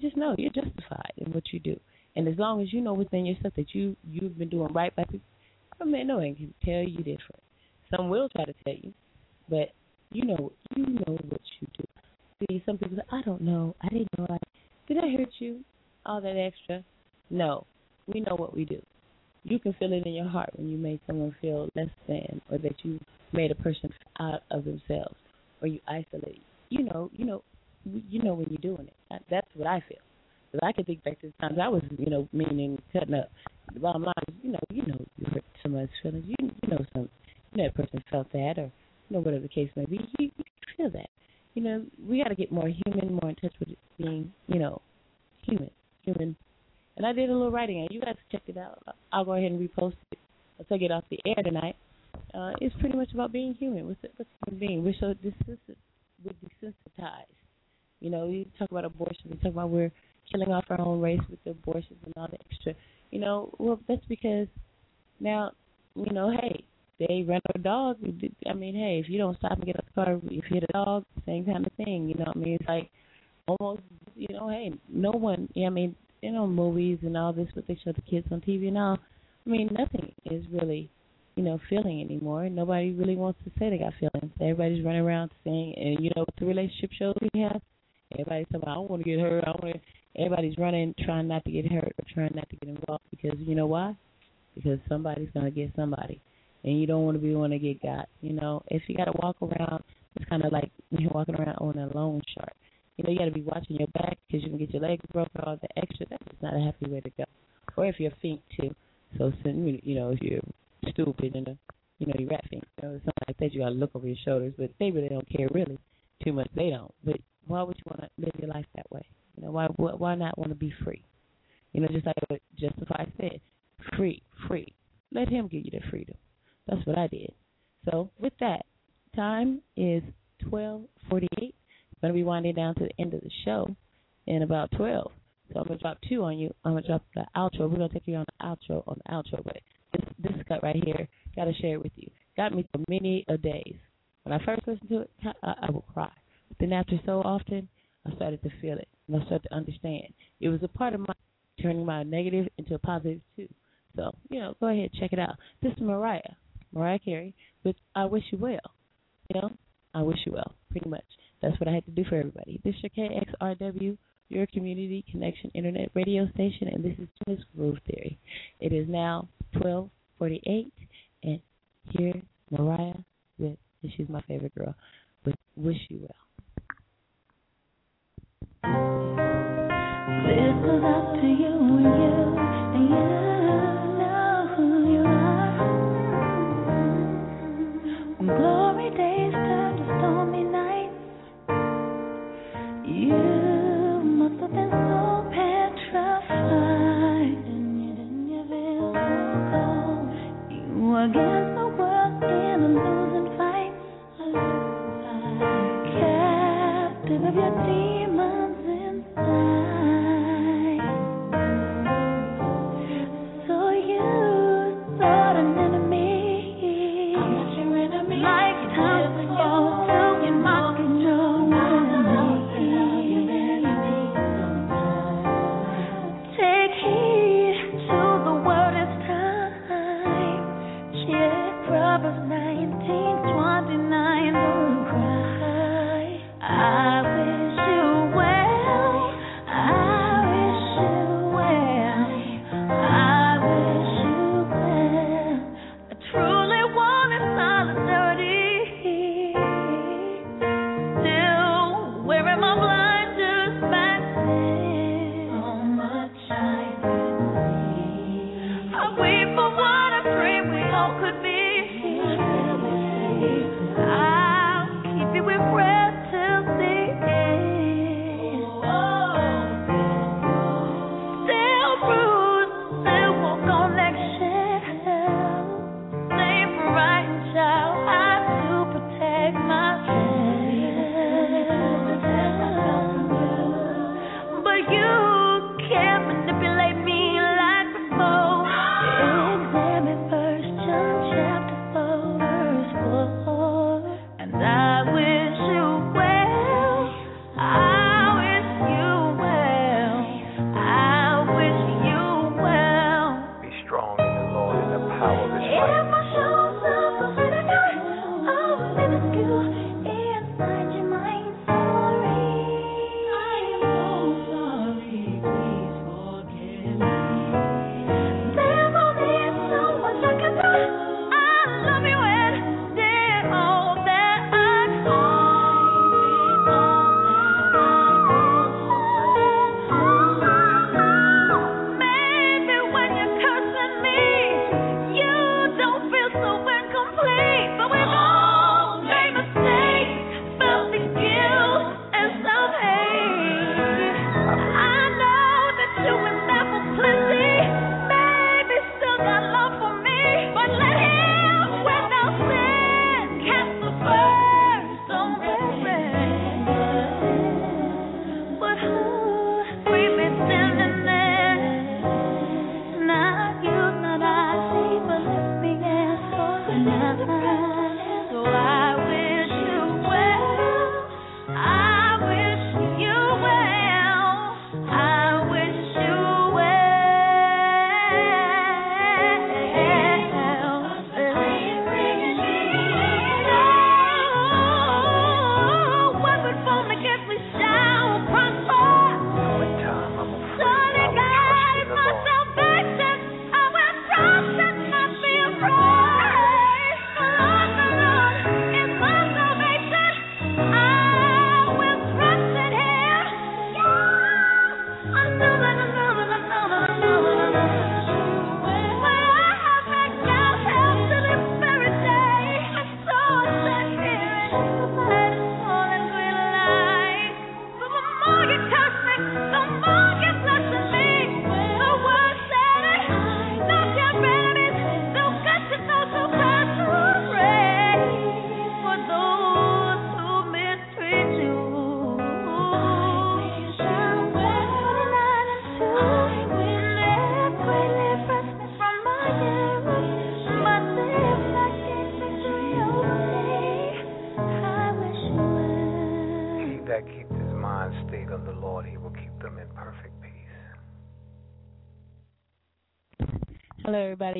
just know you're justified in what you do. And as long as you know within yourself that you you've been doing right by people, I mean, no one can tell you different. Some will try to tell you, but you know you know what you do. See, some people say, I don't know, I didn't know, I did I hurt you? All that extra. No, we know what we do. You can feel it in your heart when you made someone feel less than, or that you made a person out of themselves, or you isolate. You know, you know, you know when you're doing it. That's what I feel. Because I can think back to the times I was, you know, meaning cutting up. The bottom line is, you know, you know, you hurt someone's feelings. You, you know, some, you know, that person felt that, or you know, whatever the case may be. You, you feel that. You know, we got to get more human, more in touch with being, you know, human, human. And I did a little writing, and you guys check it out. I'll go ahead and repost it. I'll take it off the air tonight. Uh, it's pretty much about being human. What's, what's human being? We're so we're desensitized. You know, we talk about abortion. We talk about we're killing off our own race with the abortions and all the extra. You know, well, that's because now, you know, hey, they run a dog. I mean, hey, if you don't stop and get out the car, if you hit a dog, same kind of thing. You know what I mean? It's like almost, you know, hey, no one. Yeah, I mean, you know, movies and all this, what they show the kids on TV and all. I mean, nothing is really, you know, feeling anymore. Nobody really wants to say they got feelings. Everybody's running around saying, and you know, what the relationship shows we have, everybody's saying, I don't want to get hurt. I want to. Everybody's running, trying not to get hurt or trying not to get involved because you know why? Because somebody's gonna get somebody, and you don't want to be one to get got. You know, if you got to walk around, it's kind of like you're walking around on a loan shark. You know, you got to be watching your back because you can get your legs broken. All the extra. That's not a happy way to go. Or if you're feet too. So, you know, if you're stupid and a, you know, you're rat feet, you know, something like that, you got to look over your shoulders. But they really don't care really too much. They don't. But why would you want to live your life that way? You know, why why not want to be free? You know, just like what Justify said, free, free. Let him give you the freedom. That's what I did. So with that, time is twelve forty eight. Gonna be winding down to the end of the show in about twelve. So I'm gonna drop two on you. I'm gonna drop the outro. We're gonna take you on the outro on the outro, but this this cut right here, gotta share it with you. Got me for many a days. When I first listened to it, I, I would cry. But then after so often, I started to feel it and I started to understand. It was a part of my turning my negative into a positive too. So, you know, go ahead, check it out. This is Mariah, Mariah Carey, with I Wish You Well. You know, I wish you well, pretty much. That's what I had to do for everybody. This is your KXRW, your community connection internet radio station, and this is Gena's Groove Theory. It is now 1248, and here's Mariah with, and she's my favorite girl, with Wish You Well. This was up to you and you,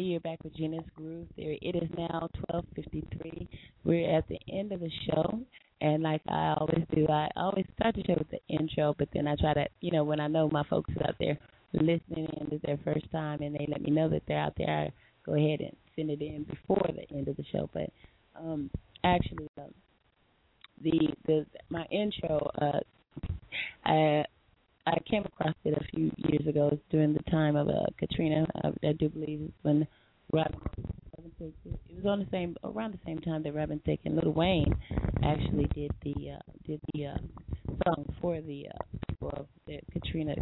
You're back with Gena's Groove Theory. It is now 12:53. We're at the end of the show, and like I always do, I always start the show with the intro, but then I try to, you know, when I know my folks out there listening in is their first time, and they let me know that they're out there, I go ahead and send it in before the end of the show. But um, actually, um, the the my intro, uh, I I came across it a few years ago during the time of uh, Katrina. I, I do believe it's when Robin, Robin Thicke. It was on the same around the same time that Robin Thicke and Lil Wayne actually did the uh, did the uh, song for the uh, of the Katrina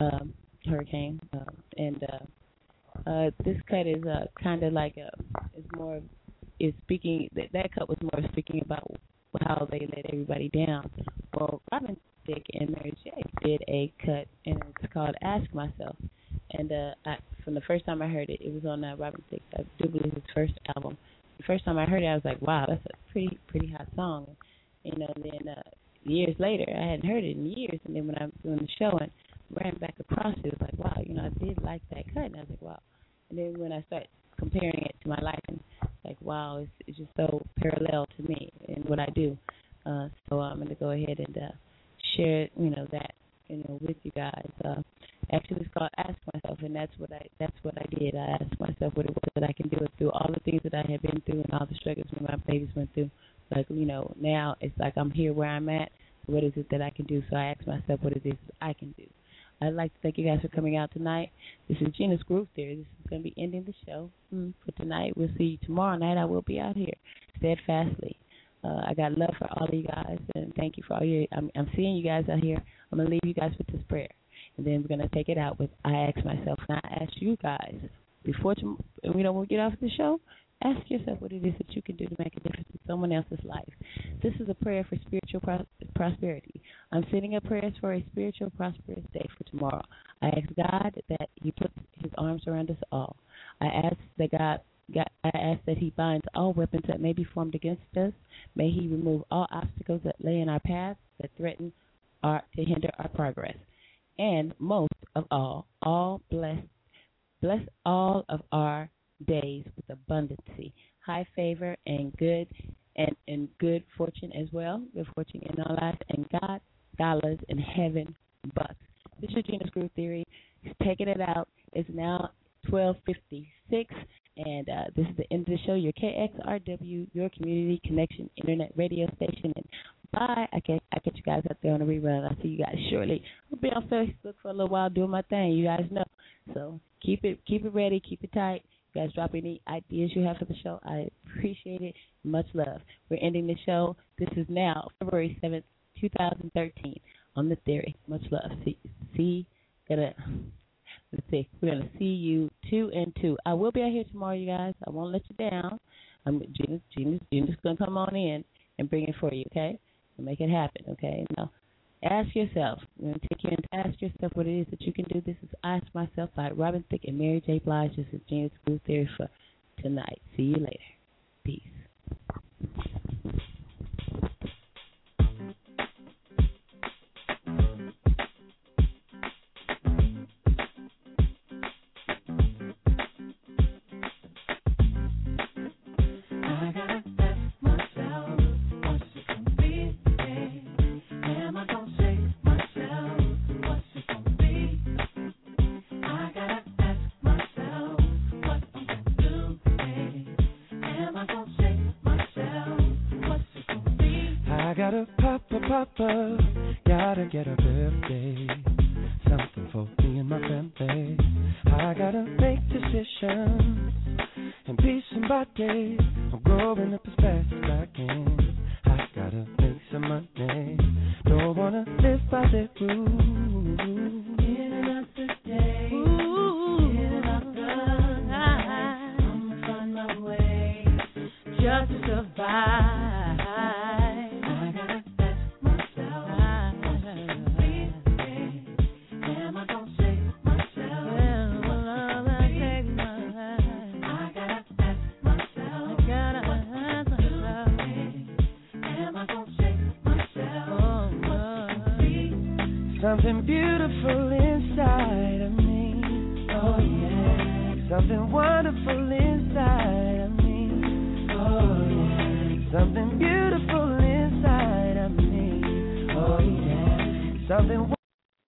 um, hurricane, um, and uh, uh, this cut is uh, kind of like a is more is speaking that that cut was more speaking about how they let everybody down. Well, Robin Thicke and Mary J did a cut, and it's called "Ask Myself." And uh, I, from the first time I heard it, it was on uh, Robin Thicke, I do believe his first album. The first time I heard it, I was like, "Wow, that's a pretty pretty hot song." You know, and then uh, years later, I hadn't heard it in years, and then when I was doing the show and ran back across it, it was like, "Wow, you know, I did like that cut." And I was like, "Wow." And then when I started comparing it to my life, and like, wow, it's, it's just so parallel to me and what I do. Uh, so I'm going to go ahead and uh, share, you know, that, you know, with you guys. Uh, actually, it's called Ask Myself, and that's what I that's what I did. I asked myself what it was that I can do it through all the things that I had been through and all the struggles that my babies went through. Like, you know, now it's like I'm here where I'm at. What is it that I can do? So I ask myself what it is I can do. I'd like to thank you guys for coming out tonight. This is Gena's Groove Theory. This is going to be ending the show mm, for tonight. We'll see you tomorrow night. I will be out here steadfastly. Uh, I got love for all of you guys, and thank you for all your. I'm, I'm seeing you guys out here. I'm gonna leave you guys with this prayer, and then we're gonna take it out with I ask myself, and I ask you guys before tom- you know when we get off the show. Ask yourself what it is that you can do to make a difference in someone else's life. This is a prayer for spiritual pros- prosperity. I'm sending up prayers for a spiritual prosperous day for tomorrow. I ask God that He puts His arms around us all. I ask that God, God, I ask that He binds all weapons that may be formed against us. May He remove all obstacles that lay in our path that threaten our to hinder our progress. And most of all, all bless bless all of our days with abundancy, high favor, and good and, and good fortune as well, good fortune in our lives, and God, dollars, in heaven bucks. This is Gena's Groove Theory. He's taking it out. It's now 1256, and uh, this is the end of the show. Your KXRW, your community connection internet radio station. And bye. I catch, I catch you guys out there on the rerun. I'll see you guys shortly. I'll be on Facebook for a little while doing my thing. You guys know. So keep it keep it ready, keep it tight. You guys drop any ideas you have for the show. I appreciate it. Much love. We're ending the show. This is now February 7th, 2013 on The Theory. Much love. See, see, gonna, let's see. We're to see you two and two. I will be out here tomorrow, you guys. I won't let you down. I'm Gena's, Gena's, Gena's to come on in and bring it for you, okay? And make it happen, okay? Now, ask yourself. Going to take you and ask yourself what it is that you can do. This is Ask Myself by Robin Thicke and Mary J. Blige. This is Gena's Groove Theory for tonight. See you later. Peace.